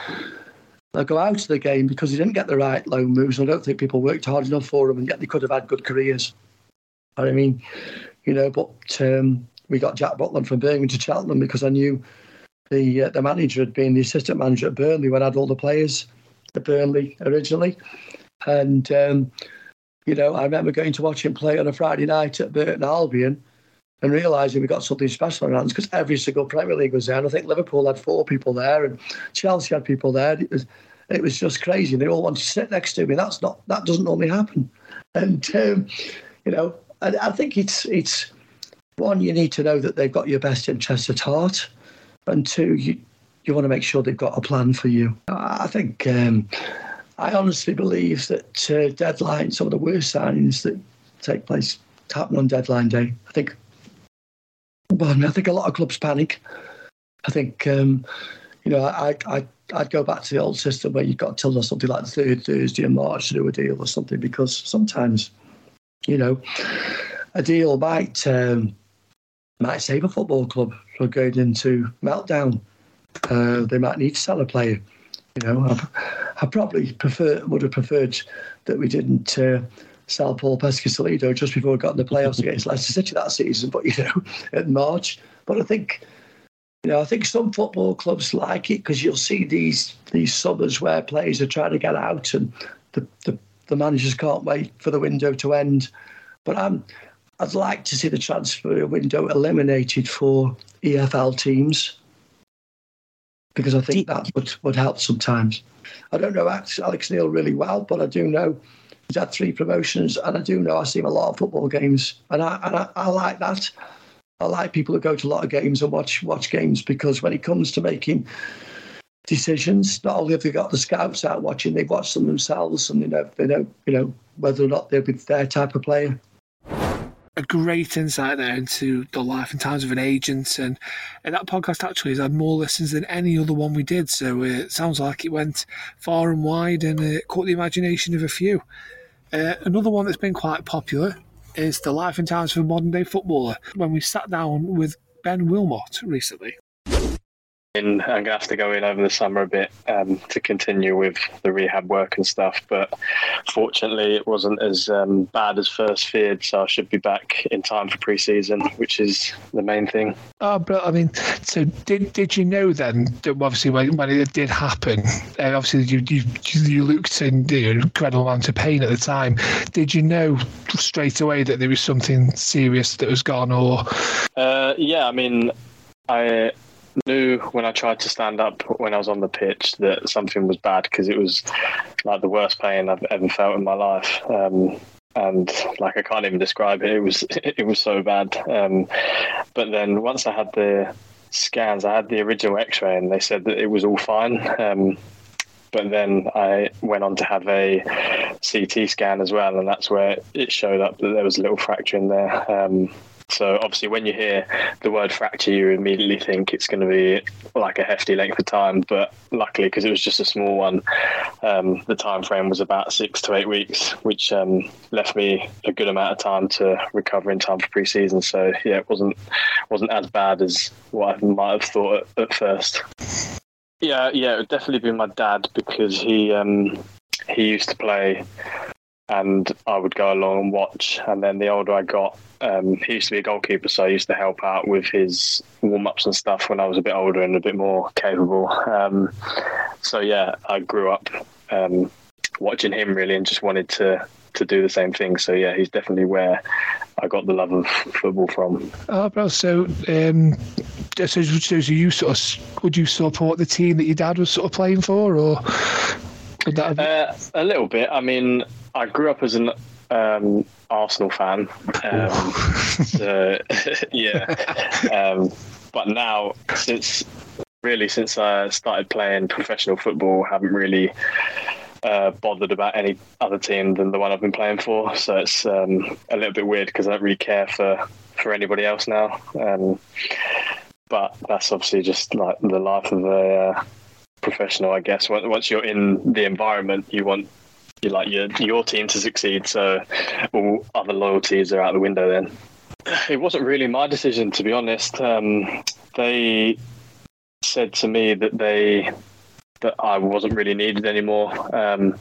that go out of the game because they didn't get the right loan moves. I don't think people worked hard enough for them, and yet they could have had good careers. I mean, you know, but um, we got Jack Butland from Birmingham to Cheltenham because I knew the uh, the manager had been the assistant manager at Burnley when I had all the players at Burnley originally, and um, you know I remember going to watch him play on a Friday night at Burton Albion. And realising we got something special on our hands because every single Premier League was there. And I think Liverpool had four people there, and Chelsea had people there. It was, it was just crazy. They all wanted to sit next to me. That's not that doesn't normally happen. And um, you know, I, I think it's it's one you need to know that they've got your best interests at heart and two, you you want to make sure they've got a plan for you. I think um, I honestly believe that uh, deadline, some of the worst signings that take place happen on deadline day. I think, well, I, mean, I think a lot of clubs panic. I think, um, you know, I, I, I'd go back to the old system where you've got to tell till something like the third Thursday in March to do a deal or something because sometimes, you know, a deal might um, might save a football club from going into meltdown. Uh, they might need to sell a player. You know, I, I probably prefer would have preferred that we didn't uh, sell Paul Peschisolido just before we got in the playoffs against Leicester City that season. But you know, in March. But I think, you know, I think some football clubs like it because you'll see these these summers where players are trying to get out and the, the the managers can't wait for the window to end. But I'm I'd like to see the transfer window eliminated for EFL teams because I think that would, would help sometimes. I don't know Alex Neil really well, but I do know he's had three promotions, and I do know I see him a lot of football games, and I, and I, I like that. I like people who go to a lot of games and watch watch games because when it comes to making decisions, not only have they got the scouts out watching, they've watched them themselves, and they know they know you know whether or not they'll be their type of player a great insight there into the life and times of an agent. And, and that podcast actually has had more listens than any other one we did. So it sounds like it went far and wide and it caught the imagination of a few. Uh, another one that's been quite popular is The Life and Times of a Modern Day Footballer, when we sat down with Ben Wilmot recently I'm gonna have to go in over the summer a bit um, to continue with the rehab work and stuff. But fortunately, it wasn't as um, bad as first feared, so I should be back in time for pre-season, which is the main thing. Oh, but I mean, so did did you know then that obviously when, when it did happen, uh, obviously you, you you looked in you know, incredible amount of pain at the time. Did you know straight away that there was something serious that was gone, or? Uh, yeah, I mean, I knew when I tried to stand up when I was on the pitch that something was bad because it was like the worst pain I've ever felt in my life. Um, and like I can't even describe it. It was it was so bad. Um, but then once I had the scans, I had the original X-ray, and they said that it was all fine. Um, but then I went on to have a CT scan as well, and that's where it showed up that there was a little fracture in there. Um, so obviously, when you hear the word fracture, you immediately think it's going to be like a hefty length of time. But luckily, because it was just a small one, um, the time frame was about six to eight weeks, which um, left me a good amount of time to recover in time for pre-season. So yeah, it wasn't wasn't as bad as what I might have thought at, at first. Yeah, yeah, it would definitely be my dad because he um, he used to play and I would go along and watch. And then the older I got, um, he used to be a goalkeeper, so I used to help out with his warm ups and stuff when I was a bit older and a bit more capable. Um, so yeah, I grew up um, watching him really and just wanted to to do the same thing. So yeah, he's definitely where I got the love of football from. Oh, bro. So, um, so, so you sort of would you support the team that your dad was sort of playing for, or? Have... Uh, a little bit. I mean, I grew up as an um, Arsenal fan. Um, so, yeah. Um, but now, since really since I started playing professional football, haven't really uh, bothered about any other team than the one I've been playing for. So it's um, a little bit weird because I don't really care for for anybody else now. Um, but that's obviously just like the life of a uh, professional, I guess. Once you're in the environment, you want you like your your team to succeed. So all other loyalties are out the window. Then it wasn't really my decision, to be honest. Um, they said to me that they that I wasn't really needed anymore, um,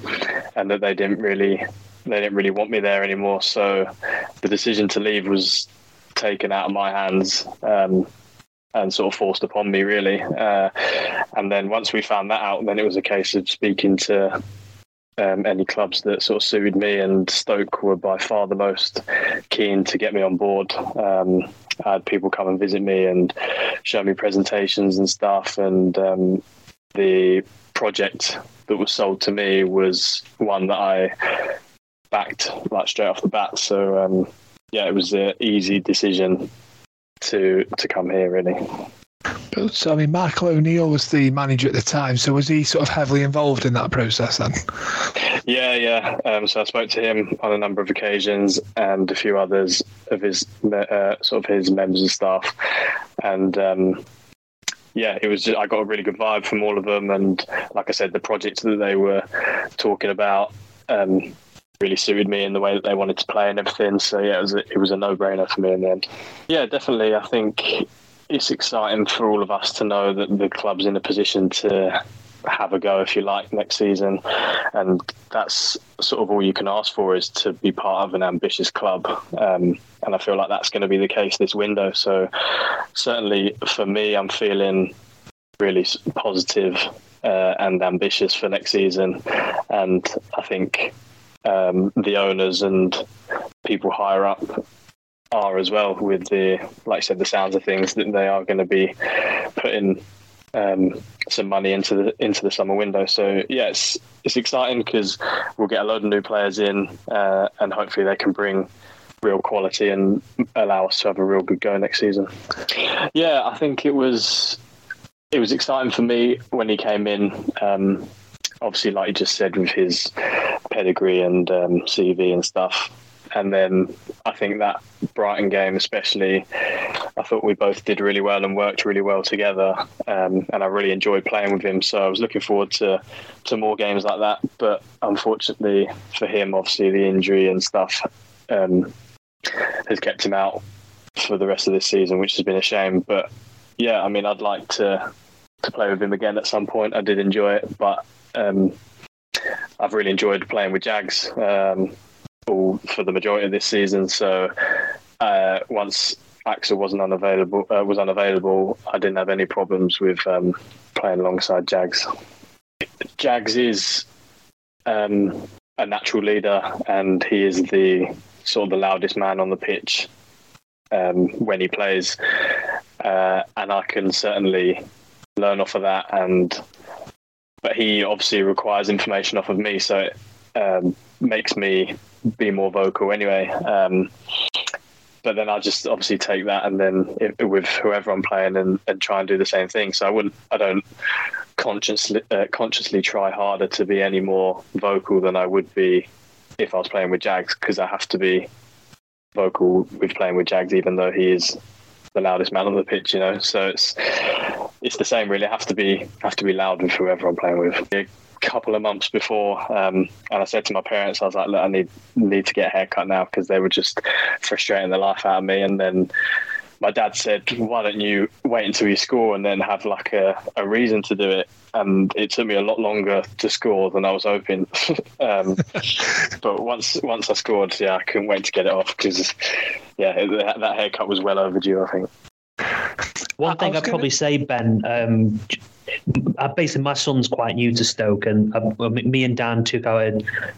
and that they didn't really they didn't really want me there anymore. So the decision to leave was taken out of my hands. Um, and sort of forced upon me, really. Uh, and then once we found that out, then it was a case of speaking to um, any clubs that sort of suited me, and Stoke were by far the most keen to get me on board. Um, I had people come and visit me and show me presentations and stuff, and um, the project that was sold to me was one that I backed like straight off the bat. So um, yeah, it was an easy decision to to come here really. So, I mean, Michael O'Neill was the manager at the time. So, was he sort of heavily involved in that process then? Yeah, yeah. Um, so I spoke to him on a number of occasions and a few others of his uh, sort of his members and staff, and um, yeah, it was. Just, I got a really good vibe from all of them, and like I said, the projects that they were talking about. Um, really suited me in the way that they wanted to play and everything. So yeah, it was a, it was a no brainer for me in the end. Yeah, definitely. I think it's exciting for all of us to know that the club's in a position to have a go if you like next season. And that's sort of all you can ask for is to be part of an ambitious club. Um, and I feel like that's going to be the case this window. So certainly for me I'm feeling really positive uh, and ambitious for next season. And I think um, the owners and people higher up are as well with the like I said the sounds of things that they are going to be putting um, some money into the into the summer window. So yeah, it's it's exciting because we'll get a load of new players in, uh, and hopefully they can bring real quality and allow us to have a real good go next season. Yeah, I think it was it was exciting for me when he came in. Um, obviously, like you just said, with his pedigree and um, CV and stuff. And then I think that Brighton game, especially, I thought we both did really well and worked really well together. Um, and I really enjoyed playing with him. So I was looking forward to, to more games like that. But unfortunately for him, obviously, the injury and stuff um, has kept him out for the rest of this season, which has been a shame. But yeah, I mean, I'd like to to play with him again at some point. I did enjoy it, but um, I've really enjoyed playing with Jags um, for the majority of this season. So uh, once Axel wasn't unavailable, uh, was unavailable, I didn't have any problems with um, playing alongside Jags. Jags is um, a natural leader, and he is the sort of the loudest man on the pitch um, when he plays, uh, and I can certainly learn off of that and but he obviously requires information off of me, so it um, makes me be more vocal anyway. Um, but then I just obviously take that and then if, with whoever I'm playing and, and try and do the same thing. So I wouldn't, I don't consciously uh, consciously try harder to be any more vocal than I would be if I was playing with Jags because I have to be vocal with playing with Jags, even though he is the loudest man on the pitch, you know. So it's it's the same really. I have to be have to be loud with whoever I'm playing with. A couple of months before, um, and I said to my parents, I was like, "Look, I need need to get a haircut now because they were just frustrating the life out of me." And then my dad said, "Why don't you wait until you score and then have like a, a reason to do it?" And it took me a lot longer to score than I was hoping. um, but once once I scored, yeah, I couldn't wait to get it off because yeah, that, that haircut was well overdue. I think. One thing I'd gonna... probably say, Ben, um, basically my son's quite new to Stoke, and uh, me and Dan took our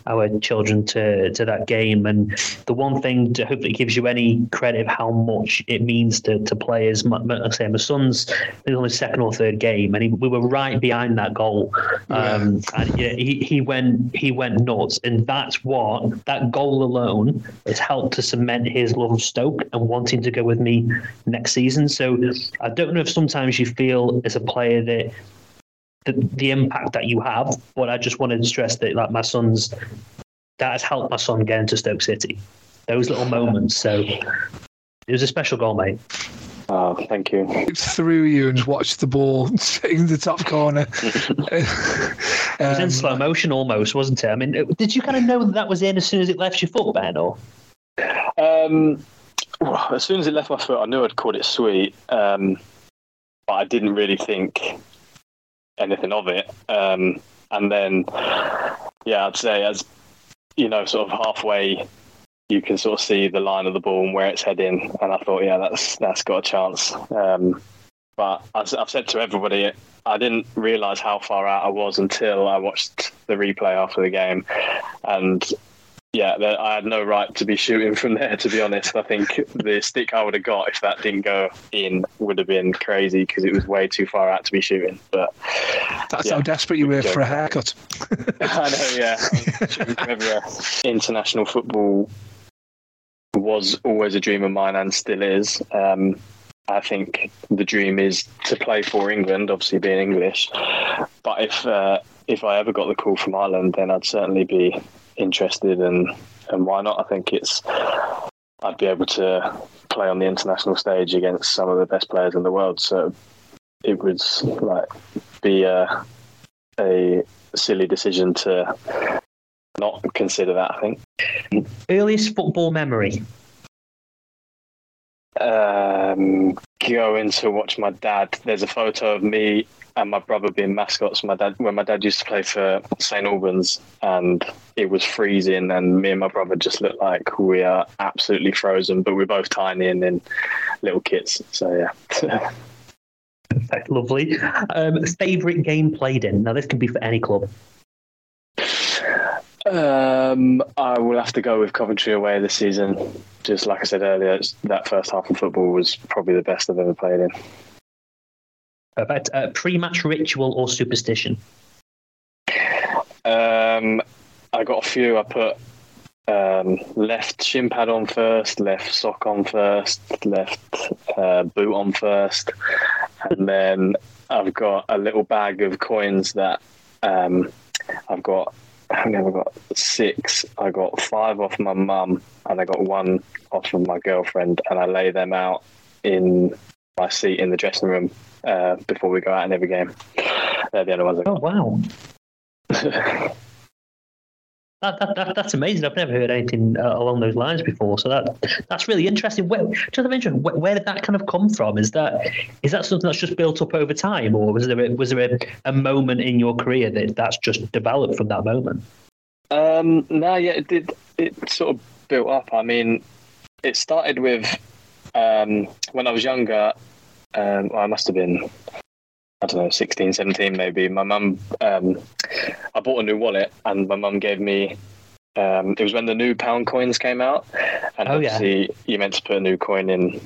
our children to to that game. And the one thing to hopefully gives you any credit of how much it means to to players. My, I say my son's on his second or third game, and he, we were right behind that goal. Um, and yeah, he he went he went nuts, and that's what that goal alone has helped to cement his love of Stoke and wanting to go with me next season. So I don't know if sometimes you feel as a player that the, the impact that you have. But I just wanted to stress that like my son's that has helped my son get into Stoke City. Those little moments. So it was a special goal, mate. Oh, thank you. Through you and watched the ball in the top corner. it was in um, slow motion almost, wasn't it? I mean, did you kind of know that, that was in as soon as it left your foot, Ben? Or um, well, as soon as it left my foot, I knew I'd caught it sweet, um, but I didn't really think anything of it. Um, and then, yeah, I'd say as you know, sort of halfway, you can sort of see the line of the ball and where it's heading. And I thought, yeah, that's that's got a chance. Um, but as I've said to everybody, I didn't realise how far out I was until I watched the replay after the game, and yeah, I had no right to be shooting from there. To be honest, I think the stick I would have got if that didn't go in would have been crazy because it was way too far out to be shooting. But that's yeah, how desperate you were for a haircut. I know, yeah. International football was always a dream of mine and still is. Um, I think the dream is to play for England, obviously being English. But if uh, if I ever got the call from Ireland, then I'd certainly be interested, and and why not? I think it's I'd be able to play on the international stage against some of the best players in the world. So it would like be a, a silly decision to not consider that. I think. Earliest football memory. Um, going to watch my dad. There's a photo of me and my brother being mascots. My dad, when my dad used to play for St Albans, and it was freezing, and me and my brother just looked like we are absolutely frozen. But we're both tiny and in little kits. So yeah. Perfect, lovely. Um, favorite game played in? Now this can be for any club. Um, I will have to go with Coventry away this season. Just like I said earlier, it's- that first half of football was probably the best I've ever played in. Perfect. Uh, pre-match ritual or superstition? Um, I got a few. I put um, left shin pad on first, left sock on first, left uh, boot on first, and then I've got a little bag of coins that um, I've got. I've never got six. I got five off my mum, and I got one off of my girlfriend, and I lay them out in my seat in the dressing room uh, before we go out in every game. They're the only ones. Oh wow. That, that, that, that's amazing. I've never heard anything uh, along those lines before. So that that's really interesting. Where, just interest, where, where did that kind of come from? Is that is that something that's just built up over time, or was there a, was there a, a moment in your career that that's just developed from that moment? Um, no, yeah, it did. It sort of built up. I mean, it started with um, when I was younger. Um, well, I must have been, I don't know, 16, 17 maybe. My mum, um, I bought a new wallet, and my mum gave me. Um, it was when the new pound coins came out, and Oh, yeah. obviously you meant to put a new coin in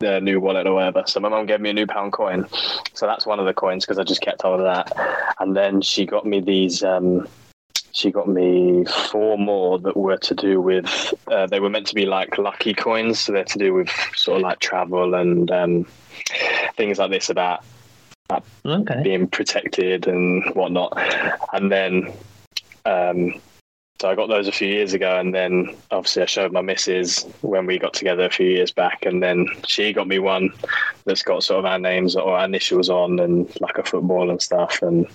the new wallet or whatever. So my mum gave me a new pound coin. So that's one of the coins because I just kept hold of that. And then she got me these. Um, she got me four more that were to do with. Uh, they were meant to be like lucky coins, so they're to do with sort of like travel and um, things like this about okay. being protected and whatnot. And then, um, so I got those a few years ago, and then obviously I showed my missus when we got together a few years back, and then she got me one that's got sort of our names or our initials on, and like a football and stuff. And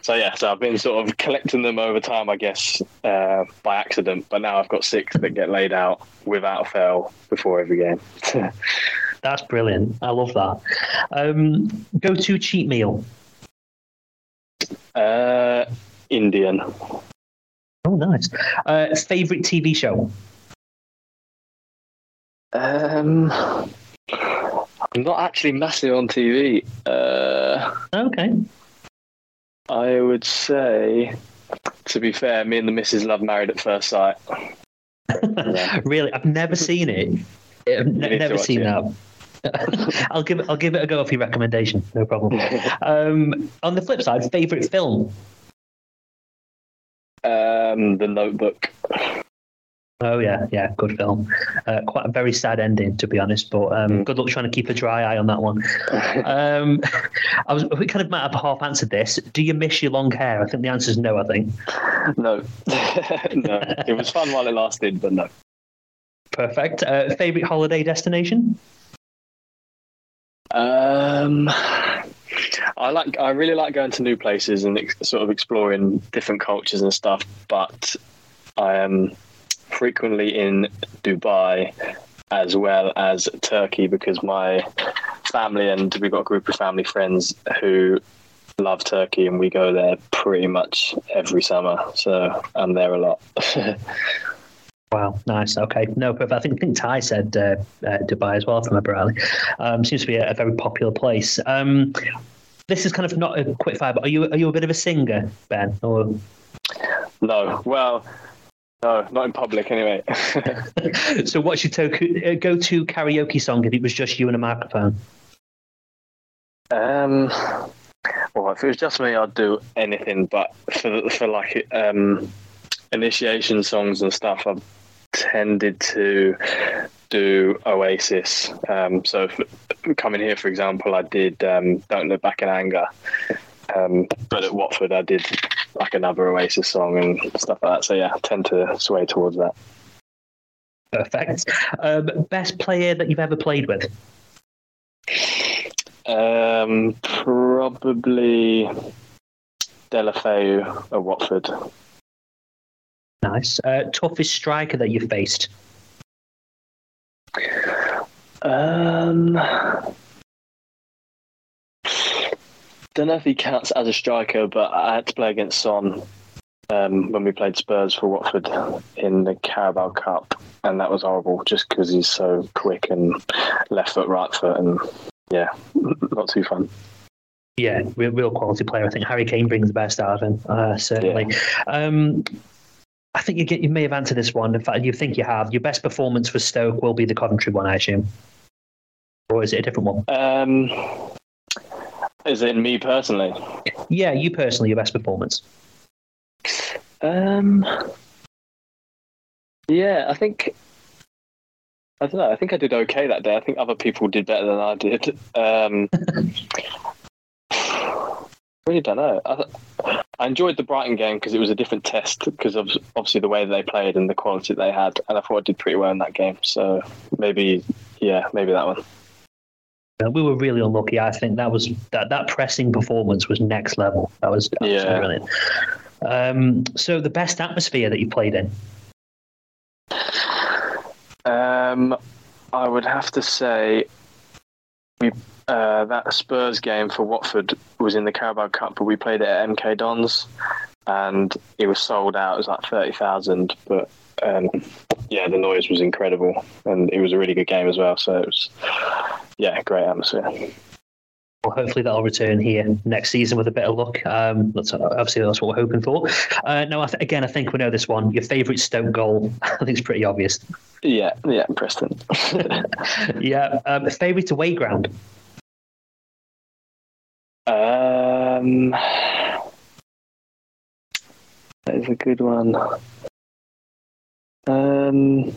so yeah, so I've been sort of collecting them over time, I guess, uh, by accident. But now I've got six that get laid out without fail before every game. That's brilliant. I love that. Um, go to cheat meal. uh, Indian. Oh, nice. Uh, favorite TV show. Um, I'm not actually massive on TV. Uh, okay. I would say, to be fair, me and the missus love Married at First Sight. really, I've never seen it. I've ne- never seen it. that. I'll give it. I'll give it a go off your recommendation. No problem. um, on the flip side, favorite film. Um, the Notebook. Oh yeah, yeah, good film. Uh, quite a very sad ending, to be honest. But um, good luck trying to keep a dry eye on that one. um, I was. We kind of might have half answered this. Do you miss your long hair? I think the answer is no. I think. No, no. It was fun while it lasted, but no. Perfect. Uh, favorite holiday destination? Um, I like. I really like going to new places and ex- sort of exploring different cultures and stuff. But I am frequently in Dubai as well as Turkey because my family and we've got a group of family friends who love Turkey and we go there pretty much every summer. So I'm there a lot. Wow, nice. Okay, no, but I think, I think Ty said uh, uh, Dubai as well from Abrali. Um, seems to be a, a very popular place. Um, this is kind of not a quick fire, but are you are you a bit of a singer, Ben? Or no, well, no, not in public anyway. so, what's your to- uh, go-to karaoke song if it was just you and a microphone? Um, well, if it was just me, I'd do anything. But for for like um, initiation songs and stuff, I've tended to do Oasis. Um, so if, coming here, for example, I did um, "Don't Look Back in Anger," um, but at Watford, I did like another Oasis song and stuff like that. So yeah, I tend to sway towards that. Perfect. Um, best player that you've ever played with? Um, probably Deulofeu at Watford. Nice. Uh, toughest striker that you've faced? Um, don't know if he counts as a striker, but I had to play against Son um, when we played Spurs for Watford in the Carabao Cup, and that was horrible just because he's so quick and left foot, right foot, and yeah, not too fun. Yeah, real, real quality player. I think Harry Kane brings the best out of him, uh, certainly. Um, I think you get you may have answered this one. In fact, you think you have. Your best performance for Stoke will be the Coventry one, I assume, or is it a different one? Um, is it me personally? Yeah, you personally, your best performance. Um, yeah, I think I don't know. I think I did okay that day. I think other people did better than I did. Um, really don't know. I, I enjoyed the Brighton game because it was a different test because of obviously the way they played and the quality they had, and I thought I did pretty well in that game. So maybe, yeah, maybe that one. We were really unlucky. I think that was that that pressing performance was next level. That was Yeah. brilliant. Um, so the best atmosphere that you played in? Um, I would have to say we uh, that Spurs game for Watford was in the Carabao Cup, but we played it at MK Dons, and it was sold out. It was like thirty thousand, but um, yeah, the noise was incredible, and it was a really good game as well. So it was, yeah, great atmosphere. Well, hopefully that'll return here next season with a bit of luck. Um, that's obviously that's what we're hoping for. Uh, no, I th- again, I think we know this one. Your favourite Stoke goal? I think it's pretty obvious. Yeah, yeah, Preston. yeah, um, favourite away ground? Um, that is a good one. Um,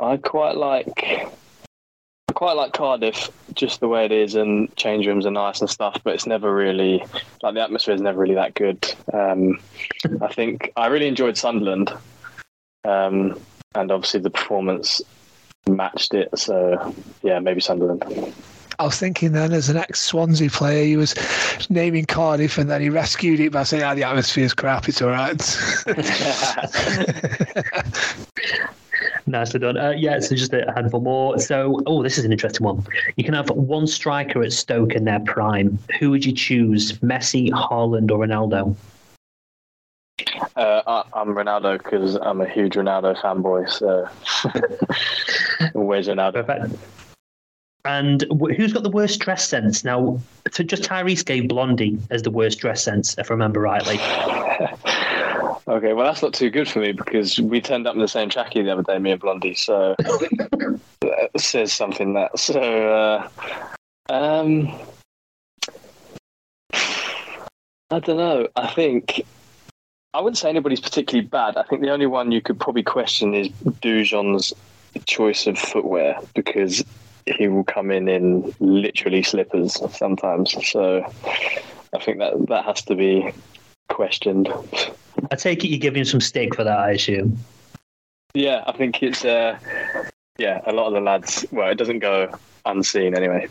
I quite like. Quite like Cardiff, just the way it is, and change rooms are nice and stuff. But it's never really like the atmosphere is never really that good. Um, I think I really enjoyed Sunderland, um, and obviously the performance matched it. So yeah, maybe Sunderland. I was thinking then, as an ex Swansea player, he was naming Cardiff and then he rescued it by saying, ah, the atmosphere's crap, it's all right. Nicely done. Uh, yeah, so just a handful more. So, oh, this is an interesting one. You can have one striker at Stoke in their prime. Who would you choose, Messi, Haaland, or Ronaldo? Uh, I, I'm Ronaldo because I'm a huge Ronaldo fanboy. So always Ronaldo. And who's got the worst dress sense? Now, so just Tyrese gave Blondie as the worst dress sense, if I remember rightly. Okay, well that's not too good for me because we turned up in the same trackie the other day, me and Blondie. So that says something. That so. Uh, um, I don't know. I think I wouldn't say anybody's particularly bad. I think the only one you could probably question is Dujon's choice of footwear because he will come in in literally slippers sometimes. So I think that that has to be questioned. I take it you're giving him some stick for that, I assume. Yeah, I think it's uh, yeah. A lot of the lads. Well, it doesn't go unseen anyway.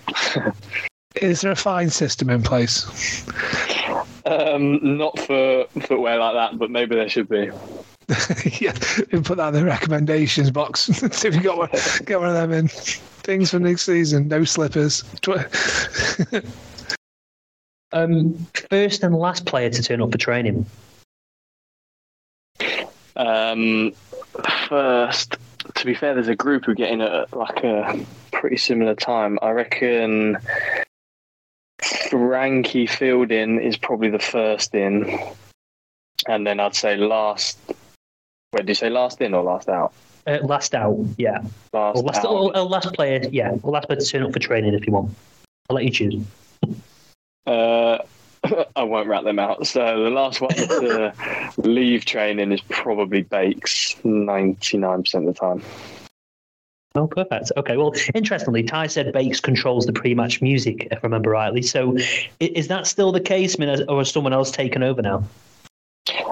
Is there a fine system in place? um, not for footwear like that, but maybe there should be. yeah, we put that in the recommendations box. See if you got one, get one of them in. Things for next season. No slippers. Um, first and last player to turn up for training. Um, first, to be fair, there's a group who get in at like a pretty similar time. I reckon Frankie Fielding is probably the first in, and then I'd say last. Wait, did you say last in or last out? Uh, last out, yeah. Last or last, out. or, or last player, yeah. Or last player to turn up for training if you want. I'll let you choose. Uh, I won't rat them out. So the last one to leave training is probably Bakes, ninety nine percent of the time. Oh, perfect. Okay. Well, interestingly, Ty said Bakes controls the pre-match music, if I remember rightly. So, is that still the case? I mean, or has someone else taken over now?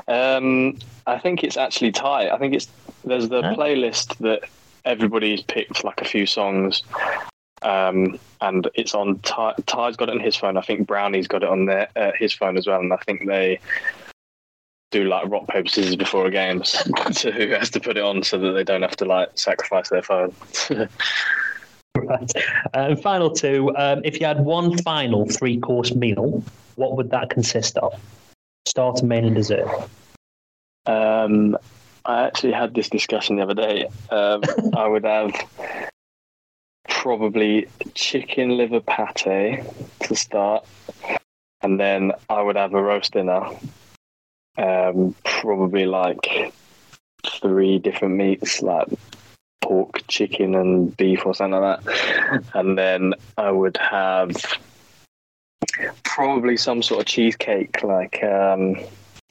Um, I think it's actually Ty. I think it's there's the playlist that everybody's picked like a few songs, um, and it's on Ty. Ty's got it on his phone. I think Brownie's got it on their uh, his phone as well, and I think they do like rock paper scissors before a game to who has to put it on so that they don't have to like sacrifice their phone. right. Uh, final two. Um, if you had one final three course meal, what would that consist of? Starter, main, and dessert. Um, I actually had this discussion the other day. Um, I would have probably chicken liver pate to start, and then I would have a roast dinner. Um, probably like three different meats, like pork, chicken, and beef, or something like that. And then I would have probably some sort of cheesecake, like um,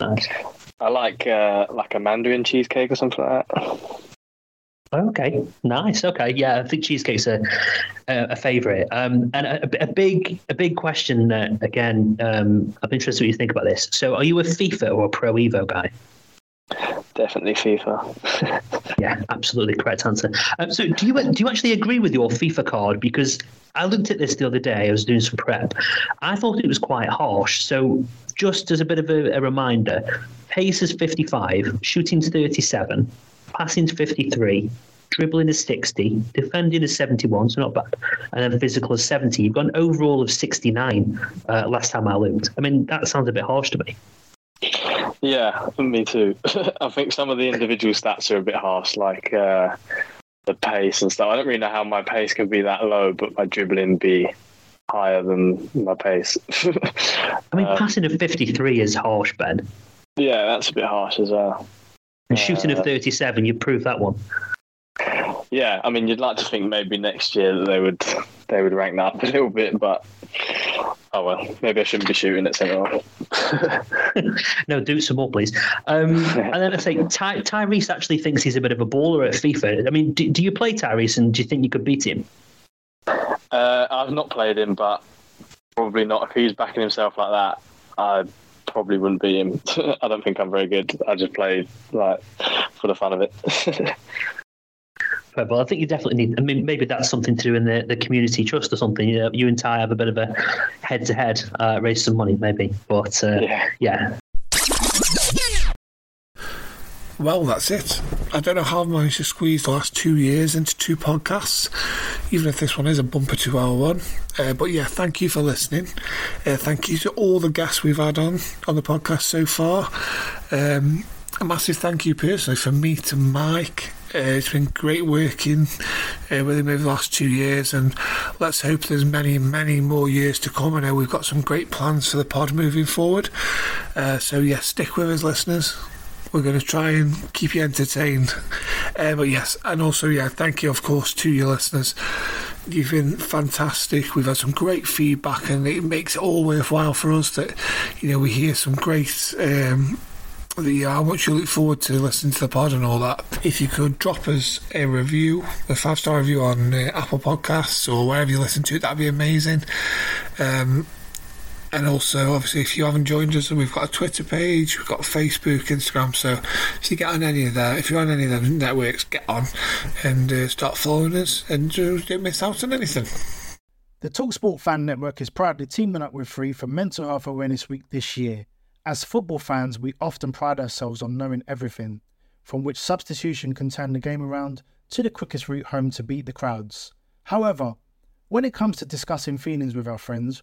I like uh, like a Mandarin cheesecake or something like that. Okay, nice. Okay, yeah, I think cheesecake's a a, a favourite. Um, and a, a, big a big question uh, again. Um, I'm interested what you think about this. So, are you a FIFA or a Pro Evo guy? Definitely FIFA. yeah, absolutely correct answer. Um, so, do you do you actually agree with your FIFA card? Because I looked at this the other day. I was doing some prep. I thought it was quite harsh. So, just as a bit of a, a reminder, pace is 55, shooting's 37, passing's 53, dribbling is 60, defending is 71, so not bad, and then physical is 70. You've got an overall of 69 uh, last time I looked. I mean, that sounds a bit harsh to me. Yeah, me too. I think some of the individual stats are a bit harsh, like uh, the pace and stuff. I don't really know how my pace can be that low, but my dribbling be higher than my pace. I mean, um, passing of 53 is harsh, Ben. Yeah, that's a bit harsh as well. And shooting uh, of 37, you prove that one. Yeah, I mean, you'd like to think maybe next year that they would they would rank that up a little bit, but oh well, maybe I shouldn't be shooting at centre no, do some more, please. Um, and then I say Ty- Tyrese actually thinks he's a bit of a baller at FIFA. I mean, do, do you play Tyrese, and do you think you could beat him? Uh, I've not played him, but probably not. If he's backing himself like that, I probably wouldn't be him. I don't think I'm very good. I just play like for the fun of it. Well, I think you definitely need. I mean, maybe that's something to do in the, the community trust or something. You, know, you and Ty have a bit of a head to head, raise some money, maybe. But uh, yeah. yeah. Well, that's it. I don't know how I've managed to squeeze the last two years into two podcasts, even if this one is a bumper two hour one. Uh, but yeah, thank you for listening. Uh, thank you to all the guests we've had on on the podcast so far. Um, a massive thank you personally from me to Mike. Uh, it's been great working uh, with him over the last two years, and let's hope there's many, many more years to come. I know we've got some great plans for the pod moving forward. Uh, so, yeah, stick with us, listeners. We're going to try and keep you entertained. Uh, but yes, and also, yeah, thank you, of course, to your listeners. You've been fantastic. We've had some great feedback, and it makes it all worthwhile for us that, you know, we hear some great. Um, the how much you look forward to listening to the pod and all that. If you could drop us a review, a five star review on uh, Apple Podcasts or wherever you listen to it, that'd be amazing. Um, and also, obviously, if you haven't joined us, we've got a Twitter page, we've got Facebook, Instagram. So if you get on any of that, if you're on any of them networks, get on and uh, start following us and uh, don't miss out on anything. The Talksport Fan Network is proudly teaming up with Free for Mental Health Awareness Week this year. As football fans, we often pride ourselves on knowing everything, from which substitution can turn the game around to the quickest route home to beat the crowds. However, when it comes to discussing feelings with our friends,